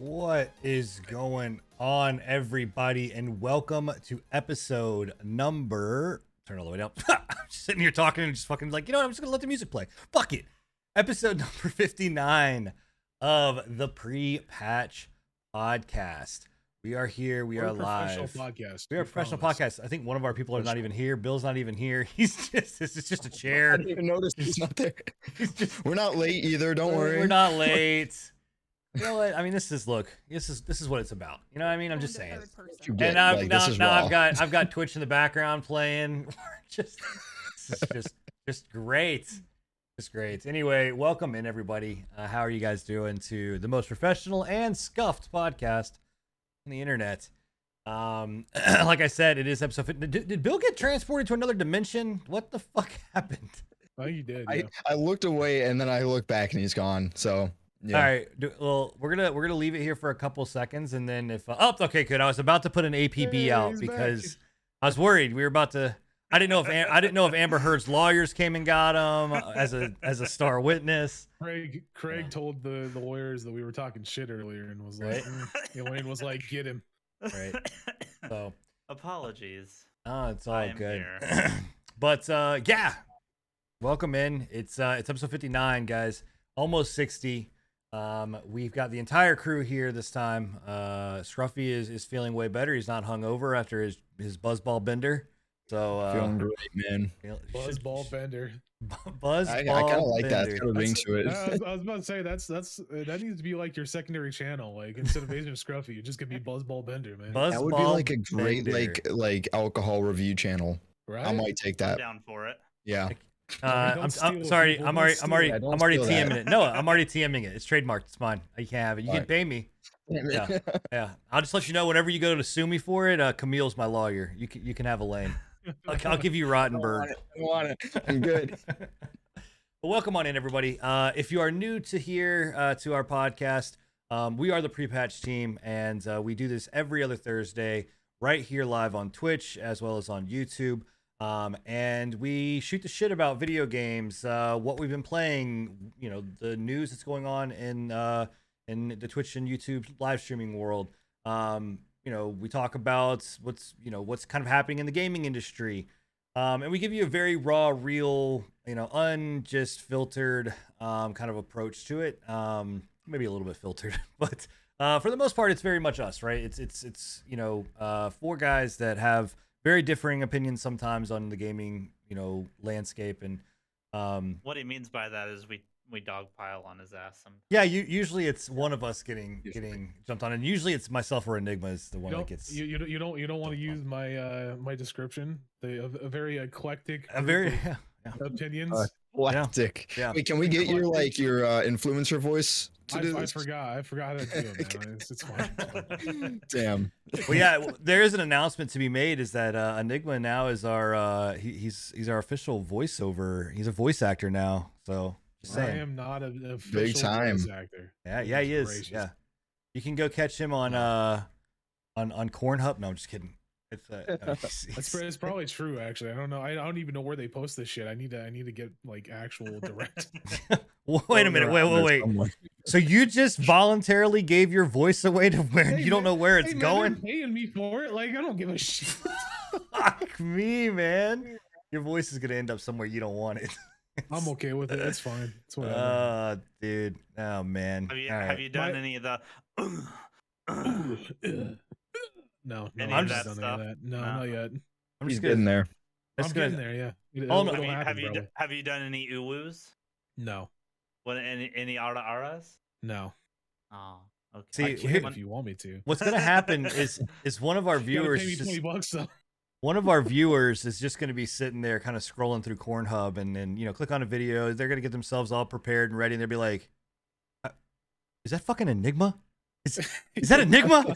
What is going on, everybody? And welcome to episode number. Turn all the way down. I'm just sitting here talking and just fucking like, you know what? I'm just gonna let the music play. Fuck it. Episode number 59 of the pre-patch podcast. We are here. We We're are a professional live. podcast. We are a professional promise. podcast. I think one of our people are not even here. Bill's not even here. He's just this is just a chair. I didn't even notice he's not there. He's just We're not late either. Don't We're- worry. We're not late. You know what? I mean, this is look. This is this is what it's about. You know what I mean? I'm just saying. Get, And I've, like, now, now. I've got I've got Twitch in the background playing. Just just just great. Just great. Anyway, welcome in everybody. Uh, how are you guys doing to the most professional and scuffed podcast on the internet? Um, like I said, it is episode. 50. Did, did Bill get transported to another dimension? What the fuck happened? Oh, you did. I. I looked away and then I looked back and he's gone. So yeah. All right. Do, well, we're gonna we're gonna leave it here for a couple seconds, and then if uh, oh, okay, good. I was about to put an APB Hey, out he's back. because I was worried we were about to. I didn't know if I didn't know if Amber Heard's lawyers came and got him uh, as a as a star witness. Craig Craig Yeah. told the the lawyers that we were talking shit earlier and was like, Right. mm. Elaine was like, get him. Right. So Apologies. oh, it's I all am good. here. but uh, yeah, welcome in. It's uh, it's episode fifty nine, guys. Almost sixty. Um, we've got the entire crew here this time. Uh, Scruffy is is feeling way better. He's not hungover after his his buzzball bender. So uh, Feeling great, man. Buzzball Bender. Buzz I, I kind of like that. It's got a ring to it. I, was, I was about to say that's that's uh, that needs to be like your secondary channel. Like instead of Agent Scruffy, you're just gonna be Buzzball Bender, man. Buzzball that would be like a great Bender. like like alcohol review channel. right? I might take I'm that. down for it. Yeah. Uh, I'm, I'm sorry. people. I'm already. I'm already. I'm already steal that. TMing it. No, I'm already TMing it. It's trademarked. It's mine. You can have it. You can Alright. pay me. Yeah. Yeah. I'll just let you know whenever you go to sue me for it. Uh, Camille's my lawyer. You can. You can have Elaine. I'll, I'll give you Rottenborn. I want it. I'm good. Well, welcome on in, everybody. Uh, if you are new to here uh, to our podcast, um, we are the pre-patch team, and uh, we do this every other Thursday right here live on Twitch as well as on YouTube. Um, and we shoot the shit about video games, uh, what we've been playing, you know, the news that's going on in uh, in the Twitch and YouTube live streaming world. Um, you know, we talk about what's you know what's kind of happening in the gaming industry. Um, and we give you a very raw, real, you know, unjust filtered um, kind of approach to it. Um, maybe a little bit filtered, but uh, for the most part, it's very much us, right? It's it's it's you know, uh, four guys that have very differing opinions sometimes on the gaming, you know, landscape, and um, What he means by that is we we dogpile on his ass. Some yeah, you, usually it's one of us getting Usually. getting jumped on, and usually it's myself or Enigma is the You one that gets you, you don't you don't you don't want to jumped on. use my uh my description. The a, a very eclectic a group very of opinions. Uh, Galactic. yeah. Wait, can we get your like your uh, influencer voice to I, do I this? forgot. I forgot how to do it. Man. It's, it's fine. Damn. well, yeah, there is an announcement to be made. Is that uh, Enigma now is our uh, he, he's he's our official voiceover. He's a voice actor now. So just I am not an official time. voice actor. yeah, yeah, he is. Gracious. Yeah, you can go catch him on uh on on Cornhub. No, I'm just kidding. It's uh, no, he's- That's, it's probably true. Actually, I don't know. I, I don't even know where they post this shit. I need to. I need to get like actual direct. wait a minute. Wait, wait, wait. Somewhere. So you just voluntarily gave your voice away to where Hey, you don't man- know where it's Hey, man, going? paying me for it. Like I don't give a shit. Fuck me, man. Your voice is gonna end up somewhere you don't want it. I'm okay with it. It's fine. It's whatever. Uh, dude. Oh man. have you All have right. you done My- any of the? No, no, Any I'm just that done stuff? that. No, No. not yet. I'm just getting there. I'm I'm just getting gonna there. Yeah. It, Oh, it'll, no. have, you, happen, have you d- have you done any uwus? No, What any any ara aras? no. Oh, okay. See, I can if you want me to. what's gonna happen is is one of our viewers pay me just- bucks though. one of our viewers is just gonna be sitting there kind of scrolling through Cornhub and then you know click on a video. They're gonna get themselves all prepared and ready, and they'll be like, "Uh, "Is that fucking Enigma? Is is that Enigma?"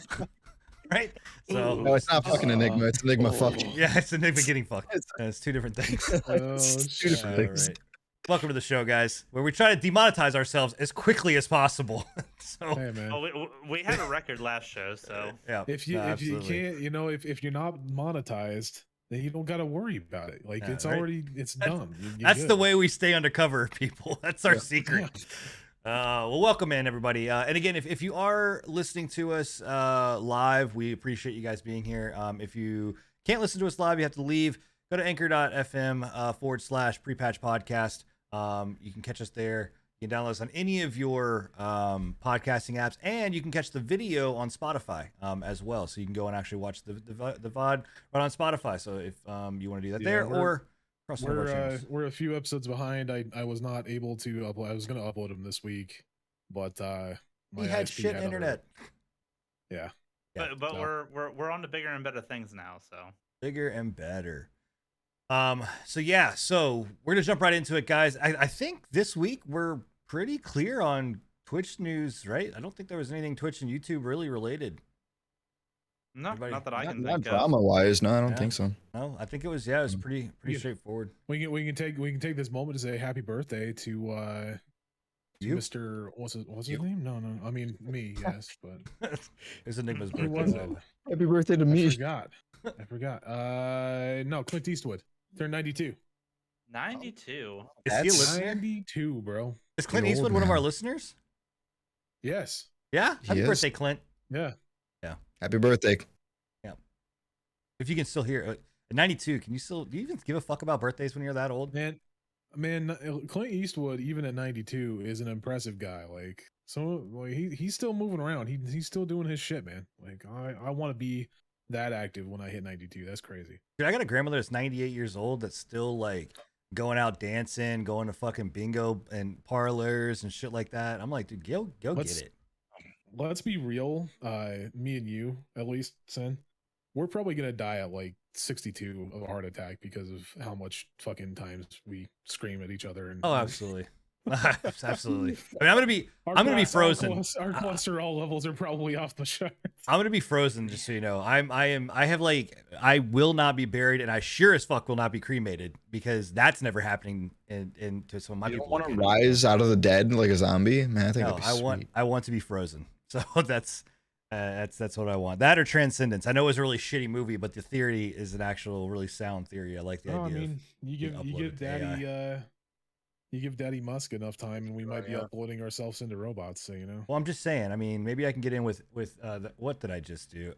right? So No, it's not fucking Enigma. It's Enigma fucking. yeah, it's Enigma getting fucked. Uh, It's two different things. Oh, It's two different All things. right. Welcome to the show, guys, where we try to demonetize ourselves as quickly as possible. so Hey man. Oh, we, we had a record last show, so yeah, if you no, if you can't you know if, if you're not monetized then you don't got to worry about it like Yeah, it's right. already it's That's- done You- you're That's the way we stay undercover, people. That's our Yeah. secret. Uh, well, welcome in everybody. Uh, and again, if, if you are listening to us uh, live, we appreciate you guys being here. Um, if you can't listen to us live, you have to leave. Go to anchor.fm uh, forward slash pre-patch podcast. Um, you can catch us there. You can download us on any of your um, podcasting apps, and you can catch the video on Spotify um, as well. So you can go and actually watch the the, the VOD right on Spotify. So if um, you want to do that Yeah, there, or across one of our We're uh, we're a few episodes behind. I I was not able to upload. I was gonna upload them this week, but uh, we my had ISP shit other- internet. Yeah, Yeah, but but so- we're we're we're on to bigger and better things now. So bigger and better. Um, so yeah, so we're gonna jump right into it, guys. I, I think this week we're pretty clear on Twitch news, right? I don't think there was anything Twitch and YouTube really related. No, Everybody- not that I Not, can not think of. drama wise, no, I don't Yeah. think so. No, I think it was yeah, it was Mm. pretty pretty Yeah. straightforward. we can we can take we can take this moment to say happy birthday to uh to You? Mr. What's his what's his You? name? No, no, I mean me. Yes, but it's Enigma's who birthday. was it? Happy birthday to I me. forgot. I forgot. Uh, no, Clint Eastwood turned ninety two. Ninety-two. Is he a That's- listener? Ninety two, bro. Is Clint The old Eastwood one of our listeners? Yes. Yeah. Happy is. birthday, Clint. Yeah. Happy birthday. Yeah. If you can still hear it. 92, can you still do you even give a fuck about birthdays when you're that old? Man, man, uh, Clint Eastwood, even at 92, is an impressive guy. Like, so like, he he's still moving around. He he's still doing his shit, man. Like, I I want to be that active when I hit 92. That's crazy. Dude, I got a grandmother that's 98 years old that's still like going out dancing, going to fucking bingo and parlors and shit like that. I'm like, dude, go go Let's- get it. Let's be real. Uh, me and you, at least, Sin, we're probably gonna die at like 62 of a heart attack because of how much fucking times we scream at each other. And Oh, absolutely. absolutely. I mean, I'm gonna be Our I'm gonna be frozen. Our cholesterol levels are probably off the chart. I'm gonna be frozen, just so you know. I'm I am I have like I will not be buried, and I sure as fuck will not be cremated because that's never happening in, in to some of my you people. don't want to look at it. rise out of the dead like a zombie, man. I think No, that'd be I want. I want to be frozen. So that's uh, that's that's what I want. That or Transcendence. I know it was a really shitty movie, but the theory is an actual really sound theory. I like the No, I idea. mean, you give you give. Daddy uh, you give Daddy Musk enough time, and we might be yeah. uploading ourselves into robots. So you know, well, I'm just saying. I mean, maybe I can get in with with uh, the, what did I just do?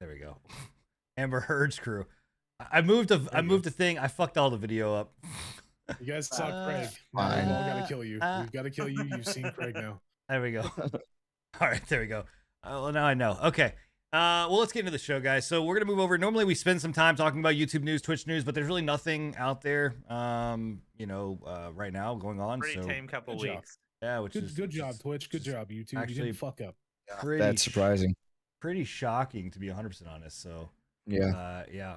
There we go. Amber Heard's crew. I I moved a I you go. moved a thing. I fucked all the video up. you guys saw Uh, Craig. Now we've all got uh, to kill you. uh, We've got to kill you. You've seen Craig now. There we go. All right, there we go. Uh, well, now I know. Okay. Uh, well, let's get into the show, guys. So we're gonna move over. Normally, we spend some time talking about YouTube news, Twitch news, but there's really nothing out there, um, you know, uh, right now going on. Pretty so tame couple Good job. weeks. yeah, which Good, is good which job, is Twitch. Good job, YouTube. you actually didn't fuck up. Pretty That's surprising. pretty shocking to be 100 percent honest. So Yeah. uh, yeah.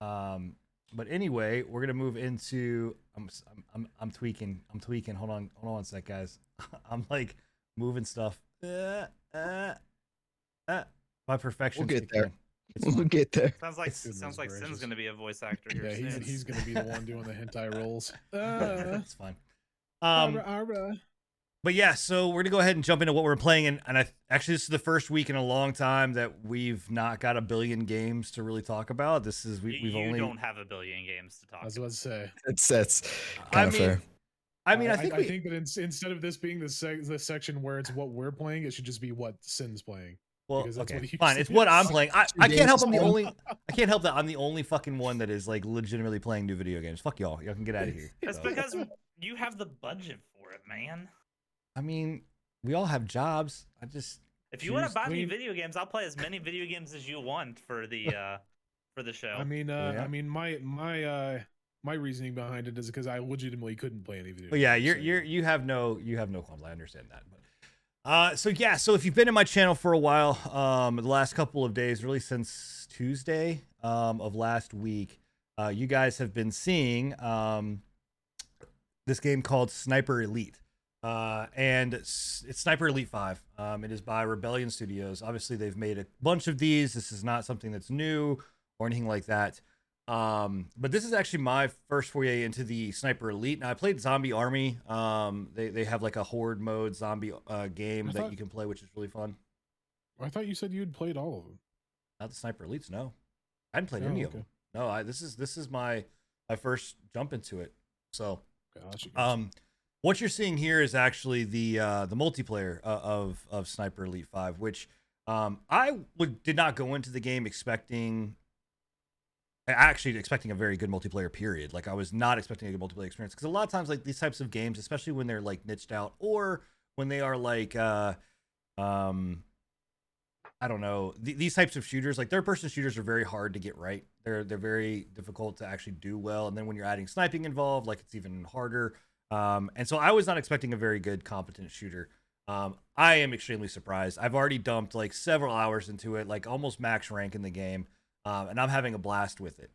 Um, but anyway, we're gonna move into. I'm s- I'm I'm, I'm tweaking. I'm tweaking. Hold on. Hold on one sec, guys. I'm like moving stuff. Uh, uh, uh. My perfection. We'll get there. We'll fine. get there. Sounds like Goodness sounds like Sin's gonna be a voice actor here Yeah, he's soon. he's gonna be the one doing the hentai rolls. Uh, That's fine. Um, ara, ara. but yeah, so we're gonna go ahead and jump into what we're playing, and, and I actually this is the first week in a long time that we've not got a billion games to really talk about. This is we, we've you only. don't have a billion games to talk. I was about. about to say. That's that's I kind of mean, fair. I mean, I think we, I think that in, instead of this being the sec- the section where it's what we're playing, it should just be what Sin's playing. Well, that's okay, what fine. said. It's what I'm playing. I, I can't help. I'm the only. I can't help that I'm the only fucking one that is like legitimately playing new video games. Fuck y'all. Y'all can get out of here. That's So, because you have the budget for it, man. I mean, we all have jobs. I just. If you want to buy me video games, I'll play as many video games as you want for the uh for the show. I mean, uh, Yeah. I mean, my my uh my reasoning behind it is because I legitimately couldn't play any video. But yeah, you're so- you're you have no you have no qualms. I understand that. But uh, so yeah, so if you've been in my channel for a while, um, the last couple of days, really since Tuesday um of last week, uh, you guys have been seeing um this game called Sniper Elite. Uh, and it's, it's Sniper Elite 5. Um, it is by Rebellion Studios. Obviously, they've made a bunch of these. This is not something that's new or anything like that. Um, but this is actually my first foray into the Sniper Elite. Now I played Zombie Army. Um, they they have like a horde mode zombie uh, game I that thought- you can play, which is really fun. I thought you said you'd played all of them. Not the Sniper Elites, no. I hadn't played Oh, any of them. No, I this is this is my my first jump into it. So Gotcha. um, what you're seeing here is actually the uh, the multiplayer uh, of of Sniper Elite Five, which um, I would did not go into the game expecting actually expecting a very good multiplayer period. Like I was not expecting a good multiplayer experience because a lot of times like these types of games, especially when they're like niched out or when they are like uh um I don't know, th- these types of shooters, like third person shooters are very hard to get right. They're they're very difficult to actually do well. And then when you're adding sniping involved, like it's even harder. Um and so I was not expecting a very good competent shooter. Um, I am extremely surprised. I've already dumped like several hours into it, like almost max rank in the game um, and I'm having a blast with it.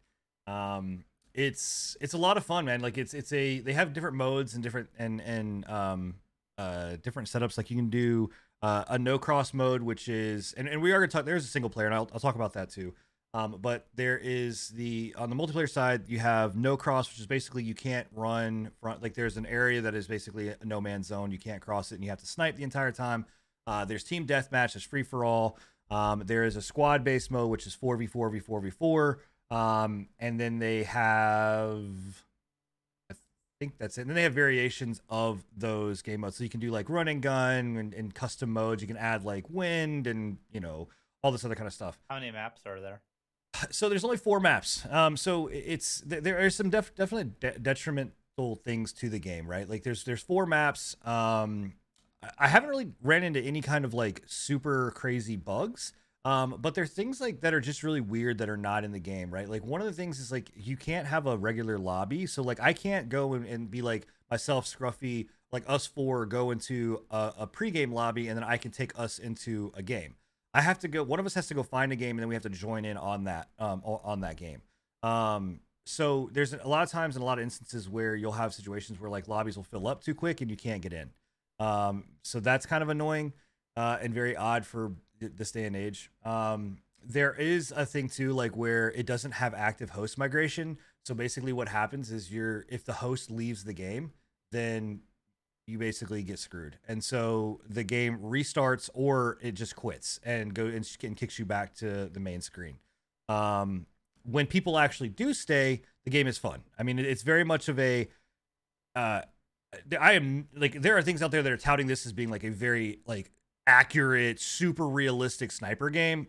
Um, it's it's a lot of fun, man. Like it's it's a they have different modes and different and and um uh different setups. Like you can do uh, a no cross mode, which is and, and we are gonna talk. There's a single player, and I'll I'll talk about that too. Um, but there is the on the multiplayer side, you have no cross, which is basically you can't run front. Like there's an area that is basically a no man's zone. You can't cross it, and you have to snipe the entire time. Uh, there's team deathmatch, there's free for all. Um, there is a squad based mode, which is 4v4, v4, v4. Um, and then they have, I think that's it. And then they have variations of those game modes. So you can do like running gun and, and custom modes. You can add like wind and, you know, all this other kind of stuff. How many maps are there? So there's only four maps. Um, so it's there are some def- definite de- detrimental things to the game, right? Like there's there's four maps. Um, I haven't really ran into any kind of like super crazy bugs. Um, but there's things like that are just really weird that are not in the game, right? Like one of the things is like you can't have a regular lobby. So like I can't go and, and be like myself, Scruffy, like us four go into a, a pregame lobby and then I can take us into a game. I have to go. One of us has to go find a game and then we have to join in on that um on that game. Um, so there's a lot of times in a lot of instances where you'll have situations where like lobbies will fill up too quick and you can't get in. Um, so that's kind of annoying uh, and very odd for this day and age. Um, there is a thing too, like where it doesn't have active host migration. So basically, what happens is you're if the host leaves the game, then you basically get screwed, and so the game restarts or it just quits and go and, and kicks you back to the main screen. Um, when people actually do stay, the game is fun. I mean, it's very much of a uh, I am like there are things out there that are touting this as being like a very like accurate, super realistic sniper game.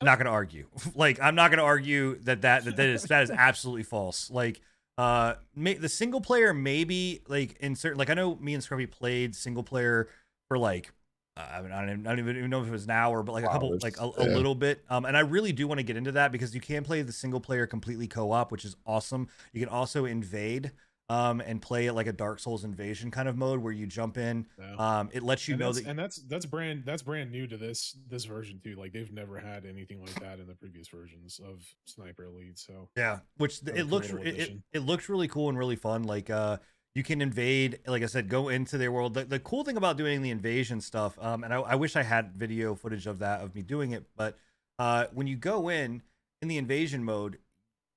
I'm not gonna argue. like I'm not gonna argue that that that, that is that is absolutely false. Like uh, may, the single player maybe like in certain like I know me and Scruffy played single player for like uh, I mean I don't, even, I don't even know if it was an hour, but like a couple like a, a yeah. little bit. Um, and I really do want to get into that because you can play the single player completely co-op, which is awesome. You can also invade um, and play it like a Dark Souls invasion kind of mode where you jump in. Yeah. Um, it lets you and know that and that's that's brand that's brand new to this this version too. Like they've never had anything like that in the previous versions of Sniper Elite. So yeah, which it looks it, it, it looks really cool and really fun. Like uh, you can invade, like I said, go into their world. The, the cool thing about doing the invasion stuff, um, and I, I wish I had video footage of that of me doing it, but uh, when you go in in the invasion mode,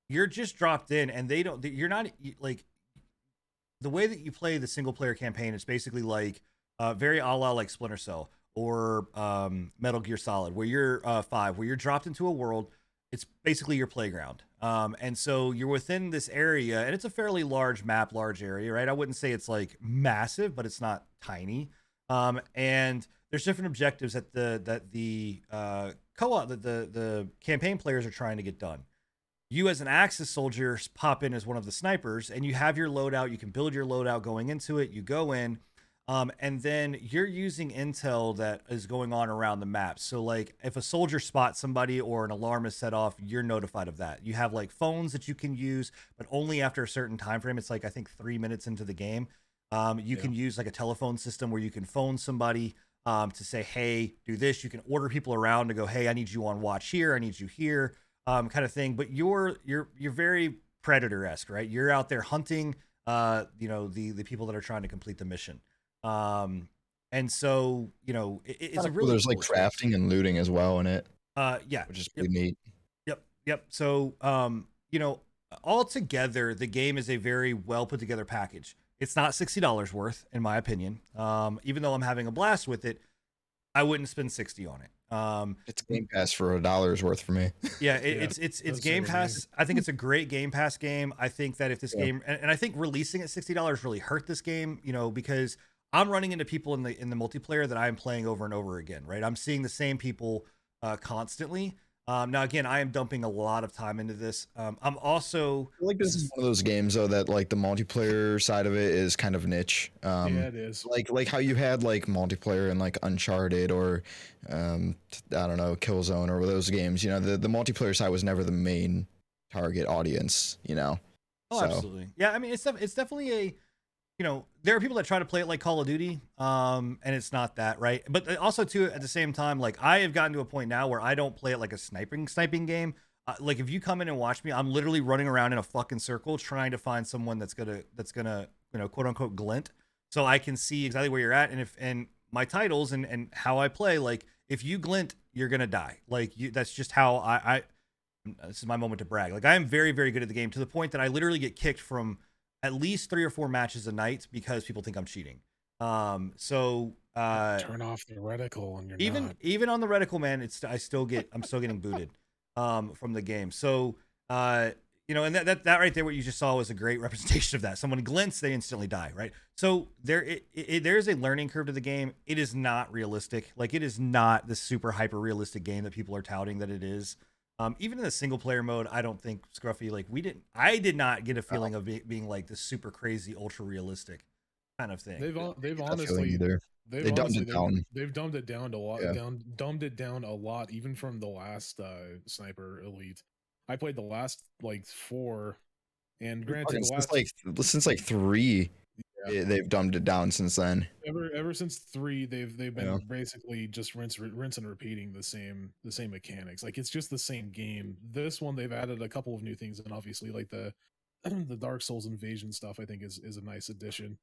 you're just dropped in, and they don't. You're not like the way that you play the single player campaign is basically like uh, very a la like Splinter Cell or um, Metal Gear Solid, where you're uh, five, where you're dropped into a world. It's basically your playground, um, and so you're within this area, and it's a fairly large map, large area, right? I wouldn't say it's like massive, but it's not tiny. Um, and there's different objectives that the that the uh, co-op that the the campaign players are trying to get done you as an axis soldier pop in as one of the snipers and you have your loadout you can build your loadout going into it you go in um, and then you're using intel that is going on around the map. So like if a soldier spots somebody or an alarm is set off you're notified of that. You have like phones that you can use but only after a certain time frame it's like i think three minutes into the game um, you Yeah. can use like a telephone system where you can phone somebody um, to say hey do this. You can order people around to go hey i need you on watch here i need you here um, kind of thing. But you're you're you're very predator esque, right? You're out there hunting, uh, you know, the the people that are trying to complete the mission. Um, and so you know, it, it's a really There's like cool experience. crafting and looting as well in it, Uh, yeah, which is Yep. pretty neat. Yep, yep. So, um, you know, altogether, the game is a very well put together package. It's not sixty dollars worth, in my opinion. Um, even though I'm having a blast with it, I wouldn't spend 60 on it. Um, It's Game Pass for a dollar's worth for me. yeah, it, Yeah, it's it's it's that's Game same with me. Pass. I think it's a great Game Pass game. I think that if this Yeah. game and, and I think releasing at sixty dollars really hurt this game, you know, because I'm running into people in the in the multiplayer that I'm playing over and over again. Right, I'm seeing the same people uh, constantly. Um, now again, I am dumping a lot of time into this. Um, I'm also I feel like this is one of those games though that like the multiplayer side of it is kind of niche. Um, yeah, it is. like like how you had like multiplayer in like Uncharted or um I don't know Killzone or those games. You know the the multiplayer side was never the main target audience. You know. Oh, So- absolutely. Yeah, I mean, it's def- it's definitely a, you know, there are people that try to play it like Call of Duty, um, and it's not that, right? But also too, at the same time, like I have gotten to a point now where I don't play it like a sniping sniping game. Uh, like if you come in and watch me, I'm literally running around in a fucking circle trying to find someone that's gonna that's gonna you know quote unquote glint, so I can see exactly where you're at, and if and my titles and and how I play, like if you glint, you're gonna die. Like you, that's just how I I this is my moment to brag. Like I am very, very good at the game to the point that I literally get kicked from at least three or four matches a night because people think I'm cheating. Um, so uh, Turn off the reticle and you're even not. even on the reticle, man, it's I still get I'm still getting booted um, from the game. So uh, you know, and that, that that right there, what you just saw was a great representation of that. Someone glints, they instantly die, right? So there, it, it, there is a learning curve to the game. It is not realistic. Like it is not the super hyper realistic game that people are touting that it is. Um, even in the single player mode, I don't think Scruffy like we didn't. I did not get a feeling of it being like the super crazy, ultra realistic kind of thing. They've they've honestly either. they've They dumbed honestly- it they've- down. They've dumbed it down a lot. Yeah. Down dumbed it down a lot, even from the last uh, sniper elite. I played the last like four, and granted, since last like since like three, Yeah. they've dumbed it down since then. ever ever since three, they've they've been Yeah. basically just rinse rinse and repeating the same the same mechanics. Like it's just the same game. This one they've added a couple of new things, and obviously like the the Dark Souls invasion stuff. I think is is a nice addition.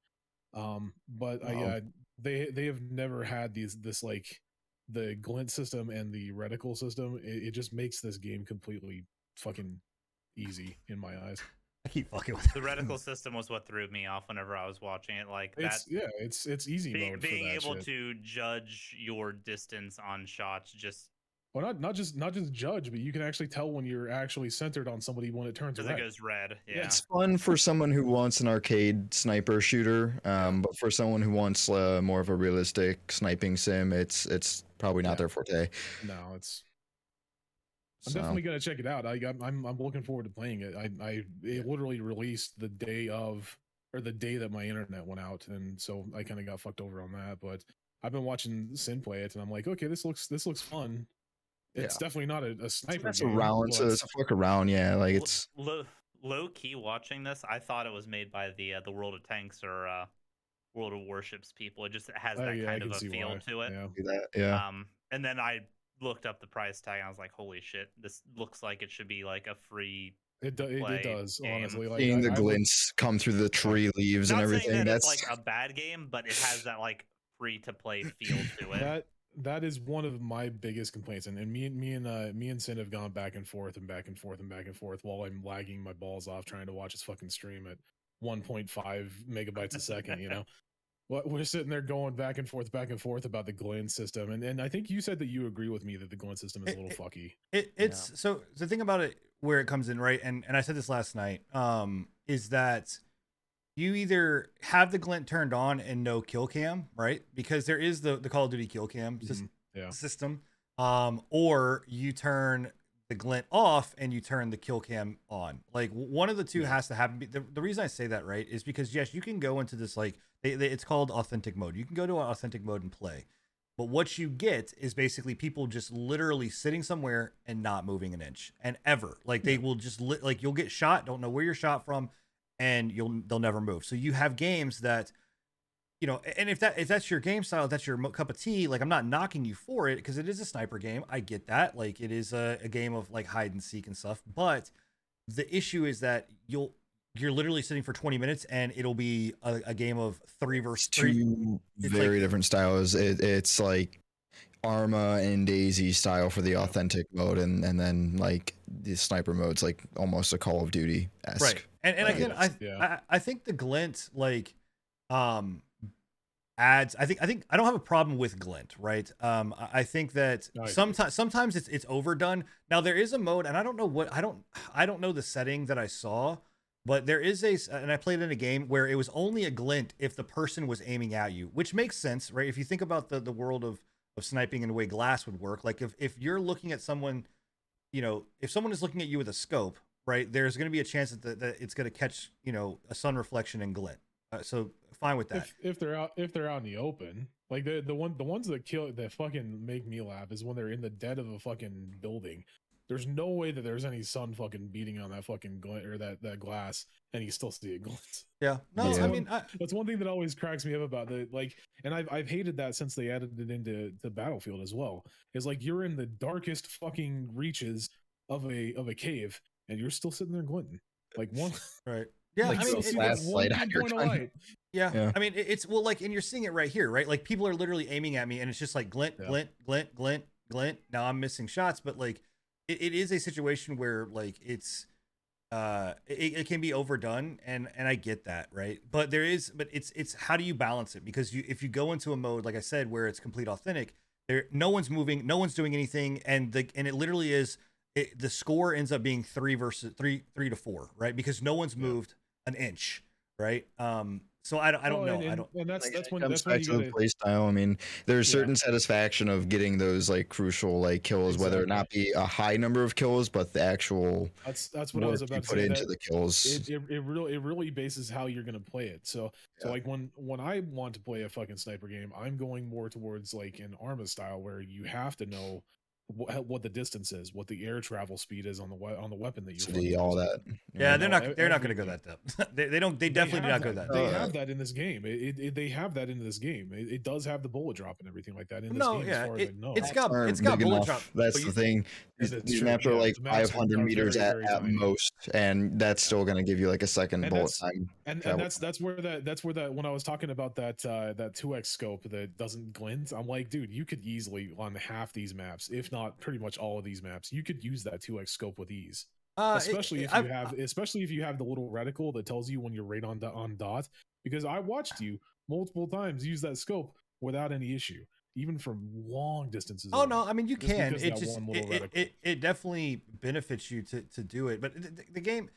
Um, but I Wow. uh, they they have never had these this like the glint system and the reticle system. It, it just makes this game completely fucking easy in my eyes. I keep fucking with The it. reticle system was what threw me off whenever I was watching it. Like that, It's yeah, it's it's easy being, mode for being that able shit. to judge your distance on shots just Well, not not just not just judge, but you can actually tell when you're actually centered on somebody when it turns because red. it goes red. Yeah. It's fun for someone who wants an arcade sniper shooter, um, but for someone who wants uh, more of a realistic sniping sim, it's it's probably not Yeah. their forte. no, it's. I'm So, definitely gonna check it out. I I'm I'm, I'm looking forward to playing it. I I it literally released the day of or the day that my internet went out, and so I kind of got fucked over on that. But I've been watching Sin play it, and I'm like, okay, this looks this looks fun. It's definitely not a, a sniper. it's a game, round, so it's a fuck around, yeah. Like it's low, low key watching this. I thought it was made by the uh, the World of Tanks or uh, World of Warships people. It just has oh, that yeah, kind can of a feel why. to it. Yeah. yeah. Um, and then I looked up the price tag and I was like, holy shit, this looks like it should be like a free. It, do, it, it does game. honestly. Like Seeing I- the I would- glints come through the tree leaves and everything. that That's it's like a bad game, but it has that like free to play feel to it. that that is one of my biggest complaints and, and me and me and uh me and sin have gone back and forth and back and forth and back and forth while i'm lagging my balls off trying to watch his fucking stream at 1.5 megabytes a second you know what we're sitting there going back and forth back and forth about the glint system and and i think you said that you agree with me that the glint system is a little it- fucky It, it's so the thing about it where it comes in right, and and I said this last night, um, is that you either have the glint turned on and no kill cam, right? Because there is the the Call of Duty kill cam sys- Mhm, yeah. system, um, or you turn the glint off and you turn the kill cam on. Like one of the two Yeah. has to happen. The, the reason I say that right is because yes, you can go into this like they, they, it's called authentic mode. You can go to an authentic mode and play. But what you get is basically people just literally sitting somewhere and not moving an inch, and ever like they will just li- like you'll get shot, don't know where you're shot from, and you'll they'll never move. So you have games that, you know, and if that if that's your game style, that's your mo- cup of tea. Like I'm not knocking you for it because it is a sniper game. I get that. Like it is a, a game of like hide and seek and stuff. But the issue is that you'll you're literally sitting for 20 minutes and it'll be a, a game of three versus three. two it's very like- different styles. It, it's like Arma and DayZ style for the authentic mode, and and then like the sniper mode's like almost a Call of Duty esque. right and, and Right. I, Yeah. I i think the glint like um adds i think i think i don't have a problem with glint right um i think that agree. sometimes sometimes it's it's overdone now there is a mode and i don't know what i don't i don't know the setting that i saw but there is a, and i played in a game where it was only a glint if the person was aiming at you which makes sense right? If you think about the the world of of sniping and the way glass would work like if if you're looking at someone you know if someone is looking at you with a scope right there's going to be a chance that, the, that it's going to catch you know a sun reflection and glint. Uh, so fine with that. If, if they're out if they're out in the open like the the one the ones that kill that fucking make me laugh is when they're in the dead of a fucking building there's no way that there's any sun fucking beating on that fucking gla- or that that glass and you still see it glint yeah no Yeah. i mean I, that's one thing that always cracks me up about the like and i've, I've hated that since they added it into the battlefield as well is like you're in the darkest fucking reaches of a of a cave and you're still sitting there glinting like one right yeah Like i mean so it- fast. one light on your of gun. light. Yeah. Yeah. I mean, it- it's well, like, and you're seeing it right here, right? Like, people are literally aiming at me, and it's just like glint, Yeah. glint, glint, glint, glint. Now I'm missing shots, but like, it, it is a situation where like it's, uh, it, it can be overdone, and and I get that, right? But there is, but it's it's how do you balance it? Because you if you go into a mode like I said where it's complete authentic, there no one's moving, no one's doing anything, and the and it literally is. It, the score ends up being three versus three, three to four, right? Because no one's moved an inch, right? Um, so I don't, I don't oh, Well, know. and, I don't. and that's Like, that's it when comes that's when back to the gotta play style. I mean, there's Yeah. certain satisfaction of getting those like crucial like kills, whether it not be a high number of kills, but the actual that's that's what I was about to put say. into that the kills. it, it, it really it really bases how you're gonna play it. So so like when when I want to play a fucking sniper game, I'm going more towards like an Arma style where you have to know what, what the distance is, what the air travel speed is on the we- on the weapon that you're So all using. that. Yeah, they're know, not. They're not going to go that depth. they, they don't. They They definitely do not have go that. that. They depth. Have that in this game. It, it, it- they have that in this game. It, it does have the bullet drop and everything like that in this No, game. yeah, as far it- as I know. it's got- it's got bullet enough. drop, That's the thing. These, it these true? maps are like the maps are- 500 meters very, at, very at most, and that's still going to give you like a second And bullet time. and, and that's that's where that that's where that when I was talking about that uh that 2x scope that doesn't glint, I'm like, dude, you could easily on half these maps, if not pretty much all of these maps, you could use that 2x scope with ease. Uh, it- especially if I've- you have especially if you have the little reticle that tells you when you're right on on dot because I watched you multiple times use that scope without any issue, even from long distances. Oh away. no, I mean you can. It just it, it, it, it definitely benefits you to to do it. But the, the- the game,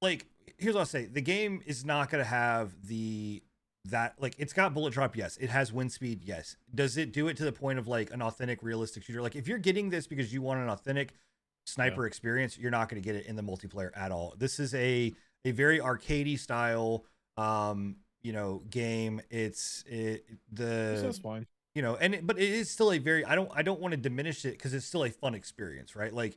like here's what I'll say: the game is not going to have the that like it's got bullet drop. Yes, it has wind speed. Yes, does it do it to the point of like an authentic, realistic shooter? Like if you're getting this because you want an authentic sniper experience, you're not going to get it in the multiplayer at all. This is a a very arcadey style um you know game it's it the that's fine. you know and it, but it is still a very i don't i don't want to diminish it because it's still a fun experience right like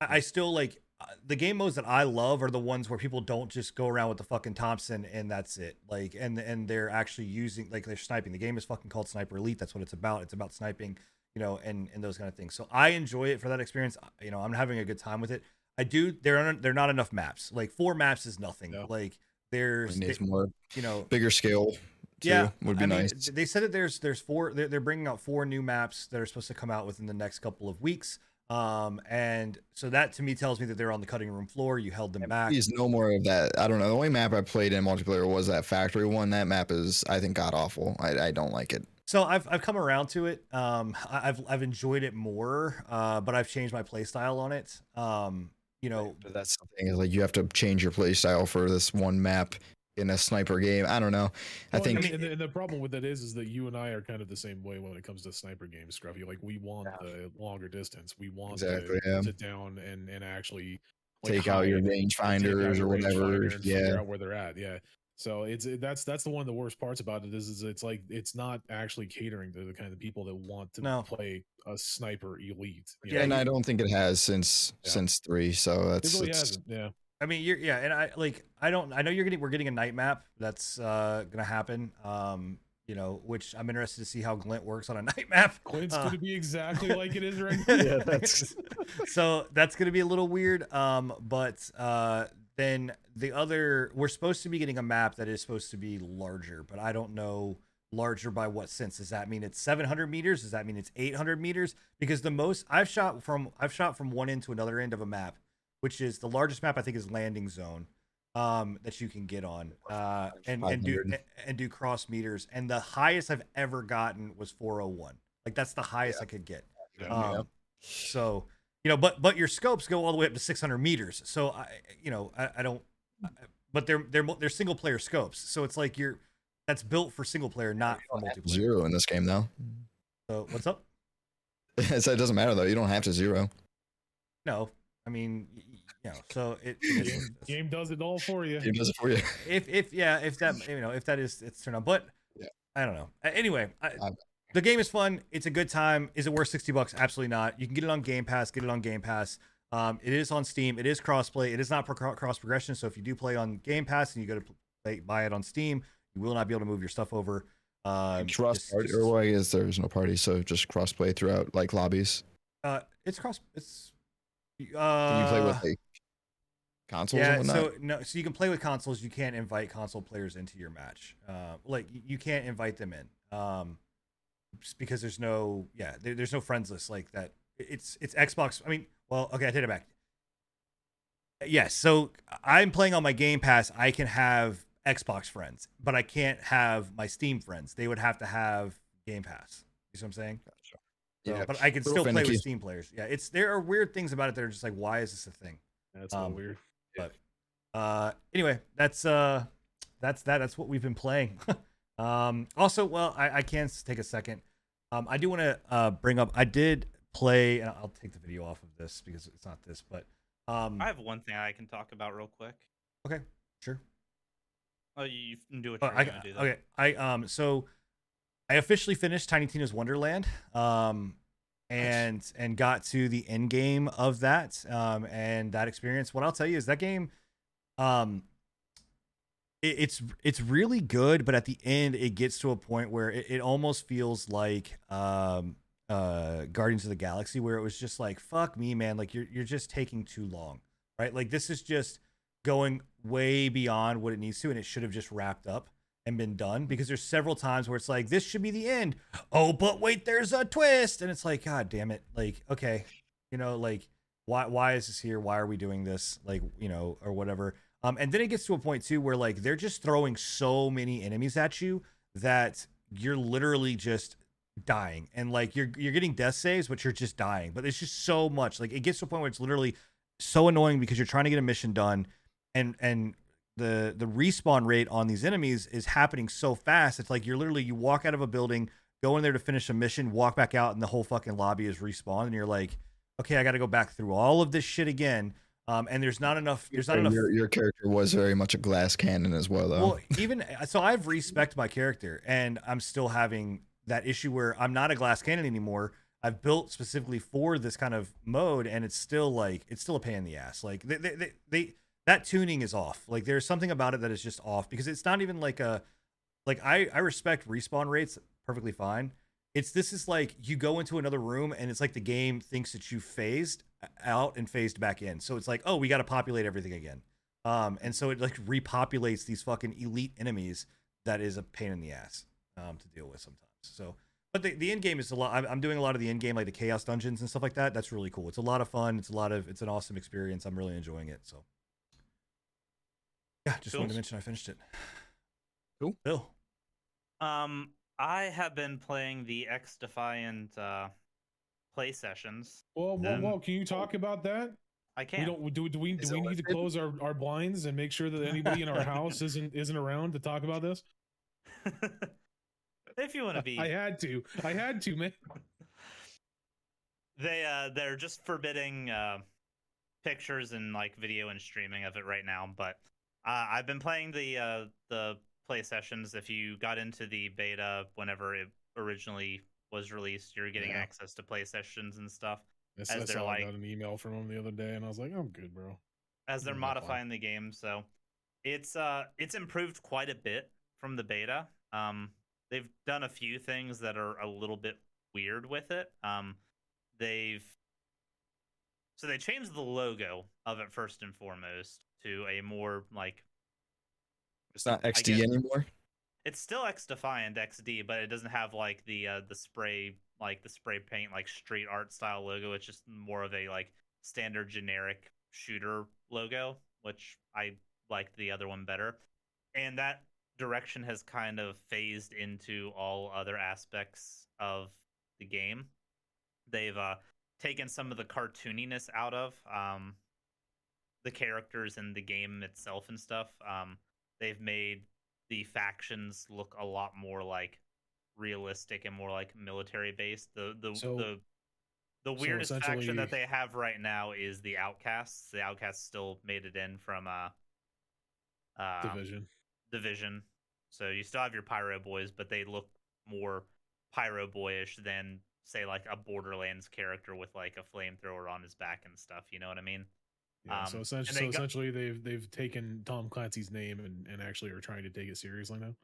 i, I still like the game modes that i love are the ones where people don't just go around with the fucking thompson and that's it like and and they're actually using like they're sniping the game is fucking called sniper elite that's what it's about it's about sniping you know and and those kind of things so i enjoy it for that experience you know i'm having a good time with it i do there are there are not enough maps like four maps is nothing No. like It there's needs more you know bigger scale. Too, yeah, would be I nice. th- they said that there's there's four. They're, they're bringing out four new maps that are supposed to come out within the next couple of weeks. Um, and so that to me tells me that they're on the cutting room floor. You held them back. Please, no more of that. I don't know. The only map I played in multiplayer was that factory one. That map is, I think, god awful. I, I don't like it. So I've I've come around to it. Um, I've I've enjoyed it more. Uh, but I've changed my play style on it. Um, you know, But that's the thing is like you have to change your play style for this one map in a sniper game. I don't know. I Well, think and, and the, and the problem with that is, is that you and I are kind of the same way when it comes to sniper games, Scruffy. Like we want Yeah. the longer distance. We want Exactly, to yeah. sit down and and actually like, take out your range and out finders or your whatever. rangefinder and figure Yeah. out where they're at. Yeah. So it's it- that's that's the one of the worst parts about it is is it's like it's not actually catering to the kind of people that want to No. play a sniper elite. Yeah, know? and I don't think it has since Yeah. since three. So it that's really it's- hasn't. Yeah. I mean, you're yeah, and I like I don't I know you're getting we're getting a night map that's uh gonna happen. Um, you know, which I'm interested to see how Glint works on a night map. Glint's Uh, gonna be exactly like it is right now. Yeah, that's- so that's gonna be a little weird. Um, but uh, then the other we're supposed to be getting a map that is supposed to be larger, but I don't know larger by what sense. Does that mean it's 700 meters? Does that mean it's 800 meters? Because the most I've shot from I've shot from one end to another end of a map, which is the largest map I think is Landing Zone. um, that you can get on uh, and and do and do cross meters. And the highest I've ever gotten was 401. Like that's the highest I could get. Um, so you know, but but your scopes go all the way up to 600 meters. So I, you know, I, I don't. I- But they're they're they're single player scopes. So it's like you're that's built for single player, not for multiplayer. Zero in this game though. So what's up? so it doesn't matter though. You don't have to zero. No, I mean, y- y- you know, so it, it is what Game, game does it all for you. It does it for you. if if yeah, if that you know, if that is it's turned on, but Yeah. I don't know. Uh, Anyway, I, the game is fun. It's a good time. Is it worth sixty bucks? Absolutely not. You can get it on Game Pass. Get it on Game Pass. Um, it is on Steam. It is crossplay. It is not pro- cross progression. So if you do play on Game Pass and you go to play, buy it on Steam, you will not be able to move your stuff over. Um, cross just- party, just- or why is there's no party? So just cross play throughout like lobbies. uh, it's cross. It's uh, Can you play with like consoles yeah, and whatnot? so no, so you can play with consoles. You can't invite console players into your match. Uh, like you can't invite them in, um, because there's no, yeah, there, there's no friends list like that. It's it's Xbox. I mean, well, okay, I take it back. Yes, so I'm playing on my Game Pass. I can have Xbox friends, but I can't have my Steam friends. They would have to have Game Pass. You see what I'm saying? So, Yeah, but I can little still play with. Steam players. Yeah, it's there are weird things about it that are just like, why is this a thing? That's Um, weird. Uh anyway that's uh that's that that's what we've been playing um also well i i can take a second um i do want to uh bring up i did play and i'll take the video off of this because it's not this but um I have one thing I can talk about real quick. okay sure Oh, you, do what Oh, you're I, gonna do. Though. okay i um so i officially finished tiny tina's wonderland um and and got to the end game of that um and that experience. What i'll tell you is that game um it, it's it's really good but at the end it gets to a point where it, it almost feels like um uh guardians of the galaxy where it was just like fuck me man like you're you're just taking too long right? Like this is just going way beyond what it needs to and it should have just wrapped up and been done because there's several times where it's like this should be the end. Oh but wait there's a twist. And it's like god damn it. Like okay you know like why why is this here? Why are we doing this? Like you know or whatever. Um and then it gets to a point too where like they're just throwing so many enemies at you that you're literally just dying. And like you're you're getting death saves but you're just dying. But it's just so much. Like it gets to a point where it's literally so annoying because you're trying to get a mission done and and the the respawn rate on these enemies is happening so fast it's like you're literally you walk out of a building go in there to finish a mission walk back out and the whole fucking lobby is respawned and you're like okay i got to go back through all of this shit again um and there's not enough there's not enough Your, your character was very much a glass cannon as well, though. well, even so, I've respect my character, and I'm still having that issue where I'm not a glass cannon anymore. I've built specifically for this kind of mode, and it's still like it's still a pain in the ass. Like they, they, they, they that tuning is off. Like there's something about it that is just off because it's not even like a like I I respect respawn rates perfectly fine. It's this is like you go into another room and it's like the game thinks that you phased out and phased back in. So it's like, oh, we got to populate everything again. Um, and so it like repopulates these fucking elite enemies that is a pain in the ass um, to deal with sometimes. So, but the, the end game is a lot. I'm, I'm doing a lot of the end game, like the chaos dungeons and stuff like that. That's really cool. It's a lot of fun. It's a lot of, it's an awesome experience. I'm really enjoying it. So, yeah, just wanted to mention I finished it. Cool. Bill. Um, I have been playing the X Defiant uh, play sessions. Well, well, Um, well, can you talk about that? I can't. don't do. Do we? Do it we need to close our, our blinds and make sure that anybody in our house isn't isn't around to talk about this? if you want to be, I had to. I had to, man. they uh, they're just forbidding uh, pictures and like video and streaming of it right now. But uh, I've been playing the uh, the play sessions. If you got into the beta whenever it originally was released, you're getting Yeah. access to play sessions and stuff. I, As they're saw I got an email from them the other day, and I was like, I'm good, bro. as they're fine. modifying the game. So it's uh it's improved quite a bit from the beta. Um, they've done a few things that are a little bit weird with it. Um, they've so they changed the logo of it first and foremost to a more like it's not XD guess- anymore. it's still XDefiant XD, but it doesn't have like the uh, the spray like the spray paint like street art style logo. It's just more of a like standard generic shooter logo, which I liked the other one better, and that direction has kind of phased into all other aspects of the game. They've uh, taken some of the cartooniness out of um, the characters and the game itself and stuff. Um, they've made the factions look a lot more like realistic and more like military based. The the So- the the so weirdest faction that they have right now is the Outcasts. The Outcasts still made it in from uh, uh Division. division. So you still have your pyro boys, but they look more pyro boyish than say like a Borderlands character with like a flamethrower on his back and stuff. You know what I mean? Yeah, so Um, essentially, and they so got- essentially, they've they've taken Tom Clancy's name and, and actually are trying to take it seriously now.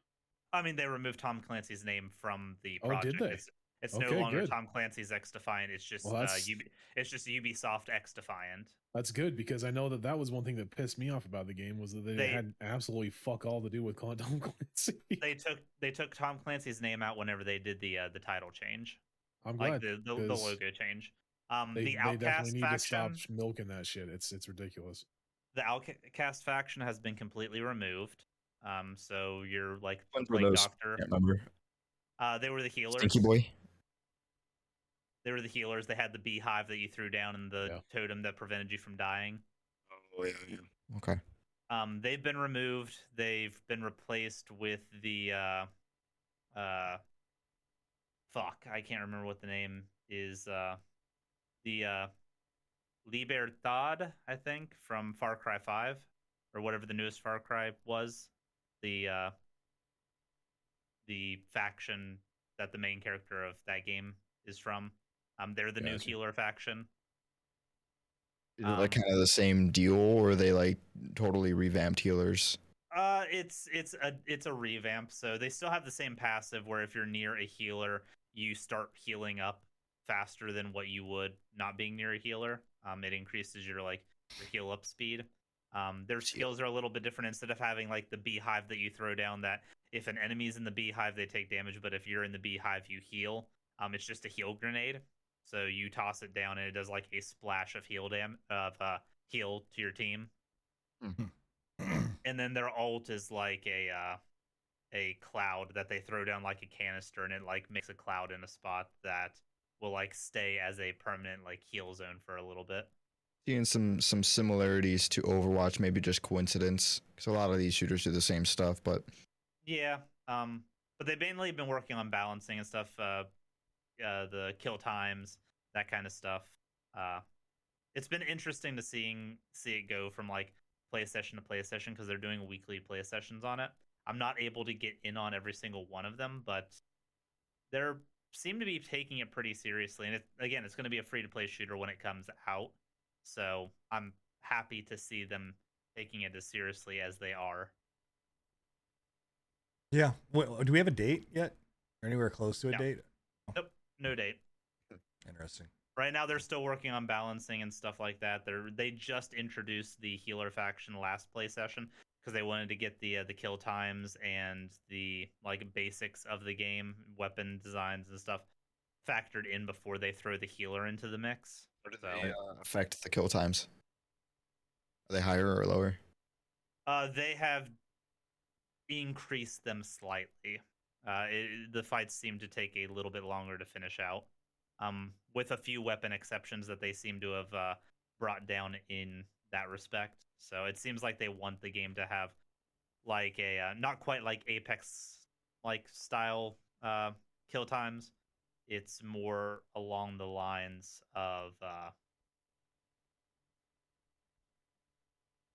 I mean, they removed Tom Clancy's name from the project. Oh, did they? It's, it's Okay, no longer good. Tom Clancy's XDefiant. It's just Well, uh, that's- Ub- it's just Ubisoft XDefiant. That's good because I know that that was one thing that pissed me off about the game was that they, They- had absolutely fuck all to do with Tom Clancy. They took they took Tom Clancy's name out whenever they did the uh, the title change, I'm glad like the the, the logo change. Um, they, the they Outcast definitely need to faction. stop milking that shit. It's it's ridiculous. the Outcast faction has been completely removed. Um, so you're like Ones were Plague those? Doctor. Can't remember. Uh, they were the healers. Stinky boy. They were the healers. They had the beehive that you threw down and the Yeah. totem that prevented you from dying. Oh yeah, yeah. Okay. Um, they've been removed. They've been replaced with the uh, uh, fuck. I can't remember what the name is. Uh, the uh, Libertad, I think, from Far Cry Five, or whatever the newest Far Cry was. The uh, the faction that the main character of that game is from. Um, they're the new healer faction. Is it like Um, kind of the same deal, or are they like totally revamped healers? Uh, it's it's a it's a revamp. So they still have the same passive where if you're near a healer, you start healing up faster than what you would not being near a healer. Um, it increases your like your heal up speed. Um, their skills are a little bit different. Instead of having like the beehive that you throw down, that if an enemy's in the beehive, they take damage, but if you're in the beehive, you heal. Um, it's just a heal grenade. So you toss it down and it does like a splash of heal dam of uh, heal to your team and then their alt is like a uh, a cloud that they throw down like a canister, and it like makes a cloud in a spot that will like stay as a permanent like heal zone for a little bit. Seeing some some similarities to Overwatch, maybe just coincidence, because a lot of these shooters do the same stuff. But Yeah, um, but they've mainly been working on balancing and stuff, uh, uh, the kill times, that kind of stuff. Uh, it's been interesting to seeing see it go from like play session to play session because they're doing weekly play sessions on it. I'm not able to get in on every single one of them, but they're seem to be taking it pretty seriously. And it, again, it's going to be a free to play shooter when it comes out, so I'm happy to see them taking it as seriously as they are. Yeah. Do we have a date yet? Or anywhere close to a No. date? Oh. No date. Interesting. Right now, they're still working on balancing and stuff like that. They're they just introduced the healer faction last play session because they wanted to get the uh, the kill times and the like basics of the game, weapon designs and stuff factored in before they throw the healer into the mix. how do So- they uh, affect the kill times? Are they higher or lower? Uh, they have increased them slightly. Uh, it, the fights seem to take a little bit longer to finish out, um, with a few weapon exceptions that they seem to have uh, brought down in that respect. So it seems like they want the game to have like a uh, not quite like Apex like style uh, kill times. It's more along the lines of uh,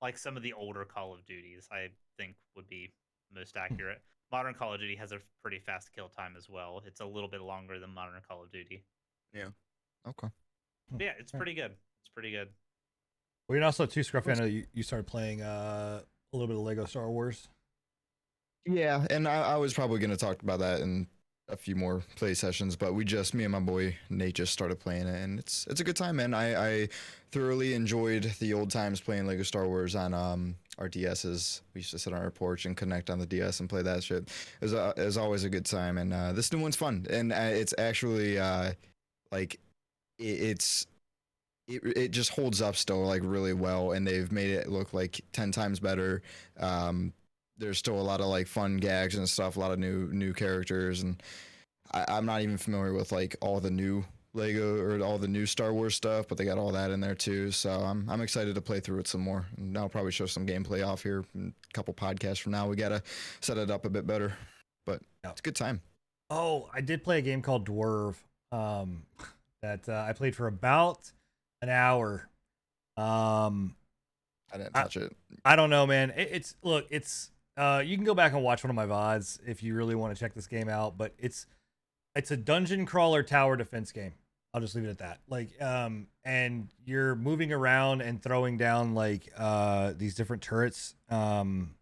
like some of the older Call of Duties, I think would be most accurate. Modern Call of Duty has a pretty fast kill time as well. It's a little bit longer than Modern Call of Duty. Yeah. Okay. But yeah, it's pretty good. It's pretty good. Well, you're also too scruffy. I know you, you started playing uh, a little bit of Lego Star Wars. Yeah, and I, I was probably gonna talk about that in a few more play sessions, but we just me and my boy Nate just started playing it, and it's it's a good time, man. I, I thoroughly enjoyed the old times playing Lego Star Wars on um our DSs. We used to sit on our porch and connect on the DS and play that shit. It was, uh, it was always a good time, and uh, this new one's fun, and uh, it's actually uh like it, it's it, it just holds up still like really well and they've made it look like 10 times better. Um there's still a lot of like fun gags and stuff a lot of new new characters and I, i'm not even familiar with like all the new lego or all the new star wars stuff but they got all that in there too so i'm, I'm excited to play through it some more and i'll probably show some gameplay off here in a couple podcasts from now. We gotta set it up a bit better but it's a good time. Oh, I did play a game called Dwerve um, that uh, I played for about an hour. Um, i didn't I- touch it I don't know, man. It, it's look, it's uh, you can go back and watch one of my vods if you really want to check this game out. But it's it's a dungeon crawler tower defense game. I'll just leave it at that. Like, um, and you're moving around and throwing down like uh these different turrets. Um,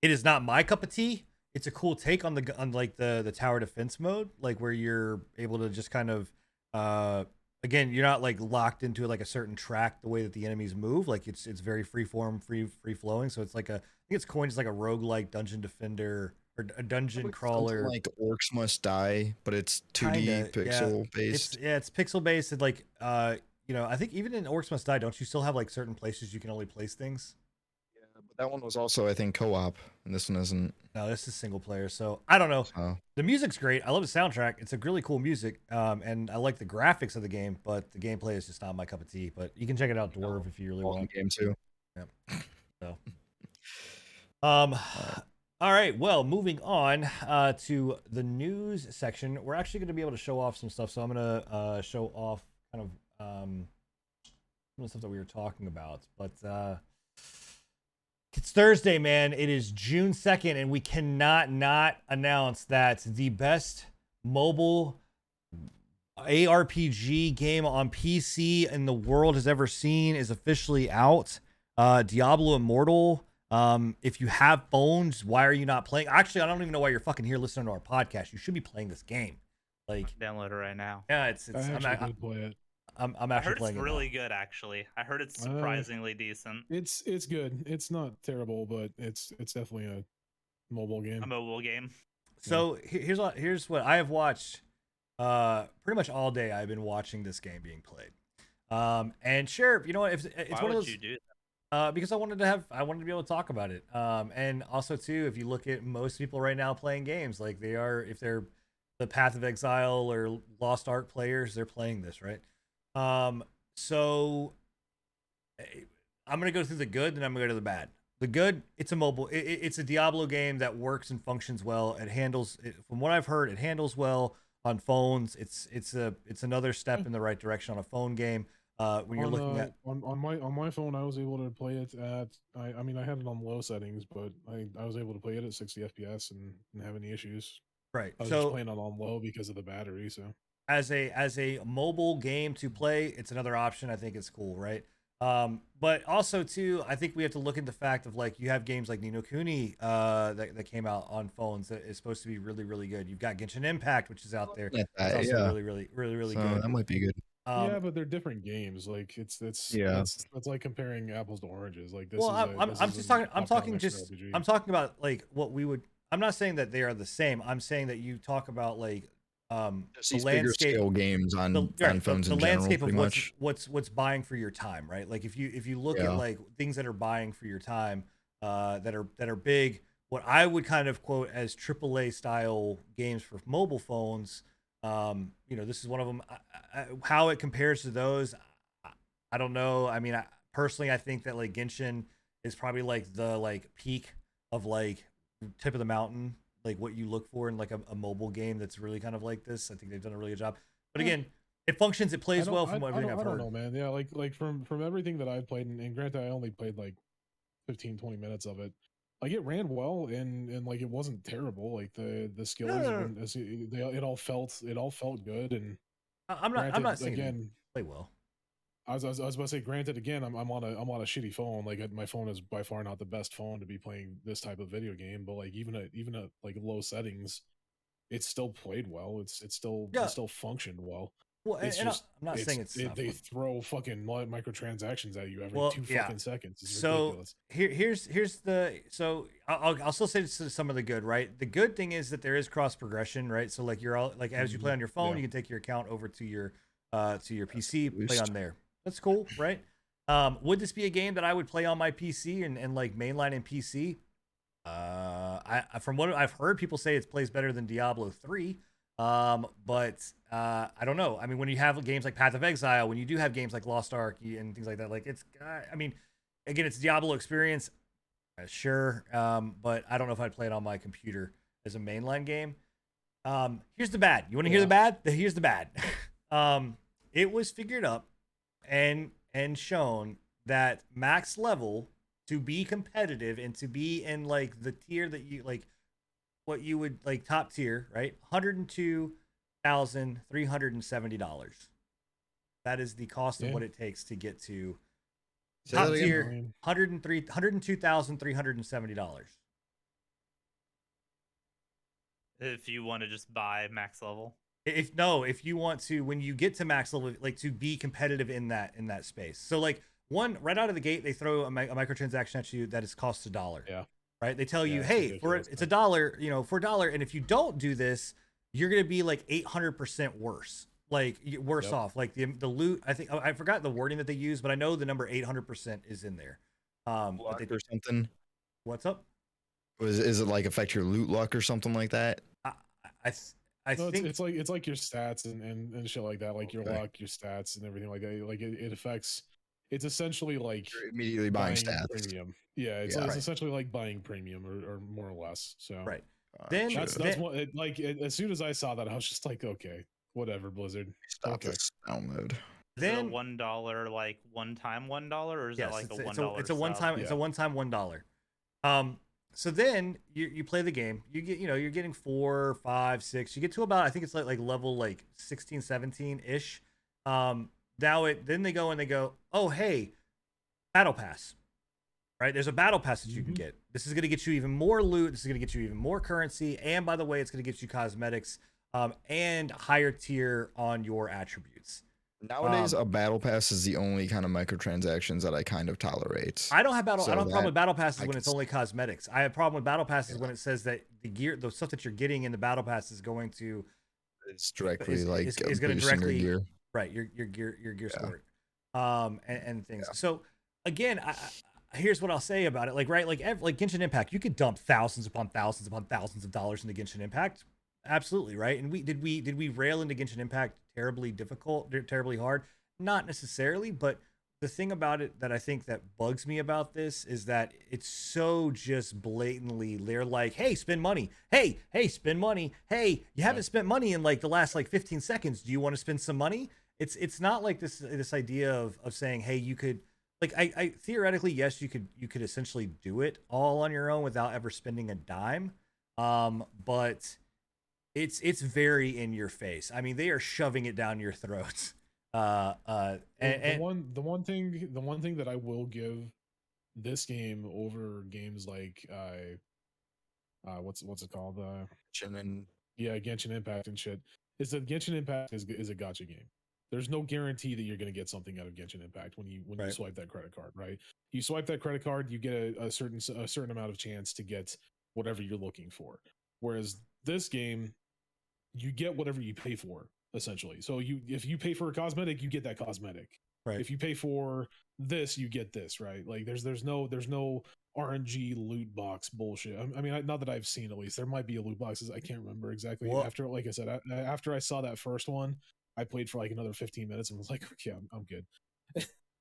it is not my cup of tea. It's a cool take on the on like the the tower defense mode, like where you're able to just kind of uh again you're not like locked into like a certain track the way that the enemies move like it's it's very free form free free flowing so it's like a i think it's coined as like a roguelike dungeon defender or a dungeon crawler. like orcs must die but it's 2d Kinda, yeah. pixel based it's yeah it's pixel based and like uh you know i think even in orcs must die don't you still have like certain places you can only place things? Yeah, that one was also, I think, co-op, and this one isn't. no this is single player so i don't know So the music's great i love the soundtrack it's a really cool music um and i like the graphics of the game but the gameplay is just not my cup of tea but you can check it out Dwerve if you really want game too. Yep. So. Um, all right. Well, moving on uh, to the news section, we're actually going to be able to show off some stuff. So I'm going to uh, show off kind of um, some of the stuff that we were talking about. But uh, it's Thursday, man. It is June 2nd, and we cannot not announce that the best mobile ARPG game on PC in the world has ever seen is officially out. Uh, Diablo Immortal. Um, if you have phones, why are you not playing? Actually, I don't even know why you're fucking here listening to our podcast. You should be playing this game. Like, Download it right now. yeah, it's, it's I'm, actually I'm, did play it. I'm, I'm I actually heard it's playing it really good, actually. I heard it's Uh, surprisingly decent. It's it's good. It's not terrible, but it's it's definitely a mobile game. A mobile game. So he- here's what here's what I have watched. Uh, pretty much all day I've been watching this game being played. Um, and sure, you know what? If it's Why one would of those, you do that? uh, because I wanted to have, I wanted to be able to talk about it. Um, and also too, if you look at most people right now playing games, like they are, if they're the Path of Exile or Lost Ark players, they're playing this, right? Um, so eh, I'm gonna go through the good, and I'm gonna go to the bad. The good, it's a mobile, it, it- it's a Diablo game that works and functions well. It handles, it, from what I've heard, it handles well on phones. It's it's a it's another step in the right direction on a phone game. Uh, when you're on, looking uh, at on, on my on my phone, I was able to play it at I, I mean I had it on low settings, but I, I was able to play it at 60 FPS and have any issues. right, I was so just playing it on low because of the battery. So as a as a mobile game to play, it's another option. I think it's cool, right? Um, but also too, I think we have to look at the fact of like you have games like Ni no Kuni uh, that that came out on phones that is supposed to be really really good. You've got Genshin Impact, which is out there. Yeah, It's also yeah. really really really really so good. that might be good. Um, yeah, but they're different games. Like it's it's Yeah. That's, that's like comparing apples to oranges. Like this well, is I'm, a- I'm, this I'm is just talking. I'm talking just. RPG. I'm talking about like what we would. I'm not saying that they are the same. I'm saying that you talk about like um the landscape scale games on, the, on the- phones the, in general, landscape of pretty what's, much. what's what's buying for your time, right? Like if you if you look Yeah. at like things that are buying for your time, uh, that are that are big, what I would kind of quote as AAA style games for mobile phones. Um, you know, this is one of them. I, I, how it compares to those, I, I don't know. I mean, I, personally, I think that like Genshin is probably like the like peak of like tip of the mountain, like what you look for in like a, a mobile game that's really kind of like this. I think they've done a really good job. But Yeah. again, it functions. It plays well from I everything I heard. don't know, man. Yeah, like like from from everything that I've played, and, and granted, I only played like 15, 20 minutes of it. Like it ran well, and and like it wasn't terrible. Like the the skills, no, no. it, they, it all felt it all felt good. And I- I'm not. I'm not saying again. play well. I was, I was I was about to say, granted, again, I'm I'm on a I'm on a shitty phone. Like my phone is by far not the best phone to be playing this type of video game. But like even at even at like low settings, it still played well. It's it still Yeah. it still functioned well. Well, It's and I- just- I'm not saying it's. it- they throw fucking microtransactions at you every Well, two yeah. fucking seconds. It's So ridiculous. here, here's here's the so I'll I'll- I'll still say s- some of the good, right? The good thing is that there is cross progression, right? So like you're all like as you play Mhm. on your phone, Yeah. you can take your account over to your uh to your PC, play on there. That's cool, right? Um, would this be a game that I would play on my PC and, and like mainline in PC? Uh, I from what I've heard, people say it plays better than Diablo three. Um, but uh, I don't know. I mean, when you have games like Path of Exile, when you do have games like Lost Ark and things like that, like it's, uh, I mean, again, it's Diablo experience, uh, sure. Um, but I don't know if I'd play it on my computer as a mainline game. Um, here's the bad. You want to hear the bad? Here's the bad. um, it was figured up and and shown that max level to be competitive and to be in like the tier that you like what you would like top tier, right? $102,370. That is the cost of what it takes to get to Say top that again? tier 103 $102,370. If you want to just buy max level. If no if you want to when you get to max level like to be competitive in that in that space so like one right out of the gate they throw a, mi- a microtransaction at you that is cost a dollar Yeah. right they tell Yeah, you hey for it, it's a dollar you know for a dollar and if you don't do this you're gonna be like 800% worse like worse Yep. off like the the loot i think i forgot the wording that they use but i know the number 800% is in there um but Luck they, or something. what's up Was is it like affect your loot luck or something like that? i i, I no, think it's, it's like it's like your stats and, and, and shit like that, like your luck, your stats, and everything like that. Like it, it affects. It's essentially like You're immediately buying, stats. premium. Yeah, it's, Yeah. it's Right. essentially like buying premium or, or more or less. So Right. Then- that's Sure. that's Then- what it, like it, as soon as I saw that, I was just like, okay, whatever, Blizzard. Stop okay. this download. Is Then- it a one dollar like one time one dollar or is yes, it like a a- one it's a, dollar? it's a one time it's a one time one dollar. Um, so then you you play the game. You get you know you're getting four, five, six. You get to about I think it's like like level like 16, 17 ish. Um, now it then they go and they go oh hey, battle pass. Right, there's a battle pass that you can Mhm. get. This is going to get you even more loot. This is going to get you even more currency, and by the way, it's going to get you cosmetics um, and higher tier on your attributes. Nowadays, Um, a battle pass is the only kind of microtransactions that I kind of tolerate. I don't have battle. So I don't have a problem with battle passes I when it's only cosmetics. I have a problem with battle passes Yeah. when it says that the gear, the stuff that you're getting in the battle pass is going to it's directly is- like is- is boosting your directly- gear. right your your gear your gear Yeah. score, um, and, and things. Yeah. So again, I, I, here's what I'll say about it. Like right, like ev- like Genshin Impact, you could dump thousands upon thousands upon thousands of dollars into Genshin Impact. Absolutely right. And we did we did we rail into Genshin Impact terribly difficult, terribly hard? Not necessarily, but the thing about it that I think that bugs me about this is that it's so just blatantly they're like, hey, spend money. Hey, hey, spend money. Hey, you haven't spent money in like the last like 15 seconds. Do you want to spend some money? It's it's not like this this idea of of saying, hey, you could like I, I theoretically yes you could you could essentially do it all on your own without ever spending a dime. Um, but it's it's very in your face. I mean, they are shoving it down your throats. Uh, uh, The- and, the one the one thing the one thing that I will give this game over games like uh uh what's what's it called uh And yeah Genshin Impact and shit is that Genshin Impact is is a gotcha game. There's no guarantee that you're going to get something out of Genshin Impact when you when you swipe that credit card, right? You swipe that credit card, you get a, a certain s- a certain amount of chance to get whatever you're looking for. Whereas this game, you get whatever you pay for essentially. So you if you pay for a cosmetic, you get that cosmetic right. if you pay for this you get this right like there's there's no there's no rng loot box bullshit i, I mean I, not that i've seen at least there might be a loot boxes i can't remember exactly Well- after like i said I, after i saw that first one i played for like another 15 minutes and was like okay i'm, I'm good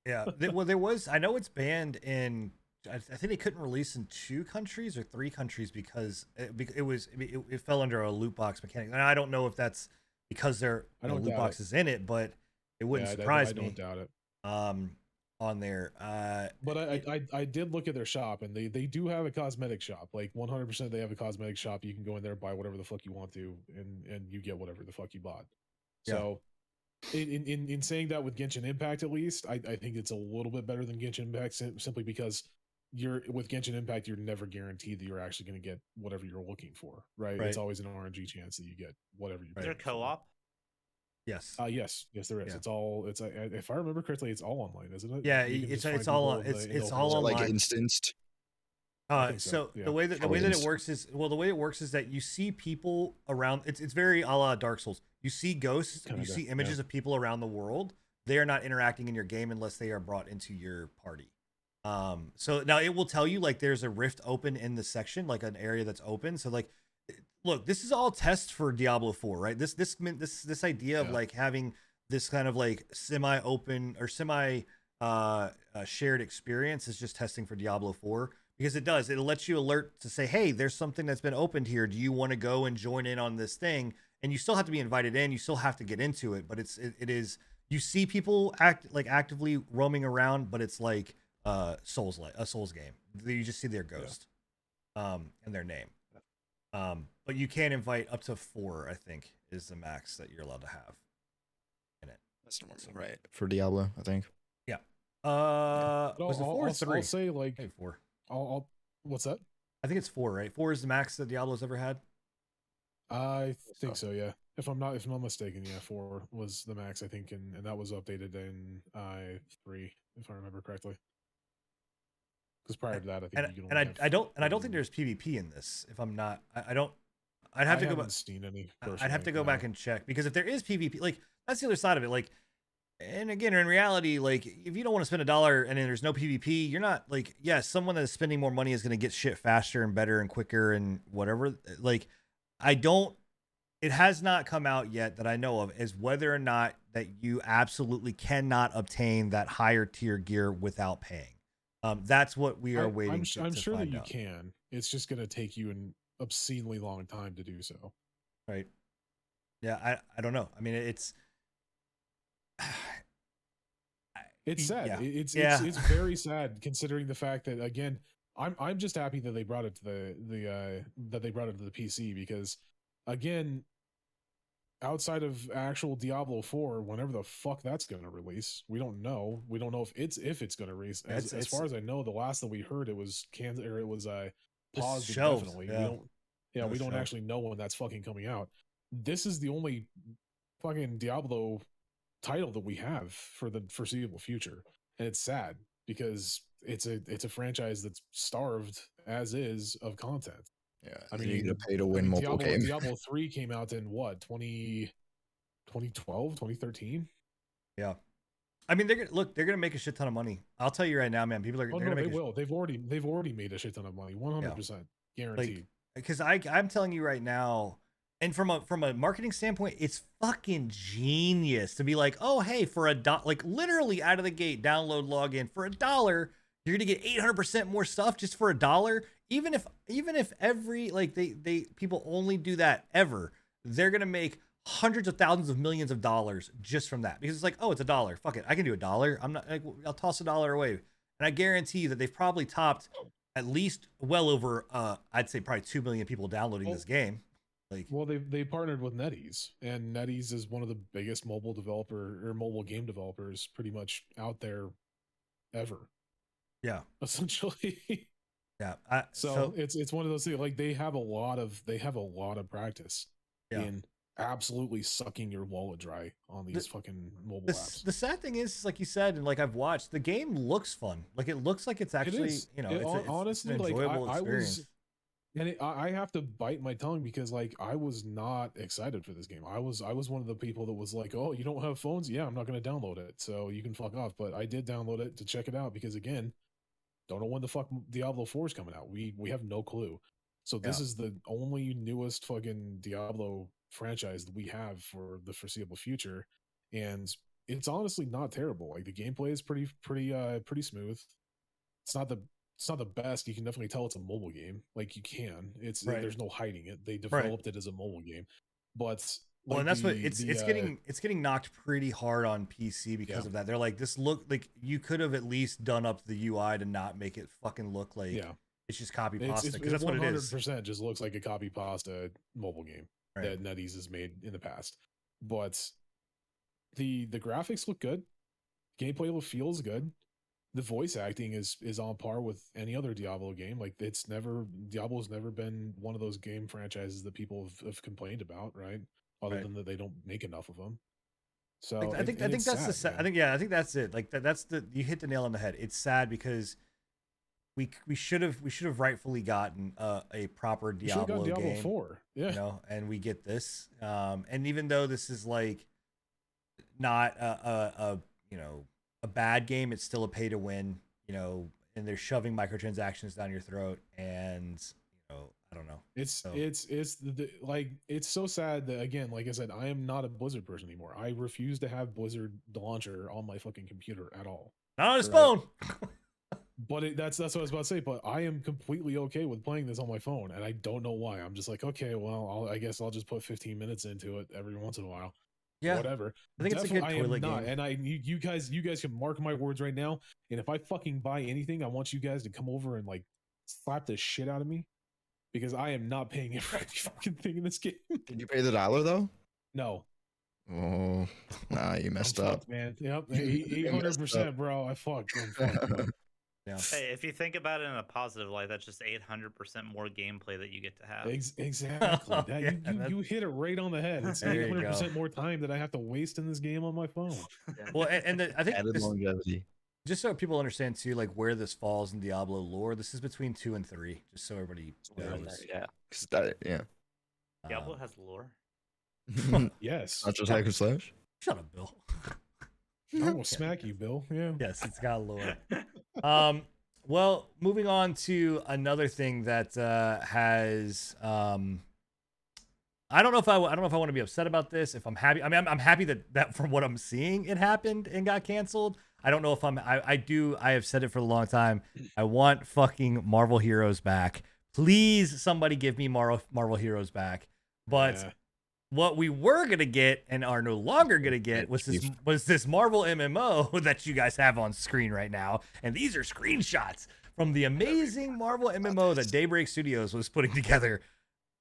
Yeah. Well, there was. I know it's banned in. I, I think they couldn't release in two countries or three countries because it, it was it, it fell under a loot box mechanic. And I don't know if that's because there are no loot doubt it. boxes in it, but it wouldn't Yeah, I- I- surprise I, me. don't doubt it Um, on there. Uh, but I, I I- I did look at their shop and they they do have a cosmetic shop like 100% they have a cosmetic shop you can go in there buy whatever the fuck you want to and and you get whatever the fuck you bought Yeah. so in, in in saying that with Genshin Impact at least I, I think it's a little bit better than Genshin Impact sim- simply because you're with Genshin Impact you're never guaranteed that you're actually going to get whatever you're looking for right? Right. it's always an RNG chance that you get whatever you're. Is there co-op? yes. uh yes yes there is Yeah. it's all it's uh, if I remember correctly it's all online isn't it Yeah, it's- it's all people on- in the- it's- the it's all world. like instanced. Uh, so, so yeah. the way that the way that it is. works is well the way it works is that you see people around it's it's very a la Dark Souls. You see ghosts, Kinda, you see yeah. images of people around the world, they are not interacting in your game unless they are brought into your party. Um, so now it will tell you like there's a rift open in the section, like an area that's open. So like, look, this is all tests for Diablo 4, right? This this this this idea of Yeah. like having this kind of like semi open or semi uh, uh shared experience is just testing for Diablo 4 because it does it lets you alert to say hey there's something that's been opened here do you want to go and join in on this thing and you still have to be invited in you still have to get into it but it's it, it is you see people act like actively roaming around but it's like uh souls like a souls game you just see their ghost um and their name um but you can invite up to four i think is the max that you're allowed to have That's normal, right? For Diablo, I think. Yeah. Uh But was it I'll, 4 or I'll, 3 I'll say like Hey, four I'll, I'll what's that? i think it's four right four is the max that diablo's ever had I think so. Yeah. If I'm not if I'm not mistaken, yeah, four was the max I think, and, and that was updated in I three if I remember correctly. Because prior to that, I think and, you could and I, I don't and I don't think there's PvP in this. If I'm not, I, I don't. I'd have I to go back. Seen any? I'd have to go back and check because if there is PvP, like that's the other side of it. Like, and again, in reality, like if you don't want to spend a dollar and then there's no PvP, you're not like yes, someone that's spending more money is going to get shit faster and better and quicker and whatever. Like, I don't. It has not come out yet that I know of is whether or not that you absolutely cannot obtain that higher tier gear without paying. Um, that's what we are I- waiting. I'm, to, I'm to sure that you out. can. It's just going to take you an obscenely long time to do so. right yeah i i don't know i mean it's It's sad. yeah. It's Yeah. it's it's very sad considering the fact that again, I'm I'm just happy that they brought it to the the uh that they brought it to the PC because again, outside of actual Diablo 4, whenever the fuck that's going to release, we don't know. We don't know if it's if it's going to release. As, it's- as far as I know, the last that we heard it was Kansas or it was uh paused indefinitely. yeah. We don't yeah, we don't shelved. actually know when that's fucking coming out. This is the only fucking Diablo title that we have for the foreseeable future. And it's sad because it's a it's a franchise that's starved as is of content. Yeah, I I mean, you mean- get to pay to I win mean, mobile Diablo, game. Diablo 3 came out in what, 20, 2012, 2013? yeah i mean they're gonna look they're gonna make a shit ton of money i'll tell you right now man people are Oh they're no, gonna make. they make will. They've already they've already made a shit ton of money. 100% guaranteed. because i i'm telling you right now and from a from a marketing standpoint it's fucking genius to be like oh hey for a dot like literally out of the gate download login for a dollar you're gonna get 800% more stuff just for a dollar. Even if even if every like they they people only do that ever they're gonna make hundreds of thousands of millions of dollars just from that. Because it's like oh it's a dollar. Fuck it. I can do a dollar. I'm not like, i'll toss a dollar away. And i guarantee that they've probably topped at least well over uh i'd say probably 2 million people downloading Well- this game. Like Well, they they partnered with NetEase, and NetEase is one of the biggest mobile developer or mobile game developers pretty much out there ever. Yeah. Essentially. yeah I, so, so, it's it's one of those things like they have a lot of they have a lot of practice Yeah. in absolutely sucking your wallet dry on these fucking mobile the, apps. the sad thing is, like you said and like i've watched the game looks fun like it looks like it's actually is. you know It it's, a- it's, honestly, it's like, I- I was- and it, I I have to bite my tongue because like I was not excited for this game. I was I was one of the people that was like, "Oh, you don't have phones? Yeah, I'm not going to download it." So you can fuck off. But I did download it to check it out because again, don't know when the fuck Diablo 4 is coming out. We we have no clue. So this Yeah. is the only newest fucking Diablo franchise that we have for the foreseeable future, and it's honestly not terrible. Like the gameplay is pretty pretty uh pretty smooth. It's not the it's not the best. You can definitely tell it's a mobile game. Like you can. It's Right. there's no hiding it. They developed it as a mobile game. But well like, and that's what it's the, it's uh, getting it's getting knocked pretty hard on pc because Yeah. of that they're like this look like you could have at least done up the ui to not make it fucking look like yeah. it's just copy pasta because that's what it is 100% just looks like a copy pasta mobile game Right. that NetEase has made in the past. But the the graphics look good. Gameplay feels good. The voice acting is is on par with any other Diablo game. Like it's never Diablo's never been one of those game franchises that people have, have complained about, right? Other Right. than that they don't make enough of them. So I think I and- think, I think that's the sad, I think yeah I think that's it like that, that's the you hit the nail on the head it's sad because we we should have we should have rightfully gotten a, a proper Diablo, gotten Diablo game Four. Yeah, you know and we get this um and even though this is like not a, a, a you know a bad game, it's still a pay to win. You know, and they're shoving microtransactions down your throat, and know I don't know. It's So- it's it's the, like it's so sad that again, like I said, I am not a Blizzard person anymore. I refuse to have Blizzard the launcher on my fucking computer at all. Not on his Right. phone. But it, that's that's what I was about to say. But I am completely okay with playing this on my phone, and I don't know why. I'm just like, okay, well, I'll, I guess I'll just put 15 minutes into it every once in a while. yeah, whatever. I think it's a Definitely- good toilet not, game. and I you, you guys you guys can mark my words right now. And if I fucking buy anything, I want you guys to come over and like slap the shit out of me because I am not paying every fucking thing in this game. Did you pay the dollar though? no, Oh, nah, you messed I'm up. fucked, man. Yep, You eight messed hundred percent, bro. I fucked. I'm fucked. yeah. Hey, if you think about it in a positive light, that's just 800% more gameplay that you get to have. Ex- exactly. That, Yeah, you, you, you hit it right on the head. It's eight hundred percent more time that I have to waste in this game on my phone. Well, and, and the, I think Added this, longevity. Just so people understand too, like where this falls in Diablo lore, this is between two and three. Just so everybody Around knows. there, yeah. 'Cause that- yeah. Diablo Um, has lore. Yes, Not just hack and slash. shut up, Bill. I will smack you, Bill. Yeah. yes, it's got lore. um well moving on to another thing that uh has um i don't know if i, I don't know if i want to be upset about this if i'm happy i mean i'm, I'm happy that that from what i'm seeing it happened and got canceled i don't know if i'm I, I do i have said it for a long time. I want fucking marvel heroes back. Please somebody give me marvel marvel heroes back. But Yeah. what we were gonna get and are no longer gonna get was this was this Marvel MMO that you guys have on screen right now, and these are screenshots from the amazing Marvel MMO that Daybreak Studios was putting together.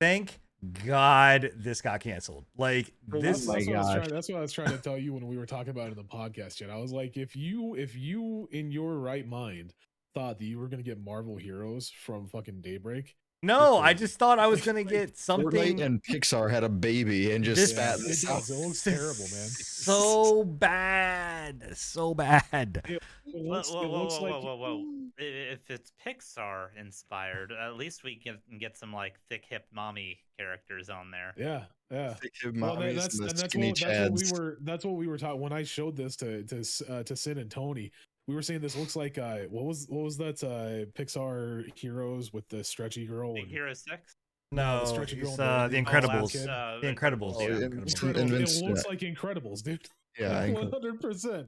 Thank God this got canceled. Like Well, this, that's, Oh that's what I was oh trying, that's what I was trying to tell you when we were talking about it in the podcast yet. I was like, if you if you in your right mind thought that you were gonna get Marvel heroes from fucking Daybreak, no, I just thought I was gonna Like, get Fortnite something. and Pixar had a baby and just This spat it this does. out. It looks terrible, man. So bad, so bad. It Whoa, looks, whoa, whoa, whoa, like whoa, whoa, whoa. If it's Pixar inspired, at least we can can get some like thick hip mommy characters on there. Yeah, yeah. Thick hip Well, mommies that's and and that's skinny what, that's what we were that's what we were taught when I showed this to to uh, to Sid and Tony. We were saying this looks like uh what was what was that uh Pixar heroes with the stretchy girl Big and Hero Six. No, the stretchy girl it's, and the- uh, the the Incredibles. Uh, The Incredibles. Oh, yeah, yeah, Incredibles. Incredibles. Incredibles. Invinci- It looks yeah. like Incredibles, dude. Yeah, I one think- hundred percent.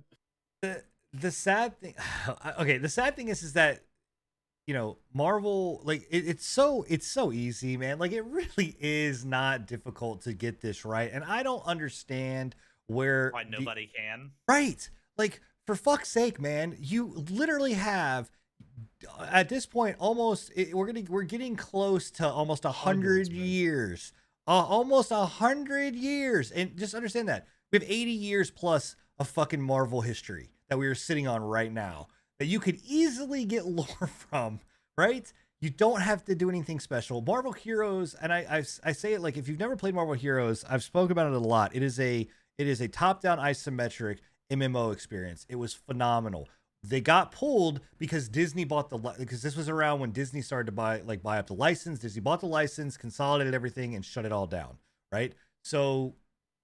the the sad thing okay the sad thing is is that you know marvel like it, it's so it's so easy man like it really is not difficult to get this right and i don't understand where Why the- nobody can. right like for fuck's sake man you literally have at this point almost we're gonna we're getting close to almost a hundred years. Uh, almost a hundred years. And just understand that. We have 80 years plus of fucking marvel history that we are sitting on right now that you could easily get lore from right? You don't have to do anything special. Marvel heroes and I, I i say it like if you've never played marvel heroes i've spoken about it a lot. It is a it is a top down isometric mmo experience it was phenomenal they got pulled because Disney bought the because this was around when Disney started to buy like buy up the license. Disney bought the license, consolidated everything, and shut it all down. Right. So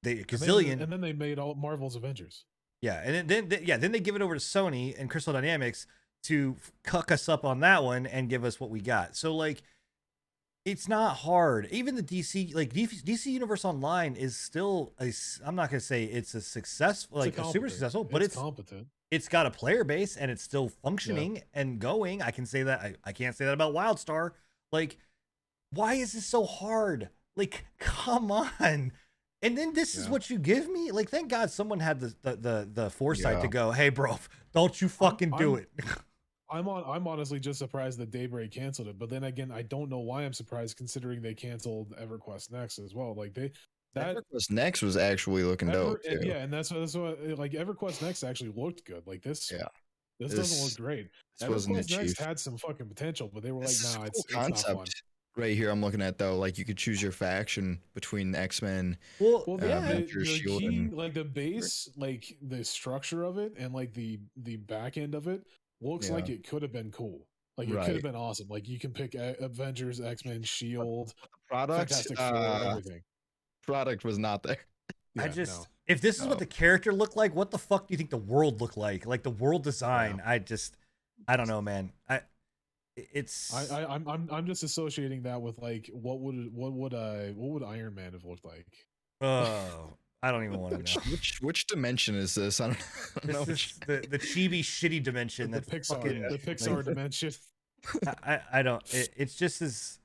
they gazillion. and then they made all Marvel's Avengers. Yeah, and then, then yeah, then they give it over to Sony and Crystal Dynamics to cuck us up on that one and give us what we got. So like, it's not hard. Even the DC like DC, Universe Online is still a. I'm not gonna say it's a successful like a super successful, but it's competent. it's got a player base and it's still functioning and going. I can say that. I, I can't say that about WildStar. Like, why is this so hard? Like, come on. And then this is what you give me? Like, thank God someone had the the the, the foresight to go, hey, bro, don't you fucking do I'm- it. I'm on. I'm honestly just surprised that Daybreak canceled it. But then again, I don't know why I'm surprised, considering they canceled EverQuest Next as well. Like they that EverQuest Next was actually looking Ever- dope and too. yeah, and that's what that's what like EverQuest Next actually looked good. Like this, Yeah. this, This- doesn't look great. This wasn't EverQuest Next achieved. had some fucking potential, but they were like, This is nah, a it's, concept. it's not fun. right here. I'm looking at though, like you could choose your faction between X Men. well, Well, Uh, yeah, the, the key, and- like the base, like the structure of it, and like the the back end of it looks like it could have been cool. Like it could have been awesome. Like you can pick A- Avengers, X Men, Shield, Product, Fantastic Four, uh, everything. product was not there. I just no. if this is No. what the character looked like, what the fuck do you think the world looked like? Like the world design, I just I don't know, man. I it's I, I I'm I'm I'm just associating that with like what would what would uh what would Iron Man have looked like? oh, I don't even want Which, to know. which which dimension is this? I don't, I don't know. This is the the chibi shitty dimension the that Pixar fucking the Pixar like, dimension. I, I I don't. It, it's just as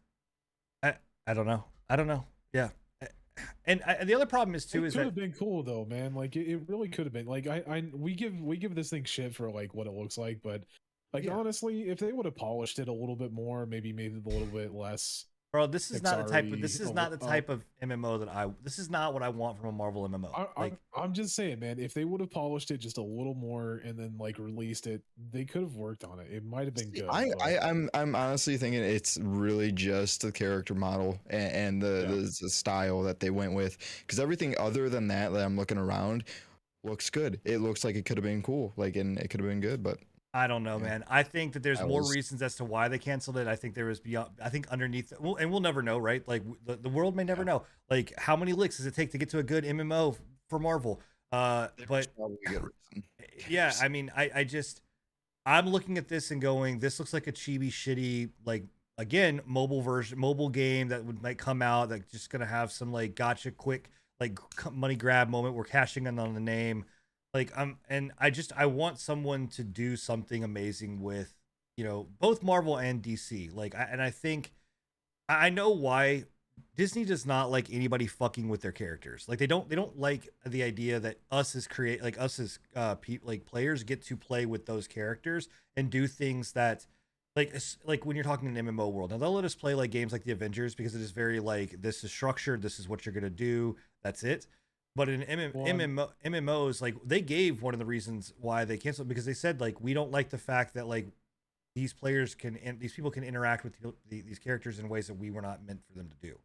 I I don't know. I don't know. Yeah. And, I, the other problem is too it is could that have been cool though, man. Like it, it really could have been. Like I, I we give we give this thing shit for like what it looks like, but like Yeah. honestly, if they would have polished it a little bit more, maybe made it a little bit less. Bro, this is not the type of this is a not li- the uh, type of MMO that I this is not what I want from a Marvel MMO. I, like I'm, I'm just saying, man. If they would have polished it just a little more and then like released it, they could have worked on it. It might have been See, good. I, but- I, I'm, I'm honestly thinking it's really just the character model and, and the, Yeah. the, the style that they went with. Because everything other than that, that I'm looking around, looks good. It looks like it could have been cool, like, and it could have been good. But I don't know, Yeah. man. I think that there's I more was- reasons as to why they canceled it. I think there was beyond. I think underneath, well, and we'll never know, right? Like the, the world may never Yeah. know. Like how many licks does it take to get to a good MMO for Marvel? Uh, there but was probably a good reason. yeah, I mean, I, I just, I'm looking at this and going, this looks like a chibi, shitty, like again, mobile version, mobile game that would might come out that just gonna have some like gotcha, quick, like money grab moment. We're cashing in on the name, like um, and I just I want someone to do something amazing with, you know, both Marvel and DC. Like, I, and I think, I I know why Disney does not like anybody fucking with their characters. Like they don't they don't like the idea that us as create like us as uh pe- like players get to play with those characters and do things that like like when you're talking in MMO world. Now they'll let us play like games like the Avengers because it is very like this is structured, this is what you're going to do, that's it. But in MM, MMO, MMOs like they gave one of the reasons why they canceled because they said like we don't like the fact that like these players can and these people can interact with the, the, these characters in ways that we were not meant for them to do.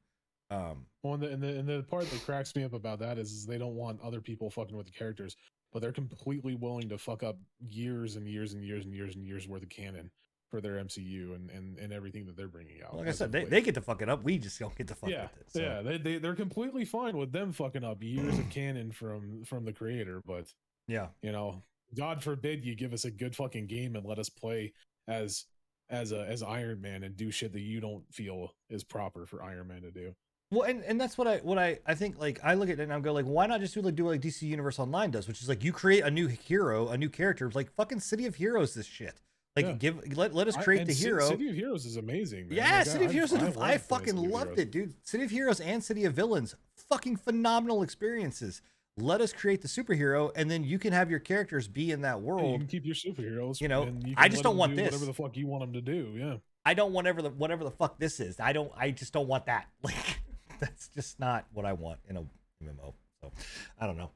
Um, Well, and the, and the and the part that cracks me up about that is, is they don't want other people fucking with the characters, but they're completely willing to fuck up years and years and years and years and years worth of canon for their MCU and and, and everything that they're bringing out. like I said, they, they get to fuck it up. We just don't get to fuck yeah, with it. So. yeah, they, they they're completely fine with them fucking up years of canon from from the creator, but yeah. you know, God forbid you give us a good fucking game and let us play as as a as Iron Man and do shit that you don't feel is proper for Iron Man to do. Well, and, and that's what I what I I think like I look at it and I'm go like, why not just do like do like DC Universe Online does, which is like you create a new hero, a new character, like fucking City of Heroes, this shit. Like Yeah. give let let us create and the hero. City of Heroes is amazing. Man. yeah, Like, City of Heroes. I, I fucking loved it, dude. City of Heroes and City of Villains, fucking phenomenal experiences. Let us create the superhero, and then you can have your characters be in that Yeah, you world. can keep your superheroes. you know, and you I just don't want do this. Whatever the fuck you want them to do. Yeah. I don't want ever the whatever the fuck this is. I don't. I just don't want that. Like that's just not what I want in a MMO. So I don't know.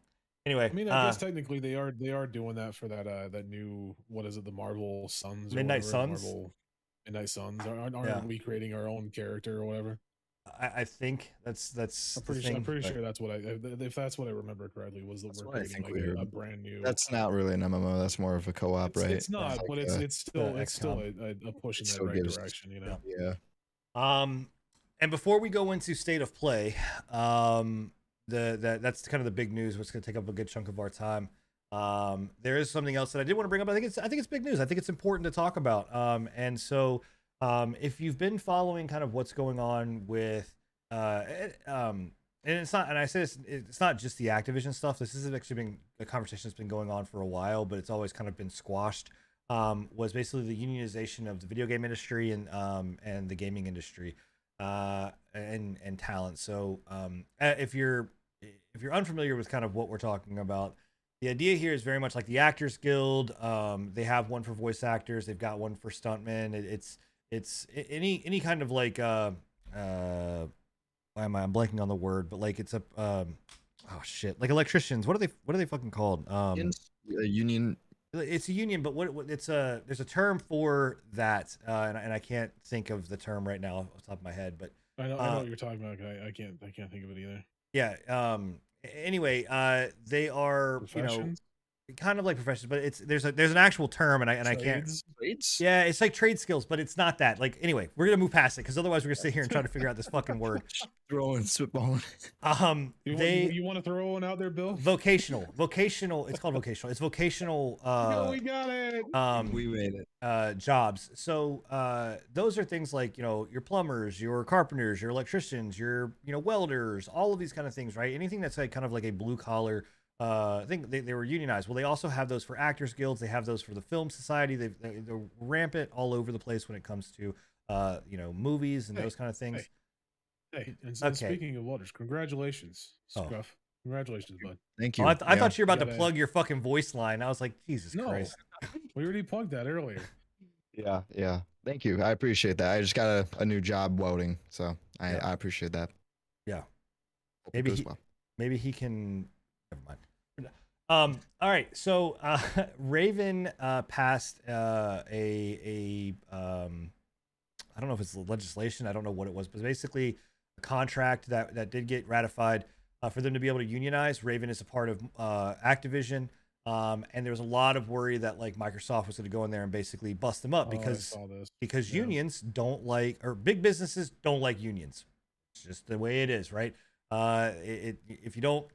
Anyway, I mean, I uh, guess technically they are they are doing that for that uh that new what is it the Marvel Suns or Midnight Suns? Marvel Midnight Suns aren't, aren't Yeah. we creating our own character or whatever? I, I think that's that's I'm the pretty sure, thing, I'm pretty but- sure that's what I if if that's what I remember correctly was the That's we're I creating think like we a, heard. a brand new. That's not really an MMO. That's more of a co-op, it's, right? it's not, Like, but it's uh, it's still uh, it's still a, a, a push in It that right gives- direction. You know. yeah. Um, and before we go into state of play, um, the that that's kind of the big news. What's going to take up a good chunk of our time. Um, there is something else that I did want to bring up. I think it's I think it's big news. I think it's important to talk about. Um, and so um, if you've been following kind of what's going on with uh, it- um, and it's not, and I say this, it's not just the Activision stuff. This has actually been a conversation that's been going on for a while, but it's always kind of been squashed. Um, was basically the unionization of the video game industry and um, and the gaming industry, uh, and and talent. So um, uh, if you're if you're unfamiliar with kind of what we're talking about, the idea here is very much like the Actors Guild. Um, they have one for voice actors. They've got one for stuntmen. It, it's it's any any kind of like uh uh why am I I'm blanking on the word, but like it's a um oh shit like electricians. What are they what are they fucking called? Um, Unions- uh, union. it's a union, but what, what it's a there's a term for that, uh, and, and I can't think of the term right now off the top of my head, but I know, I know Uh, what you're talking about. I, I can't I can't think of it either. yeah. Um. Anyway, uh, they are you know? Kind of like professions, but it's there's a there's an actual term, and I and I can't. Trades. Trades? Yeah, it's like trade skills, but it's not that. Like anyway, we're gonna move past it because otherwise we're gonna sit here and try to figure out this fucking word. Throwing spitballing. Um, You, they you, you want to throw one out there, Bill? vocational, vocational. It's called vocational. It's vocational. no, Uh, we got it. um, we made it. uh, jobs. So uh, those are things like you know your plumbers, your carpenters, your electricians, your you know welders, all of these kind of things, right? Anything that's like kind of like a blue collar. Uh, I think they, they were unionized. Well, they also have those for actors guilds. They have those for the film society. They've, they they're rampant all over the place when it comes to uh, you know movies and Hey, those kind of things. hey. Hey, and, and speaking of welders, congratulations, Oh. Scruff. Congratulations, bud. Thank Oh, you. I, th- I thought you were about to gotta- plug your fucking voice line. I was like, Jesus No, Christ. we already plugged that earlier. Yeah, yeah. Thank you. I appreciate that. I just got a, a new job welding, so I, Yeah. I appreciate that. Yeah. Hope Maybe he- well. maybe he can never mind. Um all right so uh raven uh passed uh a a um i don't know if it's legislation i don't know what it was but basically a contract that that did get ratified uh, for them to be able to unionize. Raven is a part of uh activision um and there was a lot of worry that like microsoft was going to go in there and basically bust them up Oh, because saw because Yeah. unions don't like or big businesses don't like unions. It's just the way it is right? Uh it, it if you don't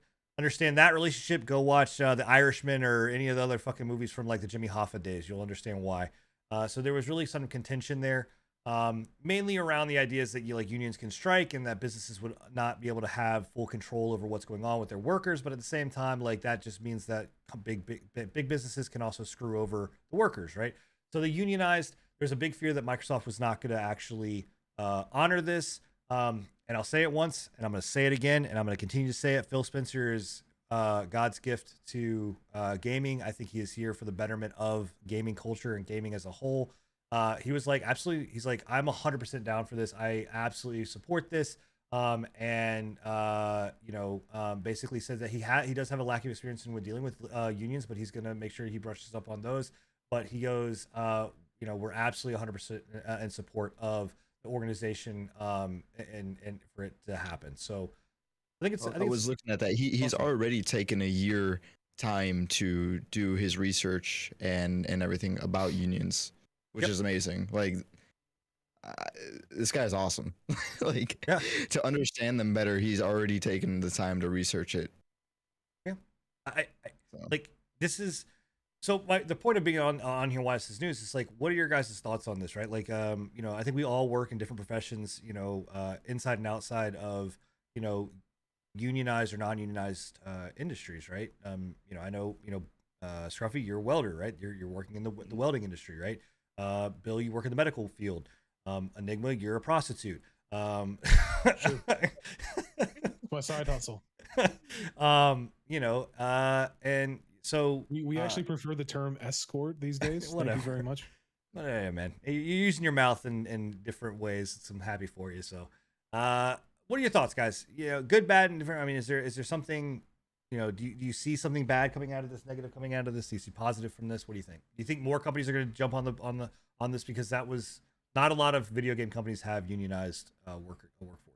understand that relationship go watch uh, the irishman or any of the other fucking movies from like the jimmy hoffa days you'll understand why uh so there was really some contention there um mainly around the ideas that you like unions can strike and that businesses would not be able to have full control over what's going on with their workers but at the same time like that just means that big big big businesses can also screw over the workers right so they unionized. There's a big fear that Microsoft was not going to actually uh, honor this. Um, and I'll say it once, and I'm going to say it again, and I'm going to continue to say it. Phil Spencer is uh, God's gift to uh, gaming. I think he is here for the betterment of gaming culture and gaming as a whole. Uh, he was like, absolutely. He's like, I'm 100% down for this. I absolutely support this. Um, and uh, you know, um, basically says that he had he does have a lack of experience in with dealing with uh, unions, but he's going to make sure he brushes up on those but he goes, uh, you know, we're absolutely 100% in support of the organization um, and and for it to happen. So I think it's. I, I, think was it's, looking at that. He he's awesome. already taken a year time to do his research and and everything about unions, which Yep. is amazing. Like uh, this guy's awesome. like Yeah. to understand them better, he's already taken the time to research it. I, I So. like this is. So my, the point of being on on here, why this is news, is like, what are your guys' thoughts on this, right? Like, um, you know, I think we all work in different professions, you know, uh, inside and outside of, you know, unionized or non-unionized uh, industries, right? Um, you know, I know, you know, uh, Scruffy, you're a welder, right? You're you're working in the the welding industry, right? Uh, Bill, you work in the medical field. Um, Enigma, you're a prostitute. Um, My side hustle. um, you know, uh, and so We, we uh, actually prefer the term escort these days. Thank you very much. Yeah, man, You- you're using your mouth in, in different ways. I'm happy for you. So, uh, what are your thoughts, guys? You know, good, bad, and different. I mean, is there is there something, you know, do you, do you see something bad coming out of this, negative coming out of this? Do you see positive from this? What do you think? Do you think more companies are going to jump on the on the on this because that was not a lot of video game companies have unionized uh, worker workforce.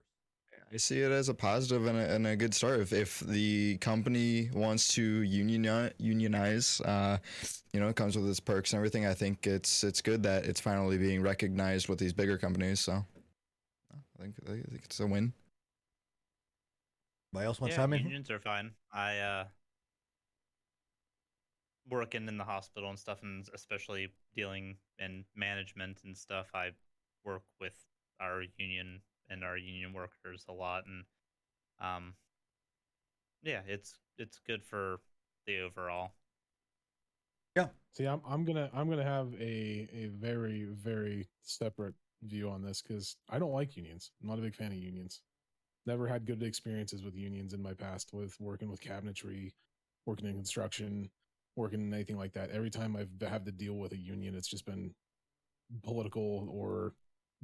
I see it as a positive and a, and a good start. If, if the company wants to unionize, unionize, uh, you know, it comes with its perks and everything. I think it's it's good that it's finally being recognized with these bigger companies. So, I think I think it's a win. Anybody else want to yeah, chime in? unions are fine. I uh working in the hospital and stuff, and especially dealing in management and stuff. I work with our union and our union workers a lot, and um, yeah, it's it's good for the overall. Yeah. See, I'm I'm gonna I'm gonna have a a very very separate view on this because I don't like unions. I'm not a big fan of unions. Never had good experiences with unions in my past with working with cabinetry, working in construction, working in anything like that. Every time I've had to deal with a union, it's just been political or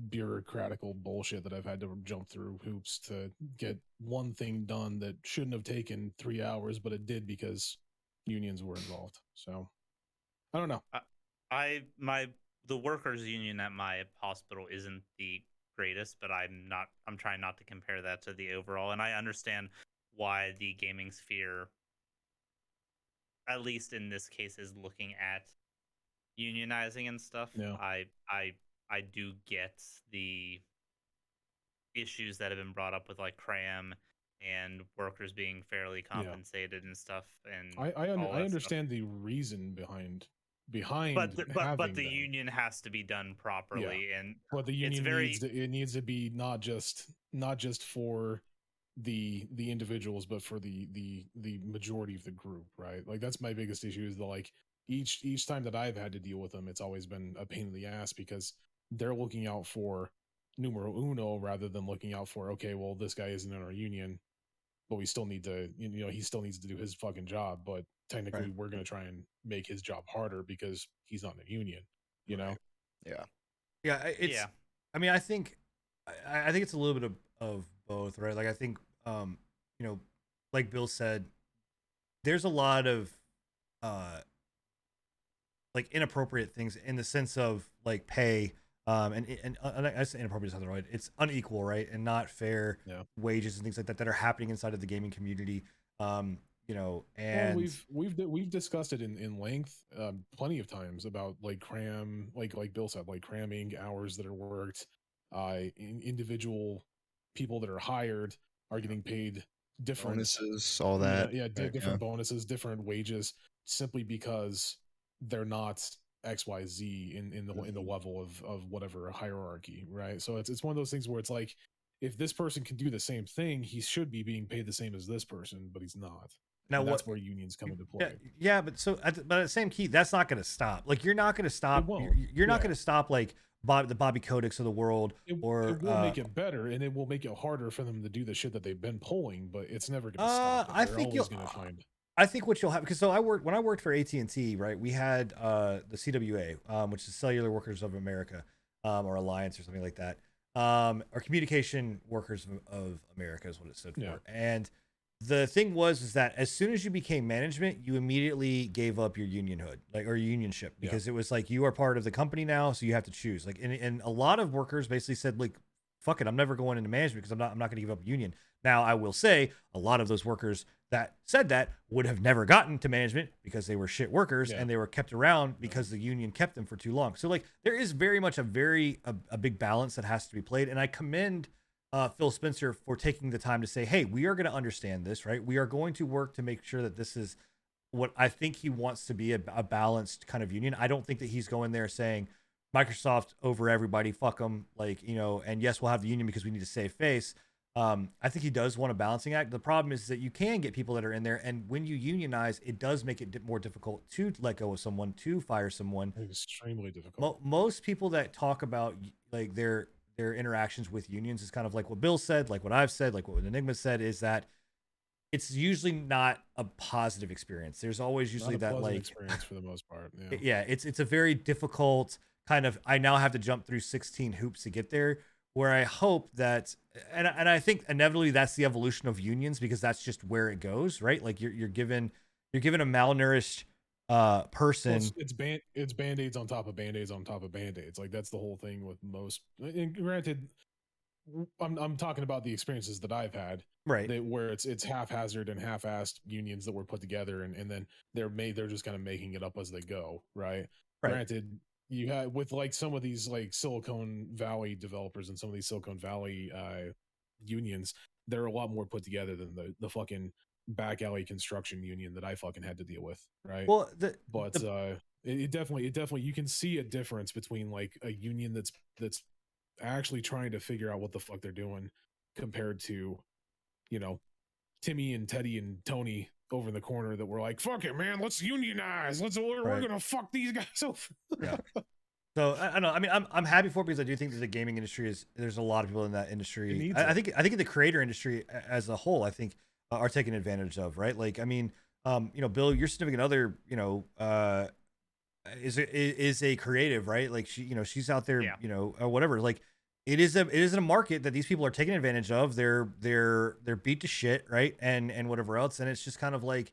bureaucratical bullshit that I've had to jump through hoops to get one thing done that shouldn't have taken three hours, but it did because unions were involved. So I don't know. I my the workers union at my hospital isn't the greatest, but I'm not I'm trying not to compare that to the overall and I understand why the gaming sphere at least in this case, is looking at unionizing and stuff. Yeah. I I I do get the issues that have been brought up with like cram and workers being fairly compensated and stuff. And I I, un- I stuff. understand the reason behind behind but the, but, but the them. union has to be done properly and but the union very- needs to, it needs to be not just not just for the the individuals but for the the the majority of the group right like that's my biggest issue is the like each each time that i've had to deal with them it's always been a pain in the ass because they're looking out for numero uno rather than looking out for okay well this guy isn't in our union but we still need to you know he still needs to do his fucking job but technically Right. we're going to try and make his job harder because he's not in a union you know Yeah. Yeah, it's. yeah. I mean, I think, I, I think it's a little bit of, of both, right? Like, I think, um, you know, like Bill said, there's a lot of, uh, like inappropriate things in the sense of like pay, um, and and, and I say inappropriate is not the right. It's unequal, right, and not fair Yeah. wages and things like that that are happening inside of the gaming community. Um, you know, Well, and we've we've we've discussed it in in length um, plenty of times about like cram like like Bill said like cramming hours that are worked uh in, individual people that are hired are getting paid different Bonuses, all that. yeah, di- right, different bonuses different wages simply because they're not xyz in in the in the Mhm. level of of whatever hierarchy right so it's it's one of those things where it's like if this person can do the same thing he should be being paid the same as this person but he's not now and what that's where unions come into play. yeah, but so at the, but at the same key, that's not going to stop. Like you're not going to stop. You're, you're not yeah. going to stop like Bob, the Bobby Koticks of the world. It, or, it will uh, make it better, and it will make it harder for them to do the shit that they've been pulling. But it's never going to Uh, stop. I They're think you'll- to find. I think what you'll have because so I worked when I worked for AT and T, right? We had uh, the CWA, um, which is Cellular Workers of America, um, or Alliance or something like that, um, or Communication Workers of, of America is what it stood for. Yeah. And the thing was is that as soon as you became management, you immediately gave up your unionhood, like or unionship, Yeah. because it was like you are part of the company now, so you have to choose. Like, and, and a lot of workers basically said like, "Fuck it, I'm never going into management because I'm not I'm not going to give up union." Now, I will say a lot of those workers that said that would have never gotten to management because they were shit workers Yeah. and they were kept around because the union kept them for too long. So like there is very much a very a, a big balance that has to be played and I commend uh, Phil Spencer for taking the time to say, "Hey, we are going to understand this, right? We are going to work to make sure that this is what I think he wants to be a, a balanced kind of union. I don't think that he's going there saying Microsoft over everybody, fuck them, like you know. And yes, we'll have the union because we need to save face. Um, I think he does want a balancing act. The problem is that you can get people that are in there, and when you unionize, it does make it more difficult to let go of someone, to fire someone. Extremely difficult. Mo- most people that talk about like their their interactions with unions is kind of like what Bill said, like what I've said, like what Enigma said, is that it's usually not a positive experience. There's always usually that like experience for the most part. Yeah. yeah it's it's a very difficult kind of i now have to jump through 16 hoops to get there where i hope that and, and i think inevitably that's the evolution of unions because that's just where it goes right like you're, you're given you're given a malnourished uh person Well, it's it's band it's band aids on top of band aids on top of band aids. Like that's the whole thing with most. And granted, I'm I'm talking about the experiences that I've had right that where it's it's haphazard and half-assed unions that were put together and, and then they're made they're just kind of making it up as they go right? Right. granted you had with like some of these like silicon valley developers and some of these silicon valley uh unions they're a lot more put together than the the fucking back alley construction union that i fucking had to deal with right? Well the, but the- uh it, it definitely it definitely you can see a difference between like a union that's that's actually trying to figure out what the fuck they're doing compared to you know timmy and teddy and tony over in the corner that were like fuck it man let's unionize let's we're, we're gonna fuck these guys over So I, I don't know. I mean, I'm I'm happy for it because I do think that the gaming industry is there's a lot of people in that industry. I, I think I think the creator industry as a whole, I think uh, are taken advantage of. Right? Like, I mean, um, you know, Bill, your significant other, you know, uh, is a, is a creative, right? Like she, you know, she's out there, Yeah. you know, or whatever. Like, it is a it is a market that these people are taking advantage of. They're they're they're beat to shit, right? And and whatever else, and it's just kind of like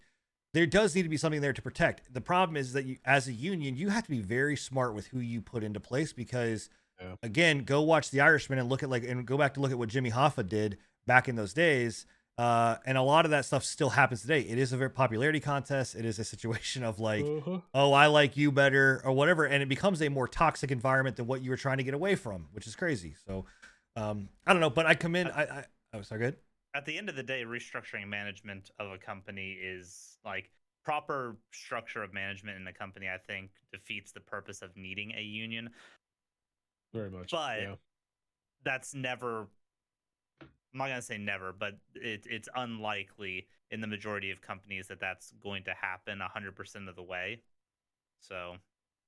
there does need to be something there to protect. The problem is that you, as a union, you have to be very smart with who you put into place because, Yeah. again, go watch The Irishman and look at like and go back to look at what Jimmy Hoffa did back in those days. Uh, and a lot of that stuff still happens today. It is a very popularity contest. It is a situation of like, Uh-huh. oh, I like you better or whatever, and it becomes a more toxic environment than what you were trying to get away from, which is crazy. So, um, I don't know, but I come in. I, I oh, sorry, good. At the end of the day, restructuring management of a company is like proper structure of management in a company. I think defeats the purpose of needing a union. Very much. But- yeah. That's never. I'm not gonna say never, but it, it's unlikely in the majority of companies that that's going to happen 100% of the way. So,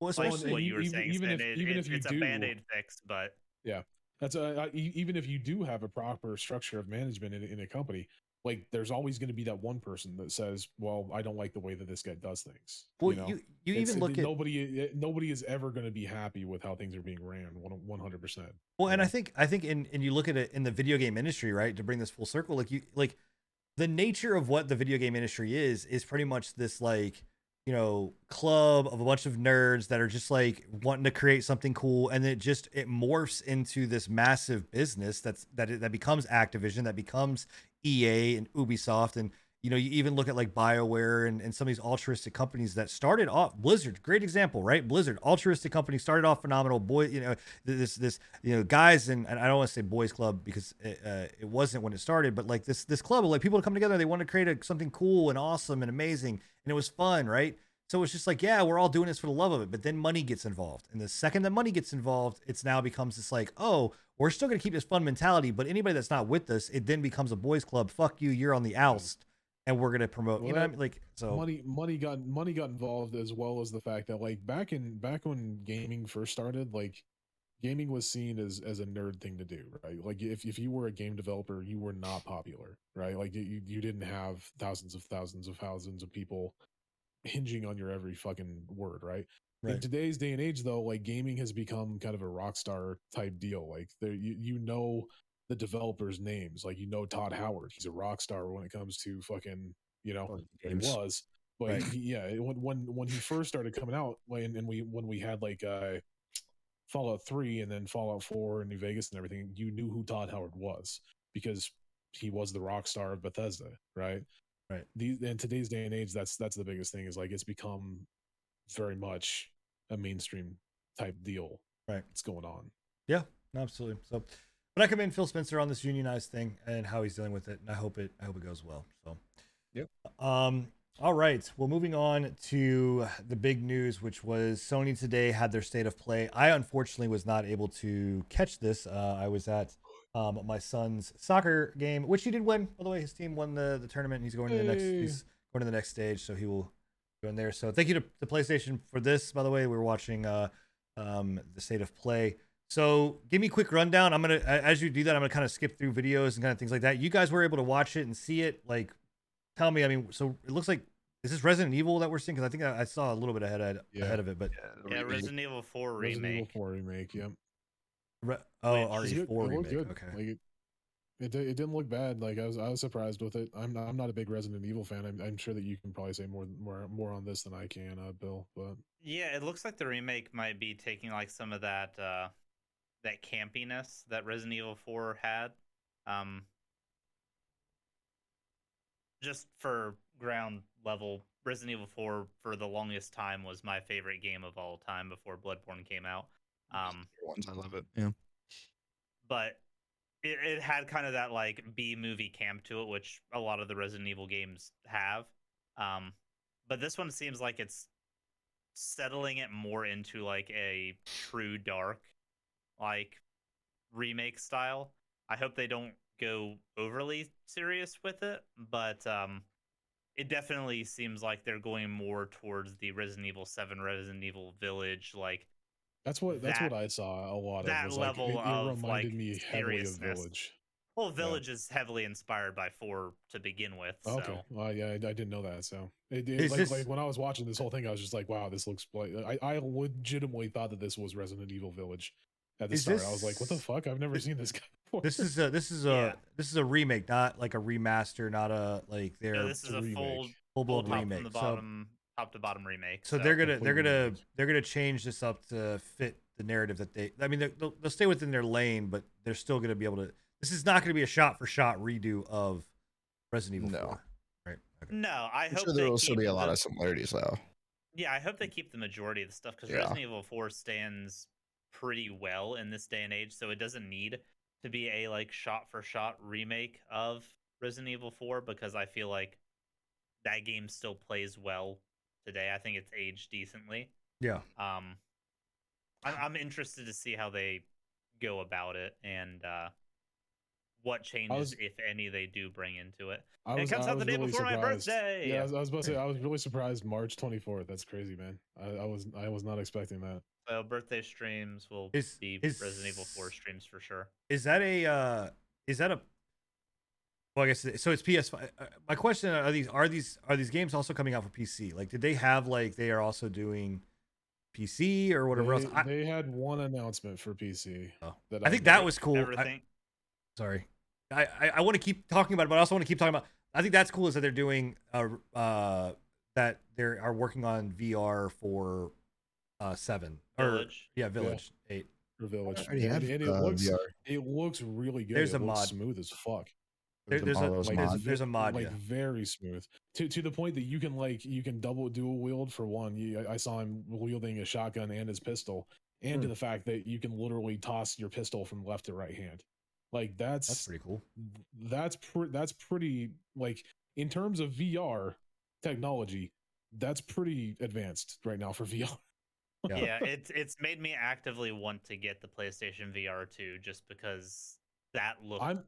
Well, like what you were even- saying, even if- it- even it's, if you it's do- a band aid fix, but yeah, That's e- even if you do have a proper structure of management in, in a company, like there's always going to be that one person that says, "Well, I don't like the way that this guy does things." well, know? you you even look at nobody. eh, Nobody is ever going to be happy with how things are being ran. One hundred percent. Well, and I think I think in and you look at it in the video game industry, right? To bring this full circle, like you like the nature of what the video game industry is is pretty much this like you know club of a bunch of nerds that are just like wanting to create something cool and it just it morphs into this massive business that's that it that becomes Activision that becomes EA and Ubisoft and you know you even look at like BioWare and, and some of these altruistic companies that started off Blizzard great example right? Blizzard altruistic company started off phenomenal boy you know this this you know guys and, and I don't want to say boys club because it, uh, it wasn't when it started but like this this club of like people to come together they want to create a, something cool and awesome and amazing and it was fun right? So it's just like yeah we're all doing this for the love of it but then money gets involved and the second that money gets involved it's now becomes this like oh we're still going to keep this fun mentality but anybody that's not with us it then becomes a boys club fuck you you're on the oust and we're going to promote you know I mean? like so money money got money got involved as well as the fact that like back in back when gaming first started like gaming was seen as as a nerd thing to do right? Like if, if you were a game developer you were not popular right? Like you, you didn't have thousands of thousands of thousands of people hinging on your every fucking word right? In today's day and age though like gaming has become kind of a rock star type deal. Like there you, you know the developers names like you know todd howard he's a rock star when it comes to fucking you know he was but Right. he, yeah it- when when when he first started coming out when and we when we had like uh fallout 3 and then fallout 4 and new vegas and everything you knew who todd howard was because he was the rock star of bethesda right Right. these in today's day and age that's that's the biggest thing is like it's become very much a mainstream type deal Right. It's going on Yeah, Absolutely. So, but I commend Phil Spencer on this unionized thing and how he's dealing with it, and I hope it I hope it goes well. So, Yep. Um. All right. Well, moving on to the big news, which was Sony today had their state of play. I unfortunately was not able to catch this. Uh, I was at um, my son's soccer game, which he did win. By the way, his team won the, the tournament. And he's going to the next. He's going to the next stage, so he will go in there. So thank you to the PlayStation for this. By the way, we were watching uh, um, the state of play. So give me a quick rundown. I'm gonna as you do that, I'm gonna kind of skip through videos and kind of things like that. You guys were able to watch it and see it. Like, tell me. I mean, so it looks like is this Resident Evil that we're seeing? Because I think I, I saw a little bit ahead Yeah. ahead of it, but yeah, Resident Evil 4 Resident Evil remake. 4 remake yep re- oh, Which- It's good. RE4 It remake. good. Okay, Like it, it, it didn't look bad. Like I was, I was surprised with it. I'm, not, I'm not a big Resident Evil fan. I'm, I'm sure that you can probably say more, more, more on this than I can, uh, Bill. But Yeah, it looks like the remake might be taking like some of that uh that campiness that Resident Evil 4 had. Um just for ground level, Resident Evil 4 for the longest time was my favorite game of all time before Bloodborne came out. Um ones I love it. Yeah. but it, it had kind of that like B movie camp to it, which a lot of the Resident Evil games have. Um, but this one seems like it's settling it more into like a true dark, like remake style. I hope they don't go overly serious with it, but um, it definitely seems like they're going more towards the Resident Evil Seven, Resident Evil Village, like that's what, that's That- what I saw a lot that of. was, like, level it, it of, like, me heavily of. Village. Well, Village is heavily inspired by four to begin with. So. Okay. Well, yeah, I, I didn't know that. So it, it- Is like, this- like when I was watching this whole thing, I was just like, wow, this looks like I, I legitimately thought that this was Resident Evil Village at the Is start. I was like, what the fuck? I've never this- seen this guy before. this is a this is a Yeah. this is a remake, not like a remaster, not a like No, their this is a a full, remake. full full blown top remake. from the So bottom, top to bottom remake. so they're gonna they're gonna remake. they're gonna change this up to fit the narrative that they i mean they're- they'll, they'll stay within their lane but they're still gonna be able to this is not gonna be a shot for shot redo of Resident Evil No. 4. Right. Okay. No, I I'm hope sure there will still be a lot the- of similarities though. Yeah, I hope they keep the majority of the stuff because Yeah. Resident Evil 4 stands pretty well in this day and age, so it doesn't need to be a like shot for shot remake of Resident Evil 4 because I feel like that game still plays well today. I think it's aged decently. Yeah. Um, I'm, I'm interested to see how they go about it and uh, what changes, was- if any, they do bring into it. Was, it comes I out the day really before my birthday. Yeah, I was, I was about to say I was really surprised. March 24th. That's crazy, man. I, I was I was not expecting that. So birthday streams will Is- be is- Resident Evil 4 streams for sure. Is that a uh is that a well, I guess so. It's PS5. Uh, My question are these are these are these games also coming out for PC? Like, did they have like they are also doing PC or whatever they, else? I, they had one announcement for PC. Oh. that I think that was cool. I- sorry, I I, I want to keep talking about it, but I also want to keep talking about. I think that's cool is that they're doing uh uh that they are working on VR for uh seven or Village. yeah Village eight. for Village. I already and, have, and it uh, looks VR. it looks really good. There's it a looks mod. smooth as fuck. There, the there's a like, mod. there's, there's a mod. like yeah. very smooth to to the point that you can like you can double dual wield for one. You, I- I saw him wielding a shotgun and his pistol, and to Hmm. the fact that you can literally toss your pistol from left to right hand. Like that's That's pretty cool. that's pre- that's pretty like in terms of VR technology, that's pretty advanced right now for VR. Yeah. Yeah, it's it's made me actively want to get the PlayStation VR 2 just because that looks. I'm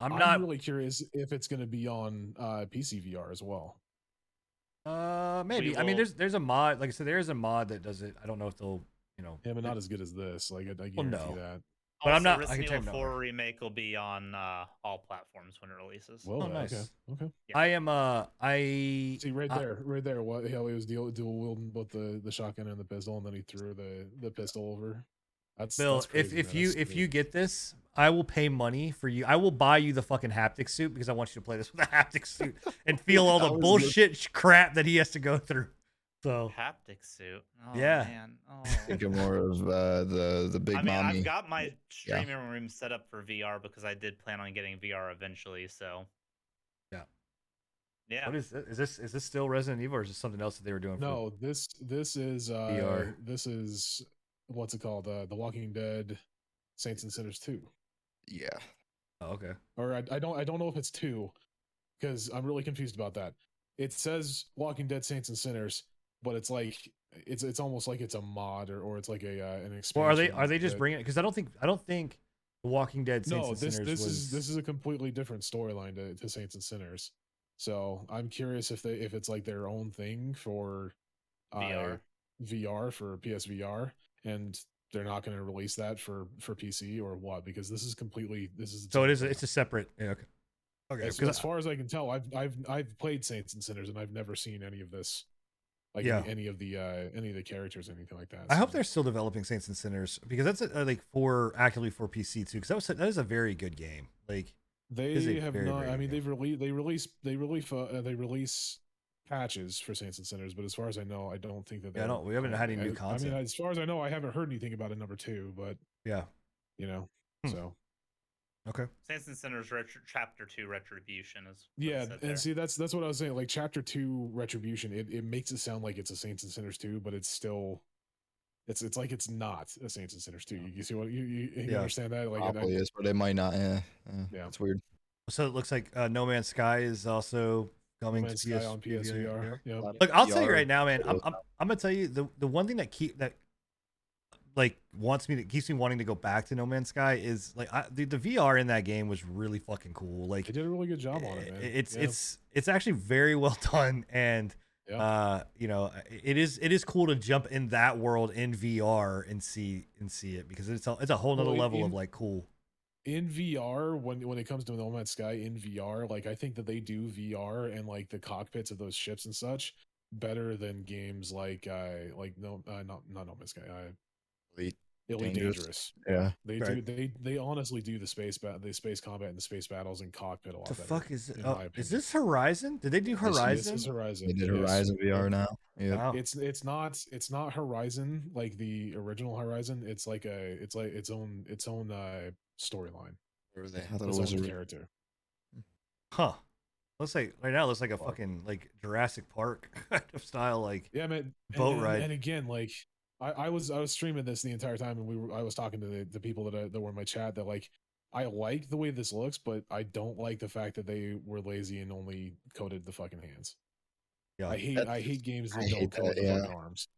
I'm I'm not really curious if it's going to be on uh, PC VR as well. Uh, maybe. We I mean, there's there's a mod. Like I said, there is a mod that does it. I don't know if they'll, you know. Yeah, but not as good as this. Like I, I Well, guarantee no. that. But I'm not- I Resident can tell Evil you no. 4 remake will be on uh, all platforms when it releases. Well, Oh, then, nice. okay, okay. Yeah. I am. Uh, I See right I- there, right there. What how he was dual, dual wielding both the the shotgun and the pistol, and then he threw the the pistol over. That's Bill. that's if crazy, if man. you if you get this, I will pay money for you. I will buy you the fucking haptic suit because I want you to play this with a haptic suit and feel all the bullshit sh- crap that he has to go through. So Haptic suit. Oh, Yeah. Man. Oh. Thinking more of uh, the the big I mean, mommy. I've got my Yeah. streaming room set up for VR because I did plan on getting VR eventually. So. Yeah. Yeah. what is this? is this? Is this still Resident Evil or is this something else that they were doing? for- no, this this is uh VR. this is what's it called? Uh, the Walking Dead Saints and Sinners two. yeah. Oh, okay. or I, I don't I don't know if it's two because I'm really confused about that. It says Walking Dead Saints and Sinners, but it's like it's it's almost like it's a mod or, or it's like a uh, an expansion. Well, are they are they just that- bringing it? Because I don't think I don't think The Walking Dead Saints No, and this Sinners this was. is this is a completely different storyline to, to Saints and Sinners. So I'm curious if they if it's like their own thing for uh, VR. VR for PSVR, and they're not going to release that for for PC or what? Because this is completely this is so it is. thing. It's a separate. Yeah, okay. Okay. As, 'cause as far as I can tell, I've I've I've played Saints and Sinners, and I've never seen any of this, like Yeah. any, any of the uh any of the characters, or anything like that. I hope they're still developing Saints and Sinners because that's uh like for actively for PC too. Because that was that is a very good game. Like They have very, not. very I mean, they've released they release they release uh, they release patches for Saints and Sinners, but as far as I know, I don't think that. Yeah, I they're don't- we haven't had any new I- I mean, as far as I know, I haven't heard anything about a number two, but yeah. you know, Hmm. so Okay. Saints and Sinners Retro- Chapter Two Retribution is. yeah, said and there. see that's that's what I was saying. Like chapter two retribution, it, it makes it sound like it's a Saints and Sinners two, but it's still. It's, it's like it's not a Saints and Sinners 2. You, you see what you, you, you Yeah. understand that? Like, and I- Probably is, but it might not. Yeah, yeah. Yeah. It's weird. So it looks like uh, No Man's Sky is also coming Man's to PS on PSVR. Yep. Look, I'll tell you right now, man. I'm, I'm, I'm gonna tell you the the one thing that keep that like wants me to keeps me wanting to go back to No Man's Sky is like I, the the VR in that game was really fucking cool. Like They did a really good job on it, man. it's Yeah. it's it's actually very well done and Yeah. uh you know it is it is cool to jump in that world in VR and see and see it because it's a, it's a whole nother Well, level of like cool. in VR when when it comes to No Man's Sky in VR, like I think that they do VR and like the cockpits of those ships and such better than games like uh like no uh, not not No Man's Sky uh Elite. Elite Dangerous. Dangerous. Yeah. They Right. do they they honestly do the space bat the space combat and the space battles in cockpit a lot The better. fuck is in oh, is this Horizon? Did they do This This Horizon? is Horizon. They did yes. Horizon VR now. Yeah. Wow. It's it's not it's not Horizon like the original Horizon. It's like a it's like its own its own uh storyline. Where were they? I thought it Its was own a character. Huh. Looks like right now. it Looks like a fucking like Jurassic Park kind of style. Like Yeah, man. Boat and, ride. And again, like I, I was I was streaming this the entire time, and we were I was talking to the, the people that I, that were in my chat that like I like the way this looks, but I don't like the fact that they were lazy and only coded the fucking hands. yeah, I hate I hate games that I don't hate code that, the yeah. fucking arms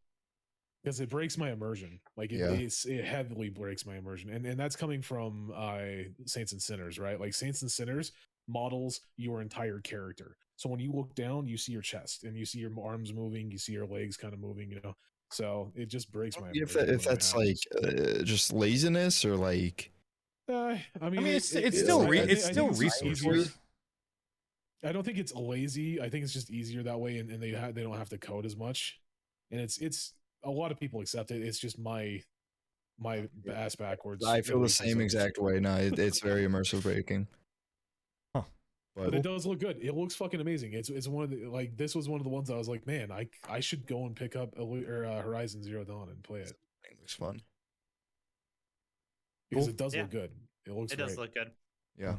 because it breaks my immersion. Like it, Yeah. it heavily breaks my immersion, and and that's coming from uh, Saints and Sinners, right? Like Saints and Sinners models your entire character. So when you look down, you see your chest and you see your arms moving, you see your legs kind of moving, you know. So it just breaks my. if that, if that's like uh, just laziness or like Uh, I mean, I mean, it- it's it- it's it- still re- think- it's I still resources. I don't think it's lazy. I think it's just easier that way, and, and they ha- they don't have to code as much. And it's it's a lot of people accept it. It's just my my Yeah. ass backwards. I feel the same exact way. No, it, it's very immersive breaking. Huh. But But it does look good. It looks fucking amazing. It's it's one of the like this was one of the ones I was like, man, I I should go and pick up Elu- or uh, Horizon Zero Dawn and play it it looks fun. because Cool. it does Yeah. look good. It looks It does look good. Yeah.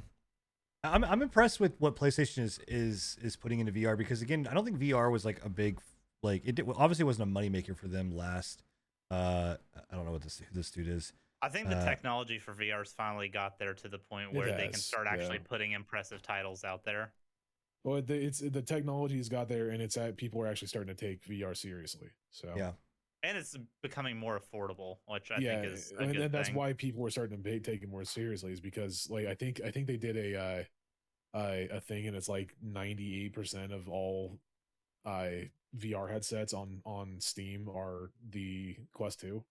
I'm I'm impressed with what PlayStation is is is putting into VR because again, I don't think VR was like a big like it did, well, obviously wasn't a moneymaker for them last. Uh, I don't know what this this dude is. I think the Uh, technology for VR's finally got there to the point It where they can start actually yeah. putting impressive titles out there. Well, the, it's the technology's got there, and it's at people are actually starting to take VR seriously. So Yeah. And it's becoming more affordable, which I yeah, think is a and, good and that's thing. why people are starting to be, take it more seriously is because like I think I think they did a uh, a, a thing and it's like ninety eight percent of all uh, VR headsets on on Steam are the Quest Two.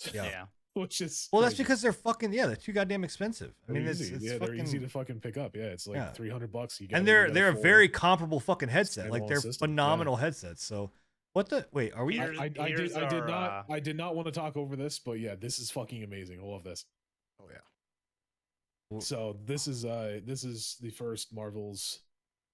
Yeah. yeah. which is Well, that's because they're fucking yeah, they're too goddamn expensive. I They're mean, it's, easy. it's yeah, fucking, they're easy to fucking pick up. Yeah, it's like Yeah. three hundred bucks. You get and they're they're a very comparable fucking headset. Like they're system, yeah. phenomenal headsets. So what the wait? Are we? I, Here's- I, I did here's I did not uh, I did not want to talk over this, but yeah, this is fucking amazing. I love this. Oh yeah. Well- So this is uh this is the first Marvel's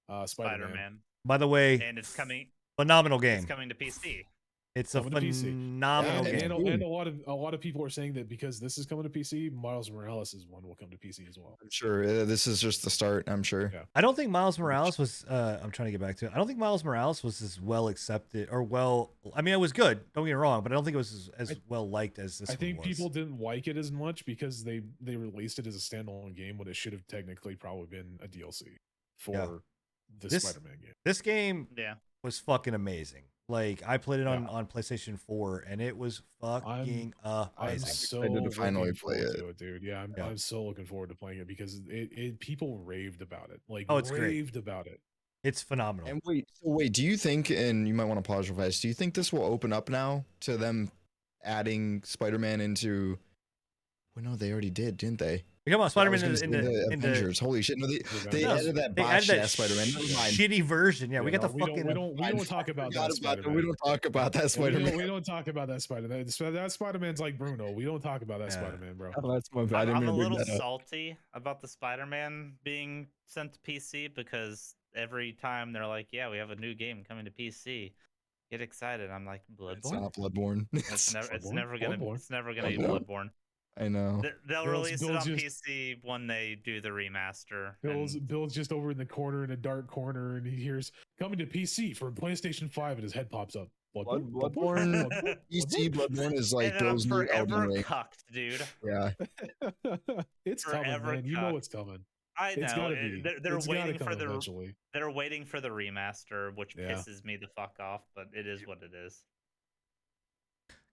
uh Spider-Man. Spider Man. By the way, And it's coming phenomenal game. it's coming to PC. It's a coming to PC. phenomenal Yeah, and, game. and, a- and a lot of a lot of people are saying that because this is coming to PC, Miles Morales is one will come to PC as well. I'm sure uh, this is just the start. I'm sure. Yeah. I don't think Miles Morales was. Uh, I'm trying to get back to it. I don't think Miles Morales was as well accepted or well. I mean, it was good. Don't get me wrong, but I don't think it was as, as I- well liked as this. I one think was. people didn't like it as much because they they released it as a standalone game when it should have technically probably been a DLC for Yeah. the This- Spider-Man game. This game Yeah. was fucking amazing. Like I played it on Yeah. on PlayStation 4, and it was fucking I'm amazing. so excited to finally looking play it. it, dude. Yeah, I'm, Yeah. I'm so looking forward to playing it because it, it people raved about it. Like Oh, it's great. raved about it. It's phenomenal. And wait, so wait, do you think, and you might want to pause real fast, do you think this will open up now to them adding Spider Man into. Well, no, they already did, didn't they? We talking about Yeah, I Spider-Man was in, in the, the in the Avengers. Holy shit. No, they, they No, added that they botch added that ass Spider Man. Shitty version. Yeah, we got no, the we fucking. don't we don't we don't talk about that about Spider that. We don't talk about that Yeah, Spider we, don't, we Man. don't talk about that Spider-Man. That that Spider-Man's like Bruno. We don't talk about that Yeah. Spider-Man, bro. Oh, that's my bad. I I'm, I'm a mean to bring little salty about the Spider Man being sent to PC because every time they're like, Yeah, we have a new game coming to PC. Get excited. I'm like, It's Bloodborne? not Bloodborne. It's never it's Bloodborne? never gonna Bloodborne? it's never gonna be Bloodborne? Bloodborne. I know. Th- They'll Bill's- release it on just- PC when they do the remaster. Bill's and- Bill's just over in the corner in a dark corner, and he hears coming to PC for PlayStation Five, and his head pops up. Blood- Bloodborne? Bloodborne- Bloodborne? EC Bloodborne is like and I'm those new Elden forever Ring. cucked, dude. Yeah. it's coming, Forever man. You know cucked. it's coming. I It's know. gotta be. They're, they're It's gotta waiting for the eventually. they're waiting for the remaster, which Yeah. pisses me the fuck off, but it is what it is.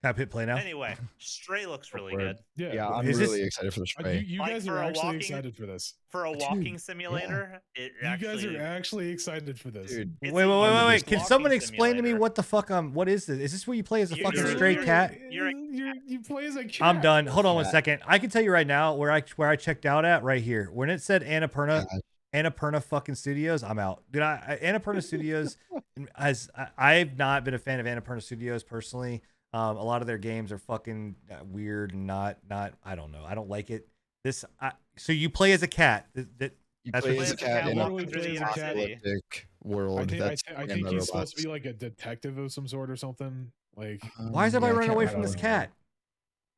Can I hit play now? Anyway, Stray looks really good. Yeah, Yeah, I'm Is this- really excited for the uh, you, Stray. you Like, guys for are a actually walking- excited for this. For a Dude, walking simulator, it You actually guys are actually excited for this. Dude, it's wait, a wait, wait, wait, wait! Can walking someone explain to me simulator. what the fuck um what is this? Is this where you play as a You- fucking you're- stray you're- cat? you're- you you play as a cat. I'm done. Hold on one Cat. second. I can tell you right now where I where I checked out at right here. When it said Annapurna, God. Annapurna fucking Studios, I'm out. Dude, I, I Annapurna Studios has I, I've not been a fan of Annapurna Studios personally. Um, a lot of their games are fucking uh, weird and not not I don't know. I don't like it. This I, so you play as a cat. That, that You That's play what as a it is. cat in a Walking through the inner apocalyptic world. I think, I, That's I think by he's supposed to be like a detective of some sort or something. Like why is Um, everybody yeah, running away from this what- cat?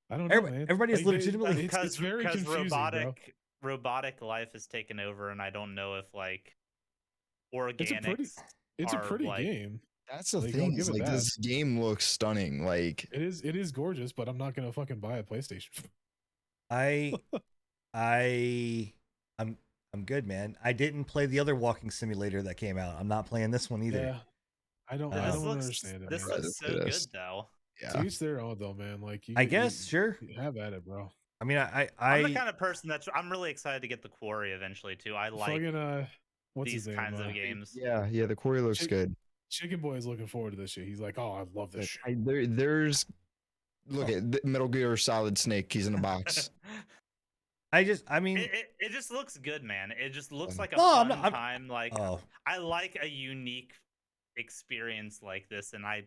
I don't know, Everybody- man. everybody is Like, they- legitimately- it's, it's very because confusing, robotic bro. robotic life has taken over, and I don't know if like organics. It's a pretty, it's a are, pretty like- game. That's the Like, thing. is, like that. this game looks stunning. Like It is, it is gorgeous, but I'm not gonna fucking buy a PlayStation. I, I, I'm, I'm good, man. I didn't play the other walking simulator that came out. I'm not playing this one either. Yeah, I don't, Uh, I don't looks understand it. this man. looks so It good though. yeah. To each their own, though, man. Like, you, I you- guess, sure. you have at it, bro. I mean, I, I, I'm the kind of person that's I'm really excited to get the quarry eventually too. I like fucking uh, what's these his name? kinds uh, of games. Yeah, yeah, the quarry looks Chick- good. Chicken Boy is looking forward to this shit. He's like, oh, I love this shit. I, there, there's look Oh. at the Metal Gear Solid Snake. He's in a box. I just, I mean, it, it, it just looks good, man. It just looks Um, like a No, I'm fun not- I'm- time. Like oh, I like a unique experience like this, and I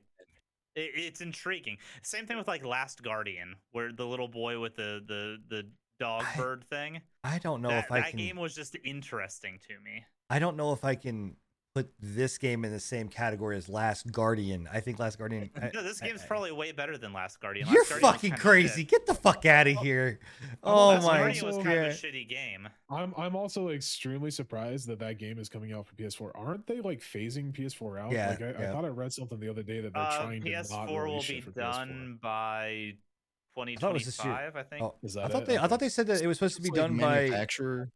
it, it's intriguing. Same thing with like Last Guardian, where the little boy with the the the dog I- bird thing. I don't know that if I that can. game was just interesting to me. I don't know if I can put this game in the same category as Last Guardian. I think Last Guardian. I- No, this I- game's I- probably way better than Last Guardian. You're Guardian fucking crazy. shit. Get the fuck out of here. I'm Oh Last my Guardian was kind of a god. shitty game. I'm I'm also extremely surprised that that game is coming out for PS4. Aren't they like phasing PS4 out? Yeah, like I, yeah. I thought I read something the other day that they're Uh, trying to not PS4 will release be shit for done by thought it was 2025, I think. Oh, PS4. I thought it? they. I thought they said that it was supposed to be like done by. manufacturer.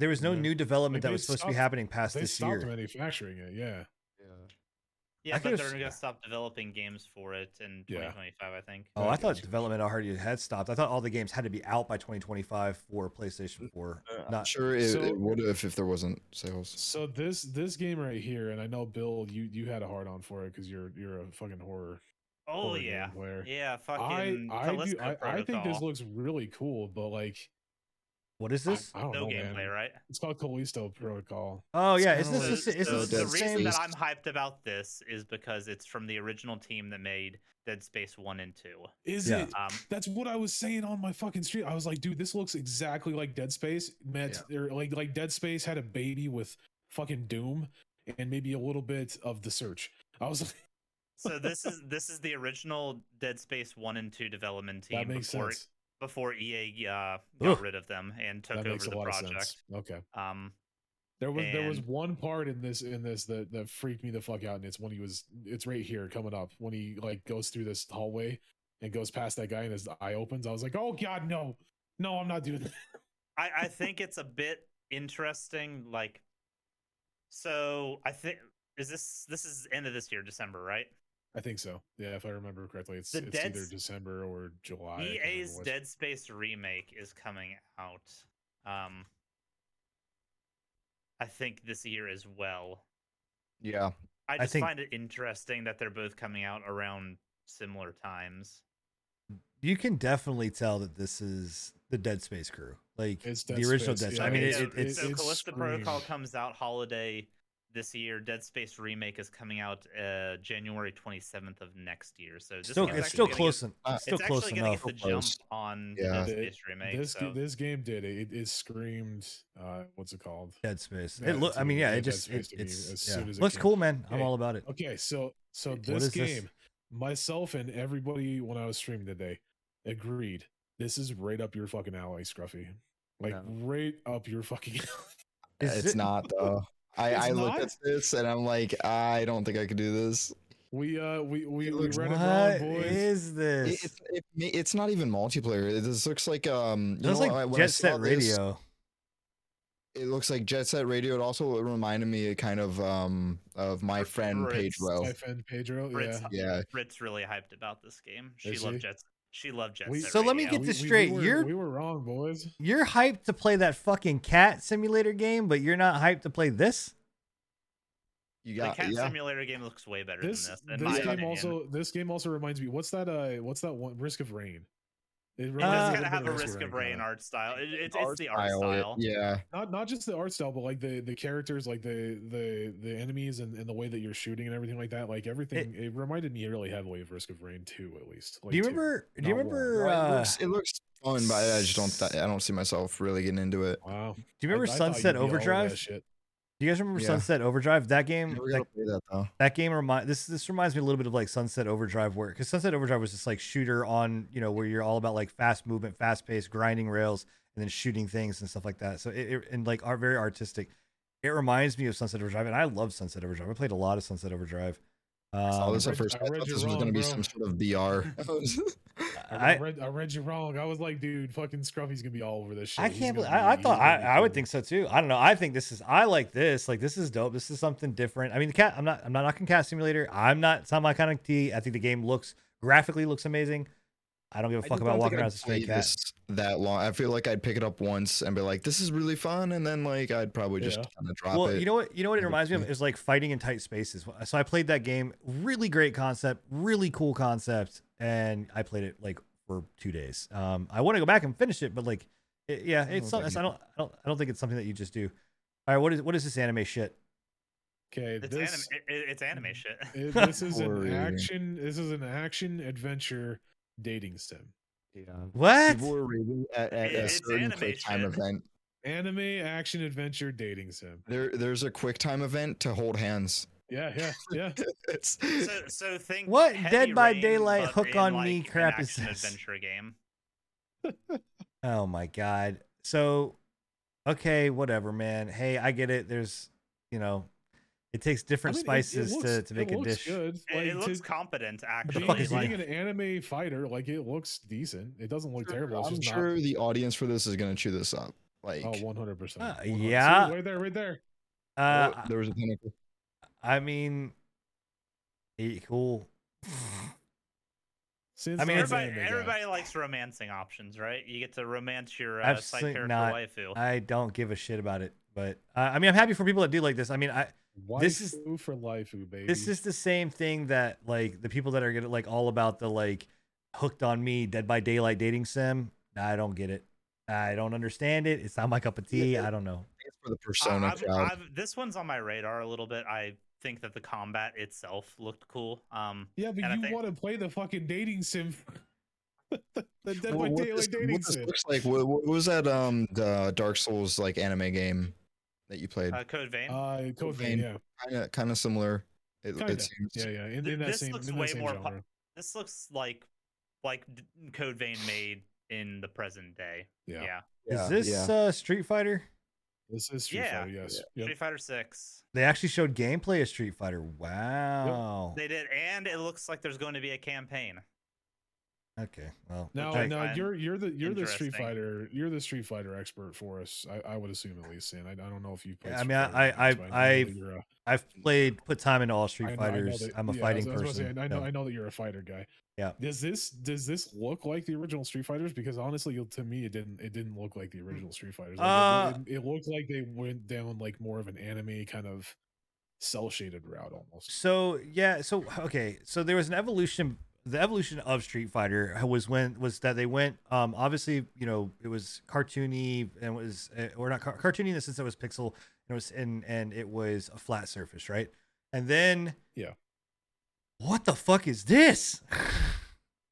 There was no Yeah. new development Like, that was supposed to be happening past this year. they this stopped year. manufacturing it. Yeah. Yeah, I but they're s- going to stop developing games for it in Yeah. 2025, I think. Oh, I thought development already had stopped. I thought all the games had to be out by 2025 for PlayStation 4. Uh, I'm Not sure it, So- it would have if there wasn't sales. So this this game right here, and I know Bill, you you had a hard on for it because you're you're a fucking horror. Oh horror yeah, game yeah. I Fucking I do I, I think this looks really cool, but like what is this? I don't no know, gameplay, man. right? It's called Callisto Protocol. Oh yeah, isn't this? So, the- Is so this the Dead reason that I'm hyped about this is because it's from the original team that made Dead Space One and Two. Is Yeah. it? Um, That's what I was saying on my fucking street. I was like, dude, this looks exactly like Dead Space. Met or like like Dead Space had a baby with fucking Doom and maybe a little bit of the search. I was like, so this is this is the original Dead Space One and Two development team that makes before sense. Before EA uh, got Ugh. rid of them and took That over the project. Okay. Um, There was there was one part in this in this that that freaked me the fuck out, and it's when he was it's right here coming up when he like goes through this hallway and goes past that guy and his eye opens. I was like, oh god, no, no, I'm not doing that. I, I think it's a bit interesting. Like, so I think is this this is end of this year, December, right? I think so. Yeah, if I remember correctly, it's, The it's Dead either December or July. I can't EA's. Dead Space remake is coming out. Um, I think this year as well. Yeah, I I just think- find it interesting that they're both coming out around similar times. You can definitely tell that this is the Dead Space crew, like It's the original Space, Dead. Space. yeah. I mean, Yeah, it, so, it, it's so Callisto Protocol comes out holiday this year. Dead Space remake is coming out uh, January 27th of next year. So this still game's it's still close. Get, Uh, it's still it's close actually going enough. to get the jump on Yeah. Dead Space remake. This so. this game did it. It, it screamed. Uh, what's it called? Dead Space. Yeah, It look. I mean, yeah, yeah, it just it, it's yeah. it looks came. cool, man. I'm all about it. Okay, so so this is this? game, myself and everybody when I was streaming today agreed. This is right up your fucking alley, Scruffy. Like No. right up your fucking. Is it's it- not though. I, I look at this and I'm like, I don't think I could do this. we uh we we, It we looks- read it wrong, boys. is this? it's it, it's not even multiplayer. It just looks like um. You That's know, like what, when I Jet saw Set this, Radio. it looks like Jet Set Radio. It also reminded me kind of um of my For- friend for Pedro. My friend Pedro. Fritz, Yeah. Yeah, Brit's really hyped about this game. She Is loved he? Jet. She loved Jet We- Set So let me get this straight, were, you're- we were wrong, boys. You're hyped to play that fucking cat simulator game, but you're not hyped to play this. you the got Cat yeah. Simulator game looks way better This than this. this my game opinion. also this game also reminds me. What's that? Uh, what's that one? Risk of Rain. It, It reminds does Uh, kind of have a Risk Risk of. Rain art style. It, it's, Art it's the art style, style. Yeah, not not just the art style, but like the the characters, like the the the enemies and, and the way that you're shooting and everything like that. Like everything, it, reminded me really heavily of Risk of Rain too, at least. Like do you two. remember? Do you remember? No, it, Uh, looks, it looks fun, but I just don't. I don't see myself really getting into it. Wow. do you remember I- I Sunset you'd be all over that Overdrive? Do you guys remember Yeah. Sunset Overdrive? That game. That, that though. that game remind this. This reminds me a little bit of like Sunset Overdrive, where because Sunset Overdrive was just like shooter on, you know, where you're all about like fast movement, fast paced, grinding rails, and then shooting things and stuff like that. So it, it and like are very artistic. it reminds me of Sunset Overdrive, and I love Sunset Overdrive. I played a lot of Sunset Overdrive. I Um, this at read- first. I I, thought you this was going to be some sort of BR. I, I, read, I read you wrong. I was like, dude, fucking Scruffy's gonna be all over this shit. I can't gonna believe. I, I thought I, I would think so too. I don't know. I think this is. I like this. Like this is dope. This is something different. I mean, the cat. I'm not. I'm not knocking Cat Simulator. I'm not. It's not my kind of tea. I think the game looks graphically looks amazing. I don't give a fuck about walking around I'd as a stray cat. this that long. I feel like I'd pick it up once and be like, "This is really fun," and then like I'd probably just Yeah. kind of drop Well, it. you know what? You know what it reminds me of is like fighting in tight spaces. So I played that game. Really great concept. Really cool concept. And I played it like for two days. Um, I want to go back and finish it, but like, it, yeah, I it's. don't Not, I don't. I don't. I don't think it's something that you just do. All right. What is what is this anime shit? Okay, It's, this anim- it, it- it's anime shit. it- this is an action. This is an action adventure dating sim. What? People were raving at, at a it's certain quick time event. Anime action adventure dating sim. There, there's a quick time event to hold hands. Yeah, yeah, yeah. So, so think What Dead by Rain, Daylight hook in, on like, me crap is action this? adventure game. Oh my god. So, okay, whatever, man. Hey, I get it. There's, you know, it takes I different mean, it- it spices looks- to to make it a dish. Good. It, Like, it looks to, competent, the actually. fuck being, is like, being an anime fighter, like it looks decent. It doesn't look terrible. I'm just sure the audience for this is gonna chew this up. Like. Oh, 100 percent. Uh, yeah. right there, right there. Uh, oh, there was a tentacle. I mean, eh, cool. Since I mean, it's it's- everybody, anime everybody likes romancing options, right? You get to romance your uh, side Absolutely character not. waifu. I don't give a shit about it, but uh, I mean, I'm happy for people that do like this. I mean, I this is- for life, baby. this is the same thing that like the people that are gonna like all about the like hooked on me Dead by Daylight dating sim. I don't get it. I don't understand it. It's not my cup of tea. I don't know. It's for the I- persona I've- I've- this one's on my radar a little bit. I think that the combat itself looked cool. Um, yeah, but you think- want to play the fucking dating sim. the Dead Well, by Daylight this- dating what sim. looks like. What, what was that? Um, the Dark Souls like anime game that you played? uh, Code Vein. Uh, Code Vein. Vein, yeah, Kind of, kind of similar. It, it seems. yeah, yeah. In, in that this same, looks in way same more po- this looks like like Code Vein made in the present day. Yeah. Yeah. Yeah, Is this yeah. uh, Street Fighter? This is Street Yeah. Fighter, yes. Yep. Street Fighter Six. They actually showed gameplay of Street Fighter. Wow. They did, and it looks like there's going to be a campaign. Okay. Well, Now, Which I now you're you're the you're the Street. Fighter you're the Street Fighter expert for us. I, I would assume at least, and I, I don't know if you. played I mean, I- Fighter I- games, but know I- that you're a- I've played, put time into all Street I know Fighters. that- I'm a yeah, fighting I was person. about to say, I know so- I know that you're a fighter guy. Yeah. Does this does this look like the original Street Fighters? Because honestly, to me, it didn't it didn't look like the original Street Fighters. Like, Uh, it, it, it looked like they went down like more of an anime kind of cel shaded route almost. So yeah, so okay, so there was an evolution. The evolution of Street Fighter was when was that they went. Um, obviously, you know, it was cartoony and was uh, or not car- cartoony in the sense that it was pixel. And it was and and it was a flat surface, right? And then Yeah. what the fuck is this?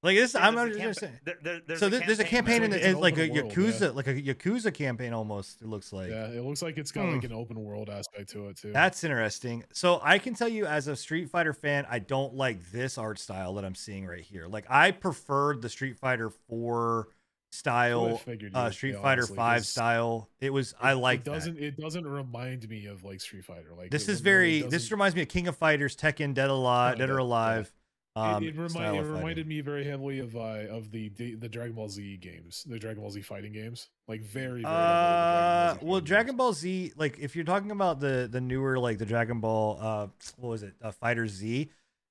like this, Yeah, I'm there's not a campa- understanding. there- there- there's So there's a campaign in the It's it's like a world, yeah. Yakuza, like a Yakuza campaign almost. It looks like. yeah, it looks like it's got like an open world aspect to it too. That's interesting. So I can tell you as a Street Fighter fan, I don't like this art style that I'm seeing right here. Like I preferred the Street Fighter 4 style, figured uh, Street say, Fighter honestly, 5 'cause style. It was I like it doesn't it doesn't remind me of like Street Fighter. Like This is it very this reminds me of King of Fighters, Tekken, Dead Alive, Dead or yeah. Alive. Um, it, it, remi- style it reminded me very heavily of uh, of the, the Dragon Ball Z games, the Dragon Ball Z fighting games, like very. very Uh, the well, Dragon Dragon Ball Z, like if you're talking about the the newer like the Dragon Ball, uh, what was it, uh, Fighter Z,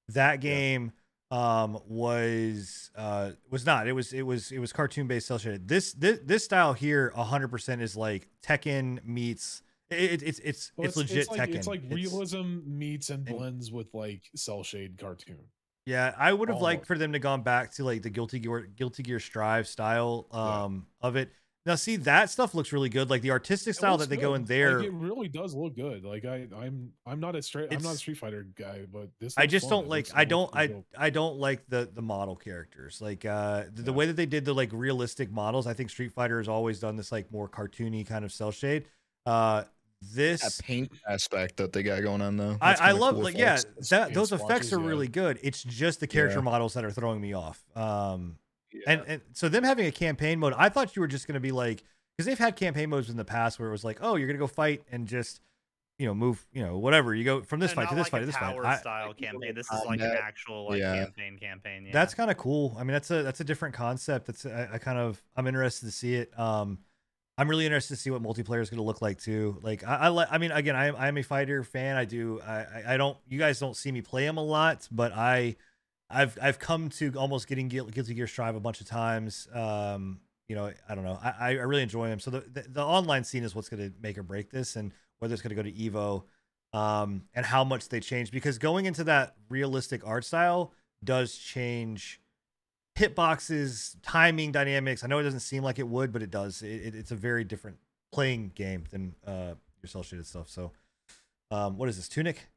that game um was uh was not. It was it was it was cartoon based cel shaded. This this this style here 100% is like tekken meets it, it's it's Well, it's legit it's like, tekken. It's like realism meets and blends with like cel shade cartoon. Yeah i would have liked for them to gone back to like the guilty gear guilty gear strive style Yeah. um of it now see that stuff looks really good like the artistic style that they go in there Like, it really does look good. Like I, I'm, I'm not a straight, I'm not a Street Fighter guy, but this. I just fun. don't It like I don't I dope. I don't like the the model characters. Like uh the, the way that they did the like realistic models, I think Street Fighter has always done this like more cartoony kind of cel shade. Uh this That paint aspect that they got going on though. I, That's I kinda love cool like yeah, effects. that and those effects are yeah. really good. It's just the character Yeah. models that are throwing me off. Um Yeah. and, and so them having a campaign mode, I thought you were just gonna be like because they've had campaign modes in the past where it was like, oh, you're gonna go fight and just you know move you know whatever you go from this No, fight to this like fight to this fight. tower I- style campaign. This is combat. like an actual like Yeah. campaign campaign. Yeah. That's kind of cool. I mean, that's a that's a different concept. That's I, I kind of I'm interested to see it. Um, I'm really interested to see what multiplayer is going to look like too. Like I, I. I mean, again, I I'm a fighter fan. I do. I I- don't. You guys don't see me play them a lot, but I, I've I've come to almost getting Guil- Guilty Gear Strive a bunch of times. Um, you know, I don't know. I I I really enjoy them. So the the, the online scene is what's going to make or break this, and whether it's going to go to Evo, um, and how much they change because going into that realistic art style does change hitboxes, timing dynamics. I know it doesn't seem like it would, but it does. It, it, it's a very different playing game than uh, your cel shaded stuff. So, um, what is this? Tunic?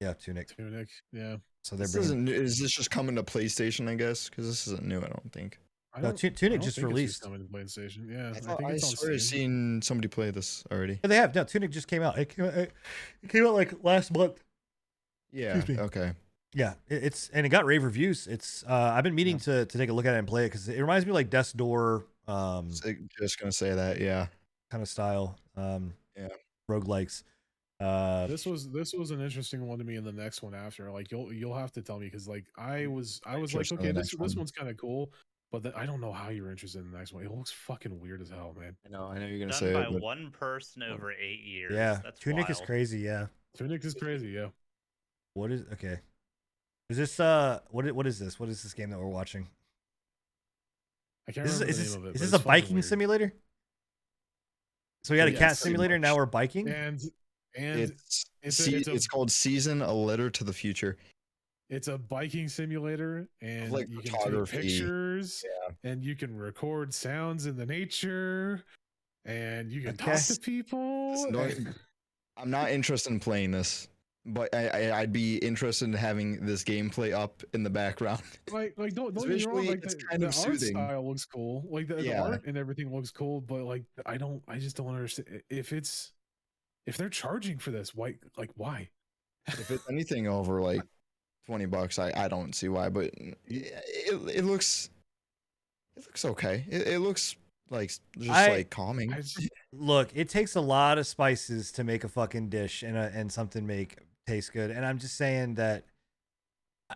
Yeah, Tunic. Tunic. Yeah. So they're This bringing. isn't. Is this just coming to PlayStation? I guess because this isn't new. I don't think. I No, don't- Tu- I Tunic don't just think it's released. coming to PlayStation. Yeah. I, I, think I it's on swear I've seen somebody play this already. Yeah, they have. No, Tunic just came out. It came, it came out like last month. Yeah. Excuse me. Okay. Yeah, it's and it got rave reviews. It's uh, I've been meaning to to take a look at it and play it because it reminds me of like Death's Door um Just gonna say that. Yeah. kind of style. Um, Yeah. roguelikes. Uh, This was this was an interesting one to me in the next one after. Like you'll you'll have to tell me because like I was I was like Interest in the okay this next this one's kind of cool, but then I don't know how you're interested in the next one. It looks fucking weird as hell, man. I know. I know you're gonna done say by it. But one person over eight years. yeah, That's Tunic is crazy. Yeah. Tunic is crazy, yeah. What is okay? Is this uh what what is this? What is this game that we're watching? I can't Is this remember is the this, name of it. is this a biking weird. simulator? So we had a Yes, cat pretty simulator. Now we're biking. And and it's it's a- see, it's it's, called Season: A Letter to the Future. it's a biking simulator, and like you can take photography. pictures, and you can record sounds in the nature, and you can talk to people. It's. I'm not interested in playing this, but I, I I'd be interested in having this gameplay up in the background. like like don't, It's don't get me wrong, like it's the, kind the of art soothing. style looks cool like the, the art and everything looks cool but like i don't i just don't understand if it's if they're charging for this why like why if it's anything over like twenty bucks, I I don't see why. But yeah, it it looks it looks okay. It, it looks like just I- like calming. I just, Look, it takes a lot of spices to make a fucking dish and a, and something make taste good. And I'm just saying that uh,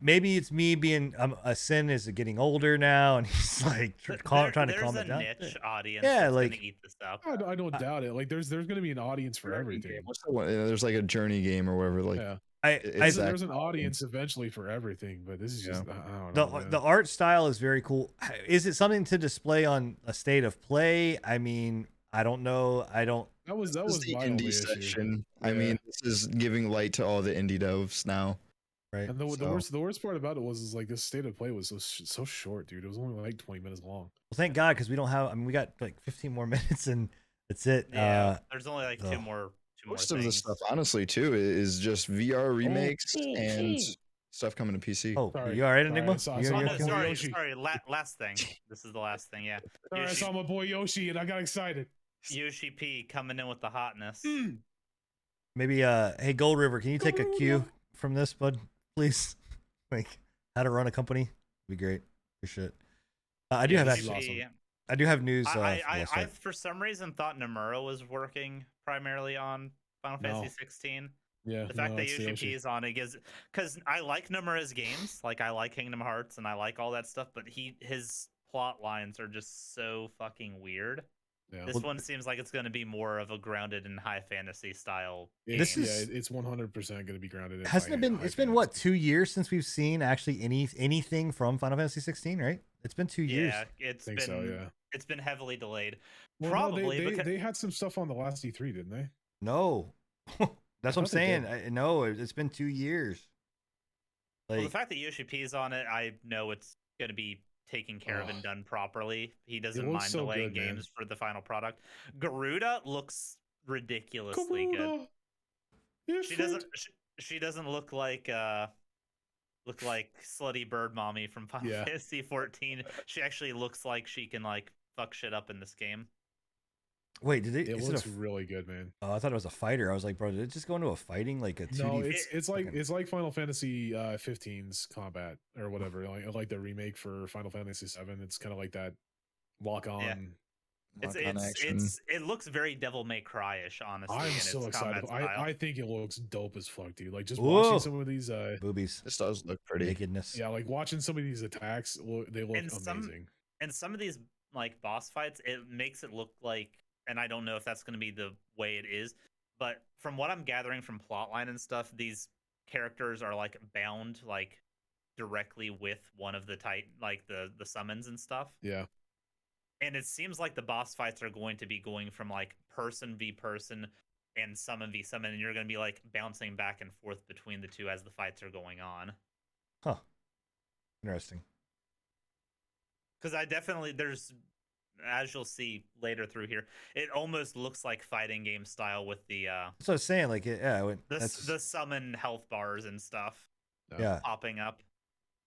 maybe it's me being um, a sin is getting older now, and he's like tr- Th- there- trying to calm it down. There's a niche audience. Yeah, that's like- eat this up. I, don't- I don't I- doubt it like there's there's gonna be an audience for everything What's the one? There's like a journey game or whatever. Like yeah I, I there's, there's an audience eventually for everything but this is just I, I don't the man. the art style is very cool. Is it something to display on a state of play? I mean, I don't know. I don't. That was that this was the my indie issue. section. I mean, this is giving light to all the indie devs now. Right. and the, the worst the worst part about it was is like this state of play was so so short dude it was only like 20 minutes long Well, thank God, because we don't have. I mean, we got like 15 more minutes, and that's it. Yeah, Uh, there's only like ugh. two more. Two Most more of the stuff, honestly, too, is just VR remakes oh, and oh. stuff coming to PC. oh, Sorry. you all right, Sorry, Enigma? I saw- I You- saw Oh, you my no, okay? boy sorry, Yoshi. sorry. La- last thing. This is the last thing. Yeah, Sorry, I Yoshi- saw my boy Yoshi and I got excited. Yoshi P coming in with the hotness. Mm. Maybe. Uh, hey, Gold River, can you take a cue from this, bud, please? Like how to run a company? Be great. Appreciate. it. Uh, I do have he's actually. awesome. I do have news. Uh, I, I, I, I, for some reason thought Nomura was working primarily on Final No. Fantasy 16. Yeah, The fact no, that it's the Yoshi, Yoshi. P is on it is because I like Nomura's games, like I like Kingdom Hearts and I like all that stuff, but he his plot lines are just so fucking weird. Yeah. This Well- one seems like it's going to be more of a grounded and high fantasy style. This It's- is- yeah, it's 100 percent going to be grounded. in Hasn't high- it been? high It's been what two years since we've seen actually any anything from Final Fantasy 16, right? It's been two years. Yeah, it's I think been so. Yeah. it's been heavily delayed. Well, Probably no, they, they, because- they had some stuff on the last E3, didn't they? No, that's what I'm saying. I, no, it- it's been two years. Like, well, the fact that Yoshi P is on it, I know it's going to be taken care of and done properly. He doesn't mind so delaying good, games for the final product. Garuda looks ridiculously good. Kabuto, your She friend. doesn't. She, she doesn't look like uh look like slutty bird mommy from Final Yeah. Fantasy 14. She actually looks like she can like fuck shit up in this game. Wait, did it? It is it looks a, really good, man. oh, I thought it was a fighter. I was like, bro, did it just go into a fighting like a 2D? No, it's it's like it's like Final Fantasy uh 15's combat or whatever, like like the remake for Final Fantasy 7. It's kind of like that lock on It's Lock-on it's, action. it's it looks very Devil May Cry-ish, honestly. I'm so excited. I, I think it looks dope as fuck, dude. Like just Whoa. watching some of these uh Boobies, This does look pretty. nakedness. yeah, like watching some of these attacks, lo- they look And some- amazing. and some of these like boss fights, it makes it look like, and I don't know if that's going to be the way it is, but from what I'm gathering from plotline and stuff, these characters are like bound like directly with one of the tight like the the summons and stuff. Yeah. And it seems like the boss fights are going to be going from like person v person and summon v summon, and you're going to be like bouncing back and forth between the two as the fights are going on. Huh. Interesting. because I definitely there's as you'll see later through here, it almost looks like fighting game style with the uh That's what I was saying. Like, yeah, it went- the that's the summon health bars and stuff yeah. popping up.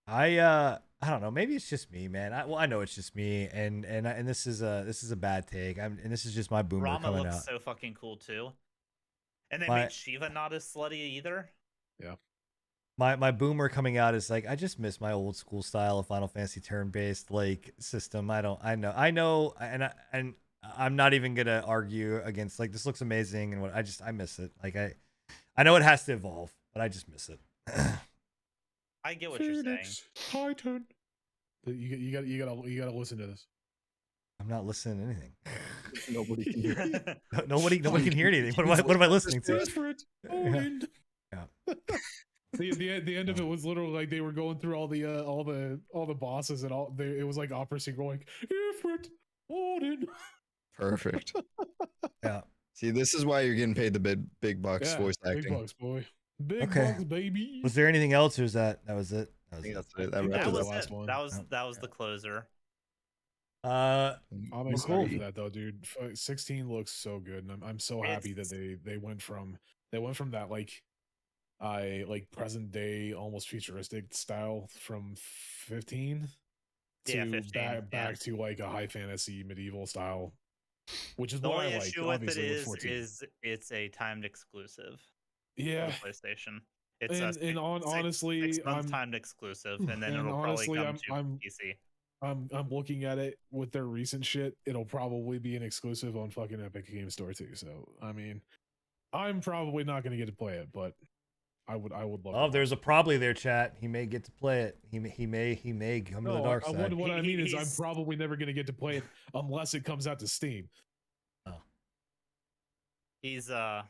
I uh I don't know. Maybe it's just me, man. I, well, I know it's just me, and and and this is a this is a bad take. I'm and this is just my boomer Rama coming looks out. so fucking cool too. And they My- made Shiva not as slutty either. My my boomer coming out is like I just miss my old school style of Final Fantasy turn based like system. I don't I know I know and I, and I'm not even gonna argue against like this looks amazing and what I just I miss it. Like I I know it has to evolve, but I just miss it. I get what you're saying. Phoenix, Titan. You you got you got to you got to listen to this. I'm not listening to anything. Nobody can hear. No- Nobody nobody can hear anything. What am I what am I listening to? Different. Yeah. Yeah. The, the the end of it was literally like they were going through all the uh, all the all the bosses and all they, it was like opera singer going Ifrit Odin. Perfect. Yeah. See, this is why you're getting paid the big big bucks Yeah, voice Big acting. bucks, boy. Big Okay. bucks, baby. Was there anything else or is that that was it? That I was think it. that's it. That That That was was the it. one. That was Oh, that was yeah. the closer. Uh I'm excited cool. for that though, dude. 16 looks so good, and I'm I'm so happy that they they went from they went from that like I like present day almost futuristic style from 15 to Yeah, 15, back yeah. to like a high fantasy medieval style, which is The what only I like. issue with it obviously is it's a timed exclusive yeah, PlayStation. It's and, a and on, six- honestly, six I'm timed exclusive, and then and it'll honestly, probably I'm- come to I'm- PC. I'm I'm looking at it with their recent shit. It'll probably be an exclusive on fucking Epic Game Store too. So I mean, I'm probably not going to get to play it, but I would I would love. oh to there's a probably there chat. He may get to play it. He may he may he may come to the No, dark I- side. what, what I He- mean is I'm probably never going to get to play it unless it comes out to Steam. Oh. He's uh,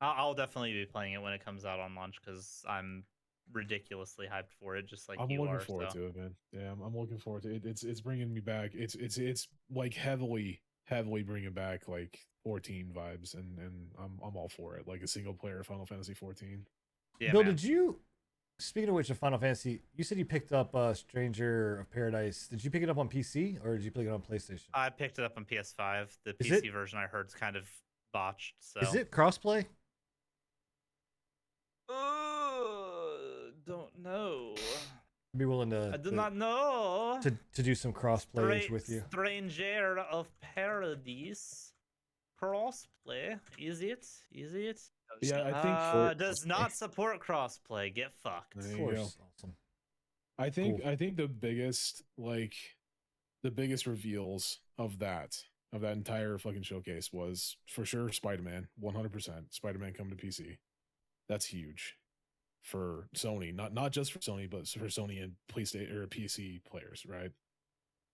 I'll, I'll definitely be playing it when it comes out on launch because I'm ridiculously hyped for it, just like I'm you looking are. forward so. to it, man. Yeah, I'm, I'm looking forward to it. It's it's bringing me back. It's it's it's like heavily heavily bringing back like 14 vibes, and and I'm I'm all for it. Like a single player Final Fantasy 14. Yeah, Bill, man. did you? Speaking of which, of Final Fantasy, you said you picked up uh, Stranger of Paradise. Did you pick it up on PC or did you pick it on PlayStation? I picked it up on PS5. The Is PC it- version I heard is kind of botched. So Is it crossplay? Uh, don't know. I'd be willing to I do to, not know. to, to do some crossplay with you. Stranger of Paradise. Crossplay. Is it? Is it? Yeah, I think Uh, for- does not support crossplay. Get fucked. There Of you go. course, awesome. I think Cool. I think the biggest like the biggest reveals of that of that entire fucking showcase was for sure Spider-Man, 100%. Spider-Man coming to PC. That's huge for Sony, not not just for Sony, but for Sony and PlayStation or PC players, right?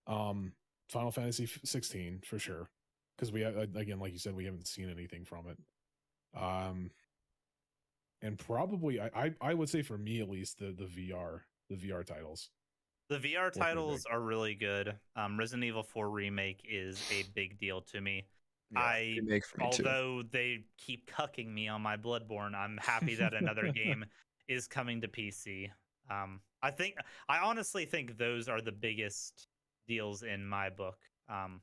Um Final Fantasy 16 for sure because we again like you said we haven't seen anything from it. Um and probably I, I I would say for me at least the the VR the VR titles. The VR titles are really good. Um, Resident Evil 4 remake is a big deal to me. I- remake for me too. Although they keep cucking me on my Bloodborne, I'm happy that another game is coming to PC. Um, I think I honestly think those are the biggest deals in my book. Um,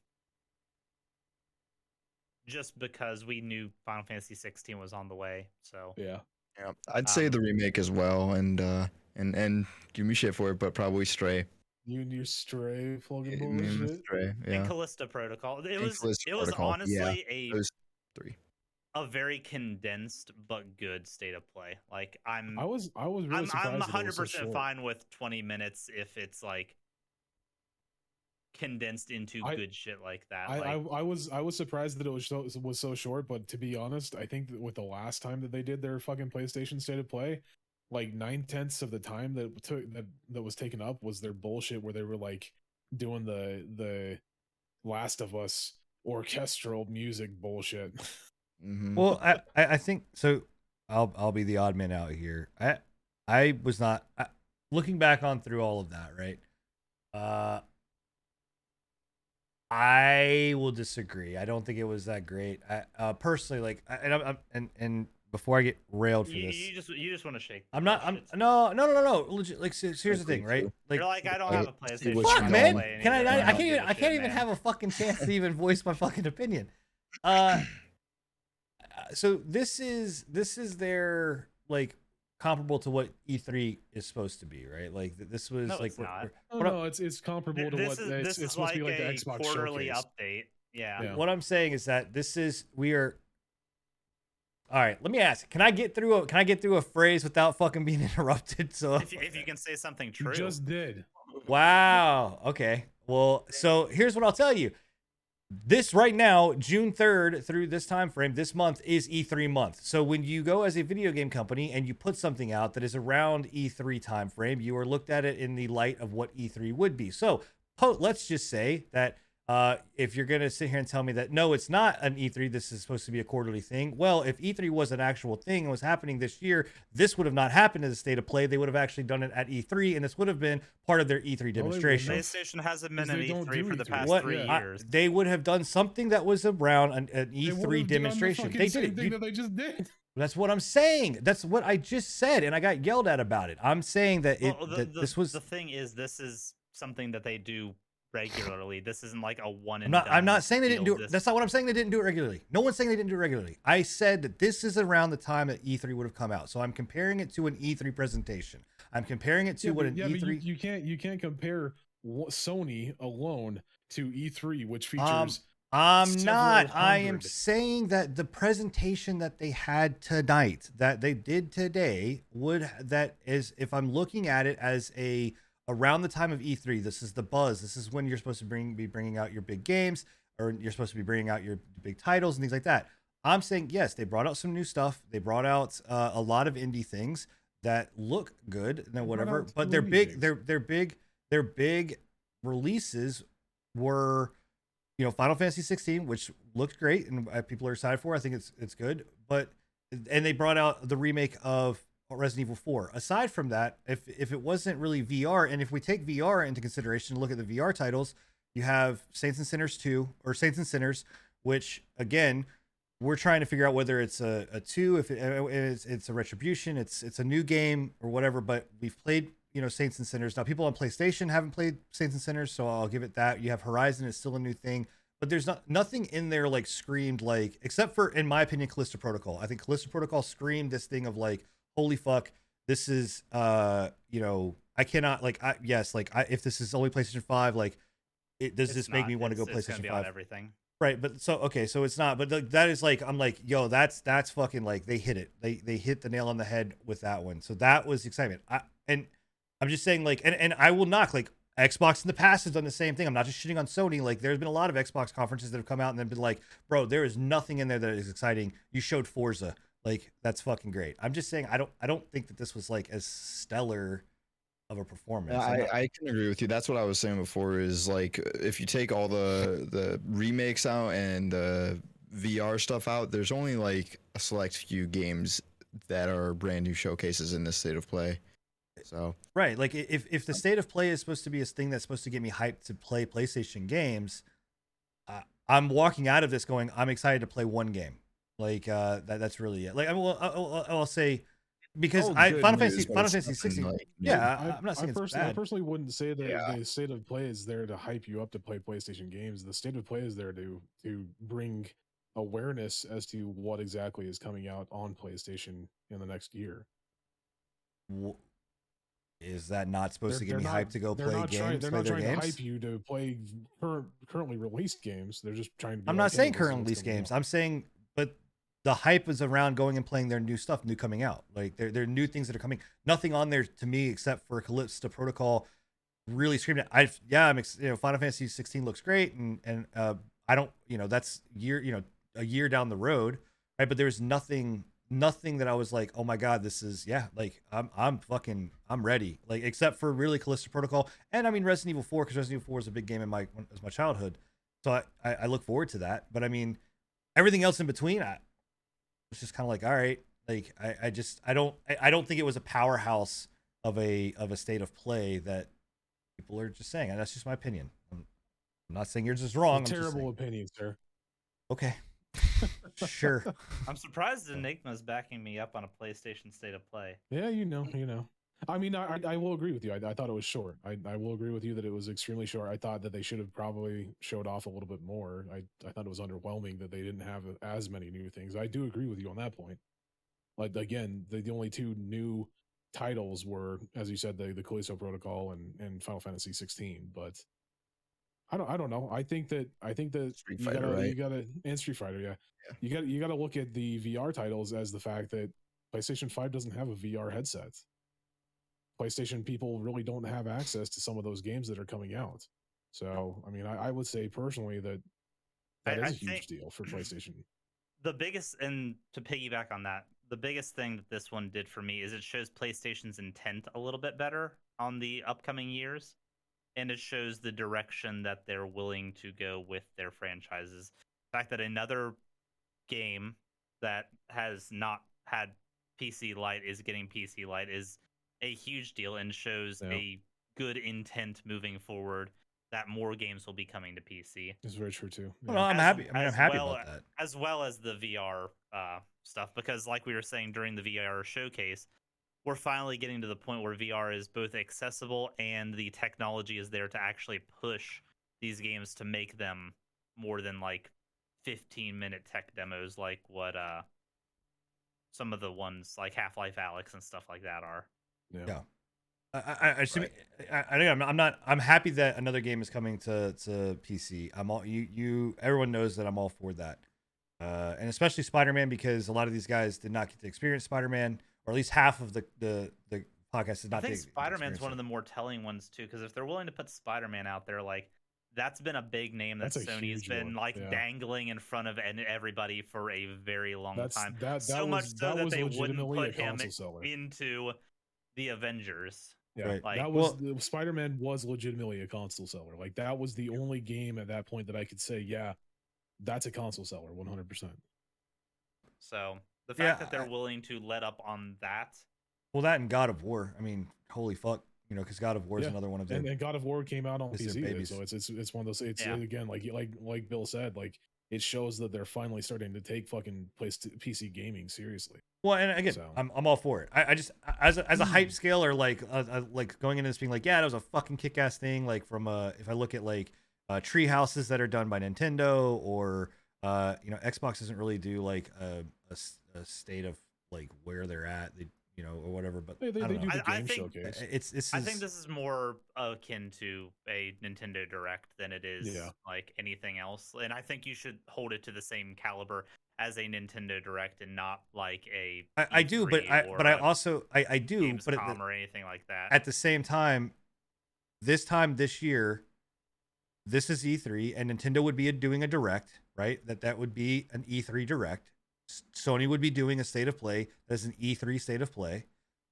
just because we knew Final Fantasy 16 was on the way, so Yeah. Yeah, I'd say Um, the remake as well, and uh, and and give me shit for it, but probably Stray. You and your stray plugging Yeah, and bullshit. Stray, and yeah. Callisto Protocol. It And was Callisto it was Protocol, yeah, honestly a those three. a very condensed but good state of play. Like I'm I was I was really I'm surprised. I'm that it was so 100% short. fine with 20 minutes if it's like condensed into I- good shit like that. I, like, I I was I was surprised that it was so was so short, but to be honest, I think that with the last time that they did their fucking PlayStation State of Play, like nine tenths of the time that took that that was taken up was their bullshit where they were like doing the the Last of Us orchestral music bullshit. Mhm. Well, I, I I think so. I'll I'll be the odd man out here. I I was not I, looking back on through all of that, right? Uh, I will disagree. I don't think it was that great. I uh, personally like, I, and I'm, I'm and and before I get railed for you, this, you just you just want to shake. I'm not. I'm no no no no no. Legit, like so- so here's the thing, right? Like, You're like I don't have a see PlayStation. fuck, man. Can I? I, I can't give even. a I shit, can't even man. have a fucking chance to even voice my fucking opinion. Uh, so this is this is their like comparable to what E3 is supposed to be, right? Like this was No, like it's we're- not. we're- oh no, it's it's comparable Th- to This what is it's, this it's is supposed like to be like the a Xbox quarterly showcase. update. Yeah. Yeah. what I'm saying is that this is we are. All right, let me ask. Can I get through a Can I get through a phrase without fucking being interrupted? So If you, if you can say something You true. just did. Wow. Okay. Well, so here's what I'll tell you. This right now, June 3rd through this time frame, this month is E3 month. So when you go as a video game company and you put something out that is around E3 time frame, you are looked at it in the light of what E3 would be. So let's just say that uh, if you're going to sit here and tell me that no, it's not an E3, this is supposed to be a quarterly thing. Well, if E3 was an actual thing and was happening this year, this would have not happened in the state of play. They would have actually done it at E3, and this would have been part of their E3 demonstration. have. PlayStation hasn't been Because an they E3 for the E3. past what three yeah. I- years. they would have done something that was around an, an E3 done the demonstration. fucking They did it. thing You- that they just did. that's what I'm saying. That's what I just said, and I got yelled at about it. I'm saying that it Well, the, that the- this was. the thing is this is something that they do regularly. This isn't like a one and I'm not. I'm not saying they didn't do it. This- That's not what I'm saying. They didn't do it regularly. No one's saying they didn't do it regularly. I said that this is around the time that E3 would have come out. So I'm comparing it to an E3 presentation. I'm comparing it to yeah, what but, an yeah, but E3. you, you can't you can't compare Sony alone to E3, which features. Um, I'm several not. I am saying that the presentation that they had tonight, that they did today, would that is if I'm looking at it as a around the time of E3, this is the buzz. This is when you're supposed to bring be bringing out your big games, or you're supposed to be bringing out your big titles and things like that. I'm saying yes, they brought out some new stuff. They brought out uh, a lot of indie things that look good and whatever, but they're big. They're they're big. Their big releases were you know Final Fantasy 16, which looked great and uh, people are excited for. I think it's it's good, but and they brought out the remake of Resident Evil 4. Aside from that, if if it wasn't really VR, and if we take VR into consideration look at the VR titles, you have Saints and Sinners 2 or Saints and Sinners, which again we're trying to figure out whether it's a, a two, if it, uh, it's, it's a retribution, it's it's a new game or whatever. But we've played you know Saints and Sinners. Now people on PlayStation haven't played Saints and Sinners, so I'll give it that. You have Horizon, it's still a new thing, but there's not nothing in there like screamed like, except for in my opinion, Callisto Protocol. I think Callisto Protocol screamed this thing of like, holy fuck, this is uh you know I cannot like I yes like I if this is only PlayStation Five like. It, does It's this make me want to go It's- it's gonna PlayStation Five? everything. Right, but so okay, so it's not, but like, that is like I'm like, yo, that's that's fucking like they hit it. They they hit the nail on the head with that one. So that was excitement. I and I'm just saying like and and I will knock like Xbox in the past has done the same thing. I'm not just shitting on Sony. Like there's been a lot of Xbox conferences that have come out and then been like, bro, there is nothing in there that is exciting. You showed Forza. Like that's fucking great. I'm just saying I don't I don't think that this was like as stellar of a performance. Yeah, I'm not- I, I can agree with you. That's what I was saying before. Is like if you take all the the remakes out and the VR stuff out, there's only like a select few games that are brand new showcases in this state of play. So Right. Like if if the state of play is supposed to be a thing that's supposed to get me hyped to play PlayStation games, uh, I'm walking out of this going, I'm excited to play one game. Like uh, that that's really it. Like I will I'll, I'll say because Oh, I Final news, Fantasy Final Fantasy 16. like, yeah, I, I, am not saying I, it's personally, I personally wouldn't say that Yeah. the state of play is there to hype you up to play PlayStation games. The state of play is there to to bring awareness as to what exactly is coming out on PlayStation in the next year. W- Is that not supposed They're- to get me not- hyped to go play not games? Trying, they're play not their trying games? to hype you to play current, currently released games. They're just trying to. Be I'm like, not "Hey, saying this is current what's release coming games. out." I'm saying, but the hype is around going and playing their new stuff, new coming out. Like there, there are new things that are coming. Nothing on there to me except for Callisto Protocol. really screamed at. I yeah, I'm you know Final Fantasy 16 looks great, and and uh, I don't you know that's year you know a year down the road, right? But there's nothing nothing that I was like, oh my god, this is yeah, like I'm I'm fucking I'm ready, like except for really Callisto Protocol, and I mean Resident Evil 4 because Resident Evil 4 is a big game in my as my childhood, so I, I I look forward to that. But I mean everything else in between, I was just kind of like, all right, like I I just I don't I, I don't think it was a powerhouse of a of a state of play that people are just saying, and that's just my opinion. I'm, I'm not saying yours is wrong. I'm just terrible opinion, sir. Okay. sure. I'm surprised Enigma's backing me up on a PlayStation State of Play. Yeah, you know, you know. I mean, I, I will agree with you. I, I thought it was short. I, I will agree with you that it was extremely short. I thought that they should have probably showed off a little bit more. I, I thought it was underwhelming that they didn't have as many new things. I do agree with you on that point. Like again, the, the only two new titles were, as you said, the the Callisto Protocol and and Final Fantasy 16. But I don't I don't know. I think that I think that Street you Fighter, gotta you gotta and Street Fighter, yeah. Yeah. You got to you got to look at the VR titles as the fact that PlayStation 5 doesn't have a VR headset. PlayStation people really don't have access to some of those games that are coming out. So, I mean, I, I would say personally that that is I- a I huge deal for PlayStation. The biggest, and to piggyback on that, the biggest thing that this one did for me is it shows PlayStation's intent a little bit better on the upcoming years, and it shows the direction that they're willing to go with their franchises. The fact that another game that has not had PC Lite is getting PC Lite is a huge deal and shows Yeah. a good intent moving forward that more games will be coming to PC It's very true too. Well, Yeah. no, I'm As- happy. I mean, I'm as happy well about that. as well as the VR uh, stuff because like we were saying during the VR showcase we're finally getting to the point where VR is both accessible and the technology is there to actually push these games to make them more than like 15 minute tech demos like what uh some of the ones like Half-Life Alyx and stuff like that are. Yeah. Yeah. I, I, I, just- Right. I, I think I'm, I'm not. I'm happy that another game is coming to to PC. I'm all you. You. Everyone knows that I'm all for that, uh, and especially Spider-Man because a lot of these guys did not get to experience Spider-Man, or at least half of the the the podcast did I not. think Spider-Man's one it. of the more telling ones too because if they're willing to put Spider-Man out there like that's been a big name that Sony's been one, like yeah. dangling in front of and everybody for a very long That's time. that that so was much so that that they wouldn't put a him seller. into the Avengers. Yeah, Right. Like- that was the Spider-Man was legitimately a console seller. Like that was the only game at that point that I could say, yeah, that's a console seller, one hundred percent. So the Yeah, fact that they're I- willing to let up on that, Well, that and God of War. I mean, holy fuck, you know, because God of War is Yeah, another one of their. And, and God of War came out on It's their PC, so it's it's it's one of those. It's Yeah. again like like like Bill said, like it shows that they're finally starting to take fucking place to PC gaming seriously. Well, and again, So- I'm, I'm all for it. I, I just as a, as a Hmm. hype scale or like uh, uh, like going into this being like, yeah, that was a fucking kick ass thing. Like from uh, if I look at like uh, tree houses that are done by Nintendo or uh, you know, Xbox doesn't really do like a a state of like where they're at, they, you know, or whatever. But They, they, I they don't do know. the I- I think- showcase. It's it's. I think this is more akin to a Nintendo Direct than it is Yeah. like anything else. And I think you should hold it to the same caliber as a Nintendo Direct and not like a I, I do, but E3 I but I a also I, I do, but at the, or anything like that. at the same time, this time this year, this is E3, and Nintendo would be doing a direct, right? That that would be an E3 direct. S- Sony would be doing a state of play that's an E3 state of play,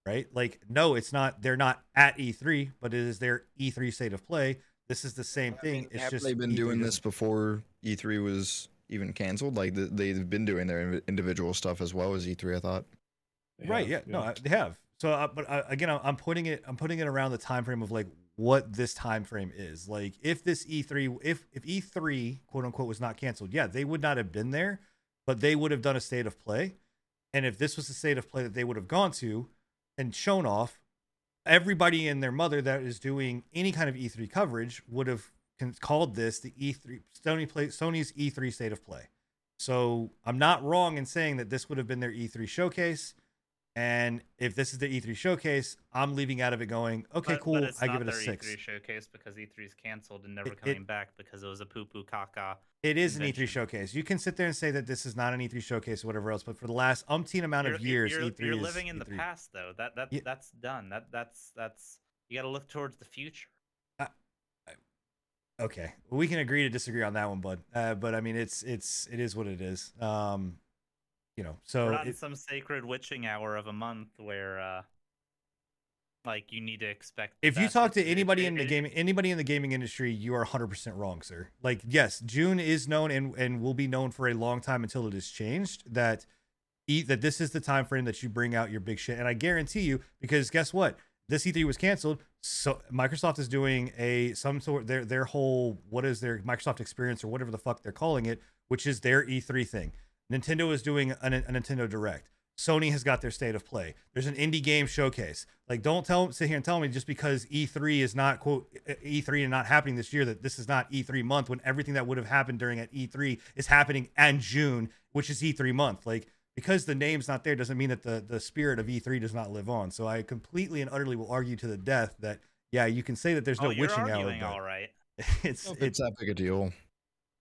right? Like, no, it's not. They're not at E3, but it is their E3 state of play. This is the same I thing. mean, it's have just they've been E3 doing this before E3 was even canceled? Like they've been doing their individual stuff as well as E3. I thought. They right have, yeah, no they have so uh, but uh, again I'm, I'm putting it i'm putting it around the time frame of like what this time frame is like if this e3 if if e3 quote unquote was not canceled yeah they would not have been there but they would have done a state of play and if this was the state of play that they would have gone to and shown off everybody and their mother that is doing any kind of e3 coverage would have called this the e3 sony play sony's e3 state of play so i'm not wrong in saying that this would have been their e3 showcase and if this is the E3 showcase, I'm leaving out of it going, okay, But- cool. But I give it a six. E3 showcase because E3 is canceled and never It- it- coming back because it was a poo poo caca. It is an E3 showcase. You can sit there and say that this is not an E3 showcase or whatever else, but for the last umpteen amount You're, of years, you're, E3 you're is living in the E3. past though. That that Yeah. that's done. That that's that's you got to look towards the future. Okay, we can agree to disagree on that one, bud. Uh, but I mean, it's it's it is what it is. Um, you know, so We're not it- some sacred witching hour of a month where, uh, like, you need to expect. if you talk to anybody in the gaming anybody in the gaming industry, you are 100% wrong, sir. Like, yes, June is known and and will be known for a long time until it is changed. That e- that this is the time frame that you bring out your big shit, and I guarantee you, because guess what, this E3 was canceled. So Microsoft is doing a some sort their their whole what is their Microsoft experience or whatever the fuck they're calling it, which is their E3 thing. Nintendo is doing a, a Nintendo Direct. Sony has got their state of play. There's an indie game showcase. Like, don't tell sit here and tell me just because E3 is not quote E3 and not happening this year that this is not E3 month when everything that would have happened during at E3 is happening in June, which is E3 month. Like, because the name's not there doesn't mean that the the spirit of E3 does not live on. So I completely and utterly will argue to the death that yeah, you can say that there's no oh, witching hour, but all right. it's If it's it's that big a deal.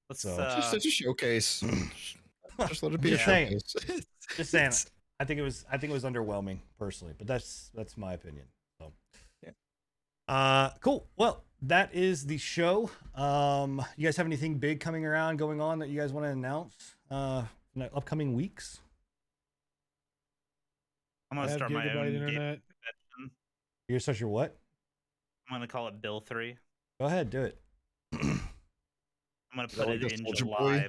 Let's. So- uh, Just it's a showcase. Just let it be Just a saying. showcase. just saying. I think it was I think it was underwhelming personally, but that's that's my opinion. So Yeah. Uh cool. Well, that is the show. Um you guys have anything big coming around going on that you guys want to announce uh in the upcoming weeks? I'm gonna start my gigabyte own game internet. convention. You're such your what? I'm gonna call it Bill Three. Go ahead, do it. I'm gonna put it a in Soulja Boy? July,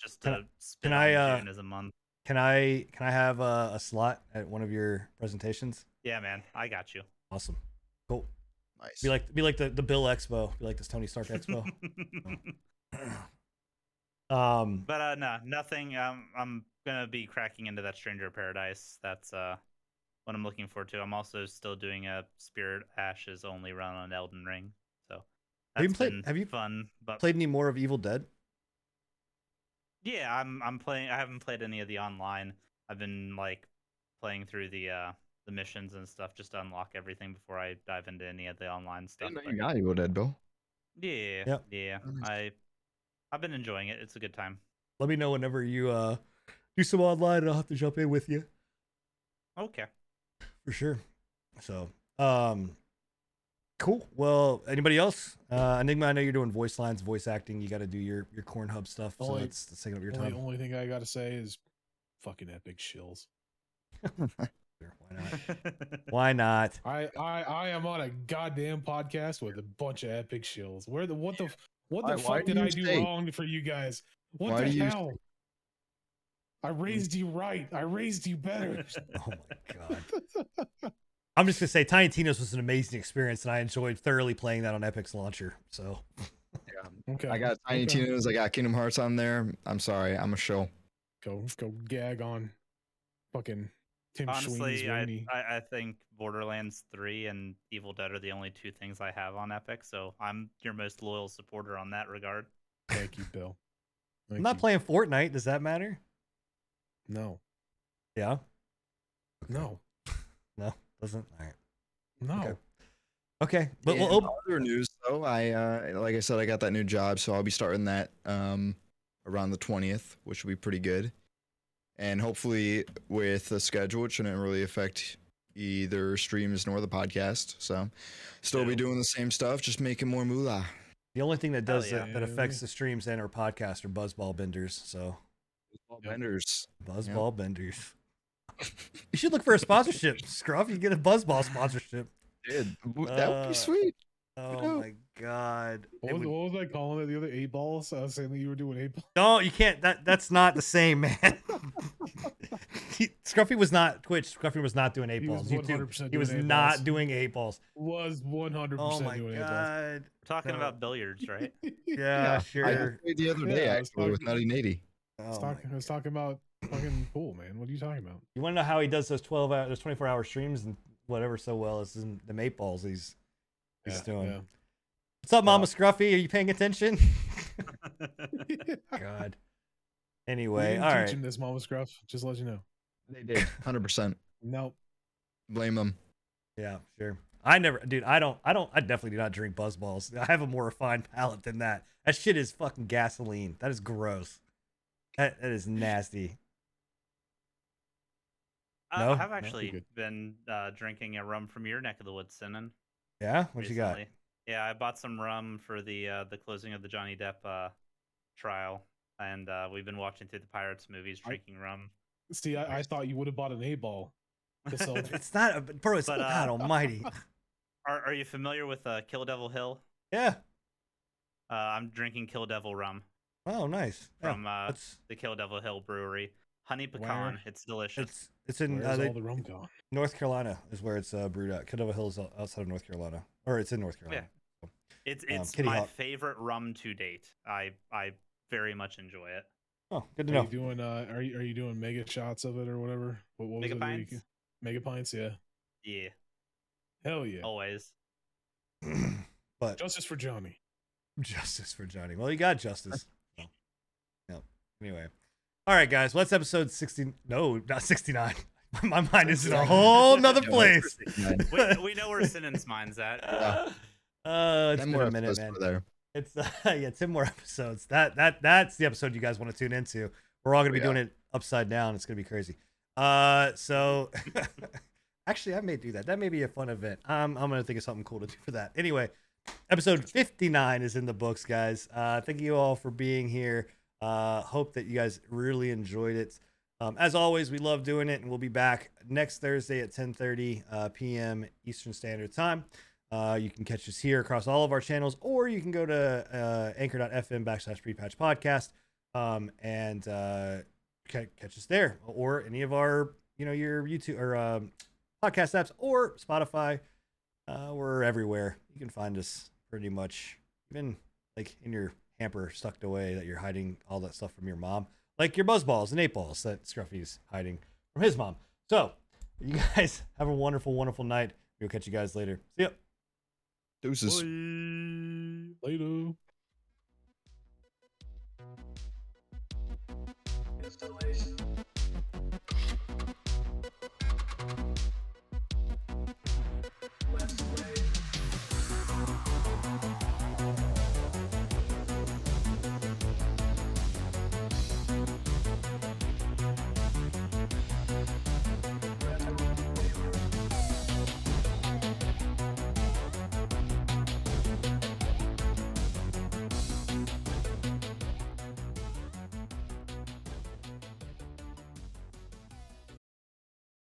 just Can I- to spit can I, uh, June as a month. Can I can I have a, a slot at one of your presentations? Yeah, man, I got you. Awesome. Cool. Nice. Be like be like the, the Bill Expo. Be like this Tony Stark Expo. um but uh, no, nothing. Um, I'm gonna be cracking into that Stranger of Paradise. That's uh, what I'm looking forward to. I'm also still doing a Spirit Ashes only run on Elden Ring. So Have you that's played- have you fun? But played any more of Evil Dead? Yeah, I'm I'm playing. I haven't played any of the online. I've been like playing through the uh the missions and stuff just to unlock everything before I dive into any of the online stuff. didn't but you got Evil Dead, Bill. yeah, Yep. yeah. I I've been enjoying it. It's a good time. Let me know whenever you uh do some online and I'll have to jump in with you. Okay. For sure. So, um, cool. Well, anybody else? Uh, Enigma, I know you're doing voice lines, voice acting. You got to do your your corn hub stuff. So Only- that's, that's taking up your Only, time. The only thing I gotta say is fucking epic shills. Why not? Why not? I, I I am on a goddamn podcast with a bunch of epic shills. Where the what the what the Why- why fuck do did I do say- wrong for you guys? What Why the do you hell? I raised you right. I raised you better. Oh my god. I'm just gonna say, Tiny Tina's was an amazing experience, and I enjoyed thoroughly playing that on Epic's launcher. So, yeah, okay. I got Tiny okay. Tina's. I got Kingdom Hearts on there. I'm sorry. I'm a show. Go go gag on fucking Tim Sweeney's Honestly, I. I I think Borderlands 3 and Evil Dead are the only two things I have on Epic, so I'm your most loyal supporter on that regard. Thank you, Bill. I'm not you. playing Fortnite. Does that matter? No, Yeah. no, No, doesn't. All right. no. Okay. Okay, but Yeah, we'll open. other news though, I uh, like I said, I got that new job, so I'll be starting that um, around the twentieth, which will be pretty good. And hopefully, with the schedule, it shouldn't really affect either streams nor the podcast. So, still be doing the same stuff, just making more moolah. The only thing that does yeah. that, that affects the streams and our podcast are buzzball benders. So Yep. Vendors. buzzball benders. You should look for a sponsorship, Scruff. You get a buzzball sponsorship. Dude, that would Uh, be sweet. Oh know. my god! What was, would- what was I calling it the other eight balls? I was saying that you were doing eight balls. No, you can't. That that's not the same, man. He- Scruffy was not Twitch. Scruffy was not doing eight He was balls. YouTube. 100% He was eight not balls. doing eight balls. Was one hundred percent. my doing eight balls. god! We're talking No. about billiards, right? Yeah, I sure. played the other day Yeah, I was actually with talking- Nutty Nady. I was, Oh talking, I was talking about fucking pool, man. What are you talking about? You want to know how he does those twelve hour, those twenty four hour streams and whatever so well as in the eight balls he's he's Yeah, doing. What's up, Mama uh, Scruffy? Are you paying attention? God. Anyway, didn't teach him this, Mama Scruff. Just let you know. They did, hundred percent. Nope. Blame them. Yeah, sure. I never, dude. I don't. I don't. I definitely do not drink Buzzballs. I have a more refined palate than that. That shit is fucking gasoline. That is gross. That, that is nasty. Uh, No? I have actually Good. been uh, drinking a rum from your neck of the woods, Sinan. Yeah. What you got? Yeah, I bought some rum for the uh, the closing of the Johnny Depp uh, trial, and uh, we've been watching through the Pirates movies, I- drinking rum. See, I, I thought you would have bought an eight ball. to sell it. It's not, a, bro. It's But, God uh, Almighty. Are Are you familiar with uh, Kill Devil Hill? Yeah. Uh, I'm drinking Kill Devil rum Oh, nice. Yeah, from uh, the Kill Devil Hill Brewery. Honey pecan. Where? It's delicious. it's it's in uh, they- all the rum gone? North Carolina is where it's uh, brewed at. Kill Devil Hills outside of North Carolina, or it's in North Carolina. It's um, it's Kitty my Hawk. favorite rum to date. I I very much enjoy it. Oh, good to Are know. you doing? Uh, are you are you doing mega shots of it or whatever? What, what was Mega it? pints? can- Mega pints, yeah. Yeah, Hell yeah. always. but Justice for Johnny. justice for Johnny. Well, you got justice. So, no. Anyway. All right, guys. What's episode 60? No, not 69. My mind is in a whole nother place. we, we know where Sinan's mind's at. Uh, it's Ten been more a minute, man. for there. It's uh, yeah, ten more episodes. That that that's the episode you guys want to tune into. We're all gonna be Yeah. doing it upside down. It's gonna be crazy. Uh, so actually, I may do that. That may be a fun event. Um, I'm gonna think of something cool to do for that. Anyway, episode 59 is in the books, guys. Uh, thank you all for being here. Uh, hope that you guys really enjoyed it. Um, as always, we love doing it, and we'll be back next Thursday at 10:30 uh, p.m. Eastern Standard Time. Uh, you can catch us here across all of our channels, or you can go to uh, anchor.fm backslash prepatch podcast um, and uh, ca- catch us there, or any of our, you know, your YouTube or um, podcast apps, or Spotify. Uh, we're everywhere. You can find us pretty much, even like in your hamper tucked away that you're hiding all that stuff from your mom, like your buzz balls and eight balls that Scruffy's hiding from his mom. So, you guys have a wonderful, wonderful night. We'll catch you guys later. See ya. Deuces. Later. Installation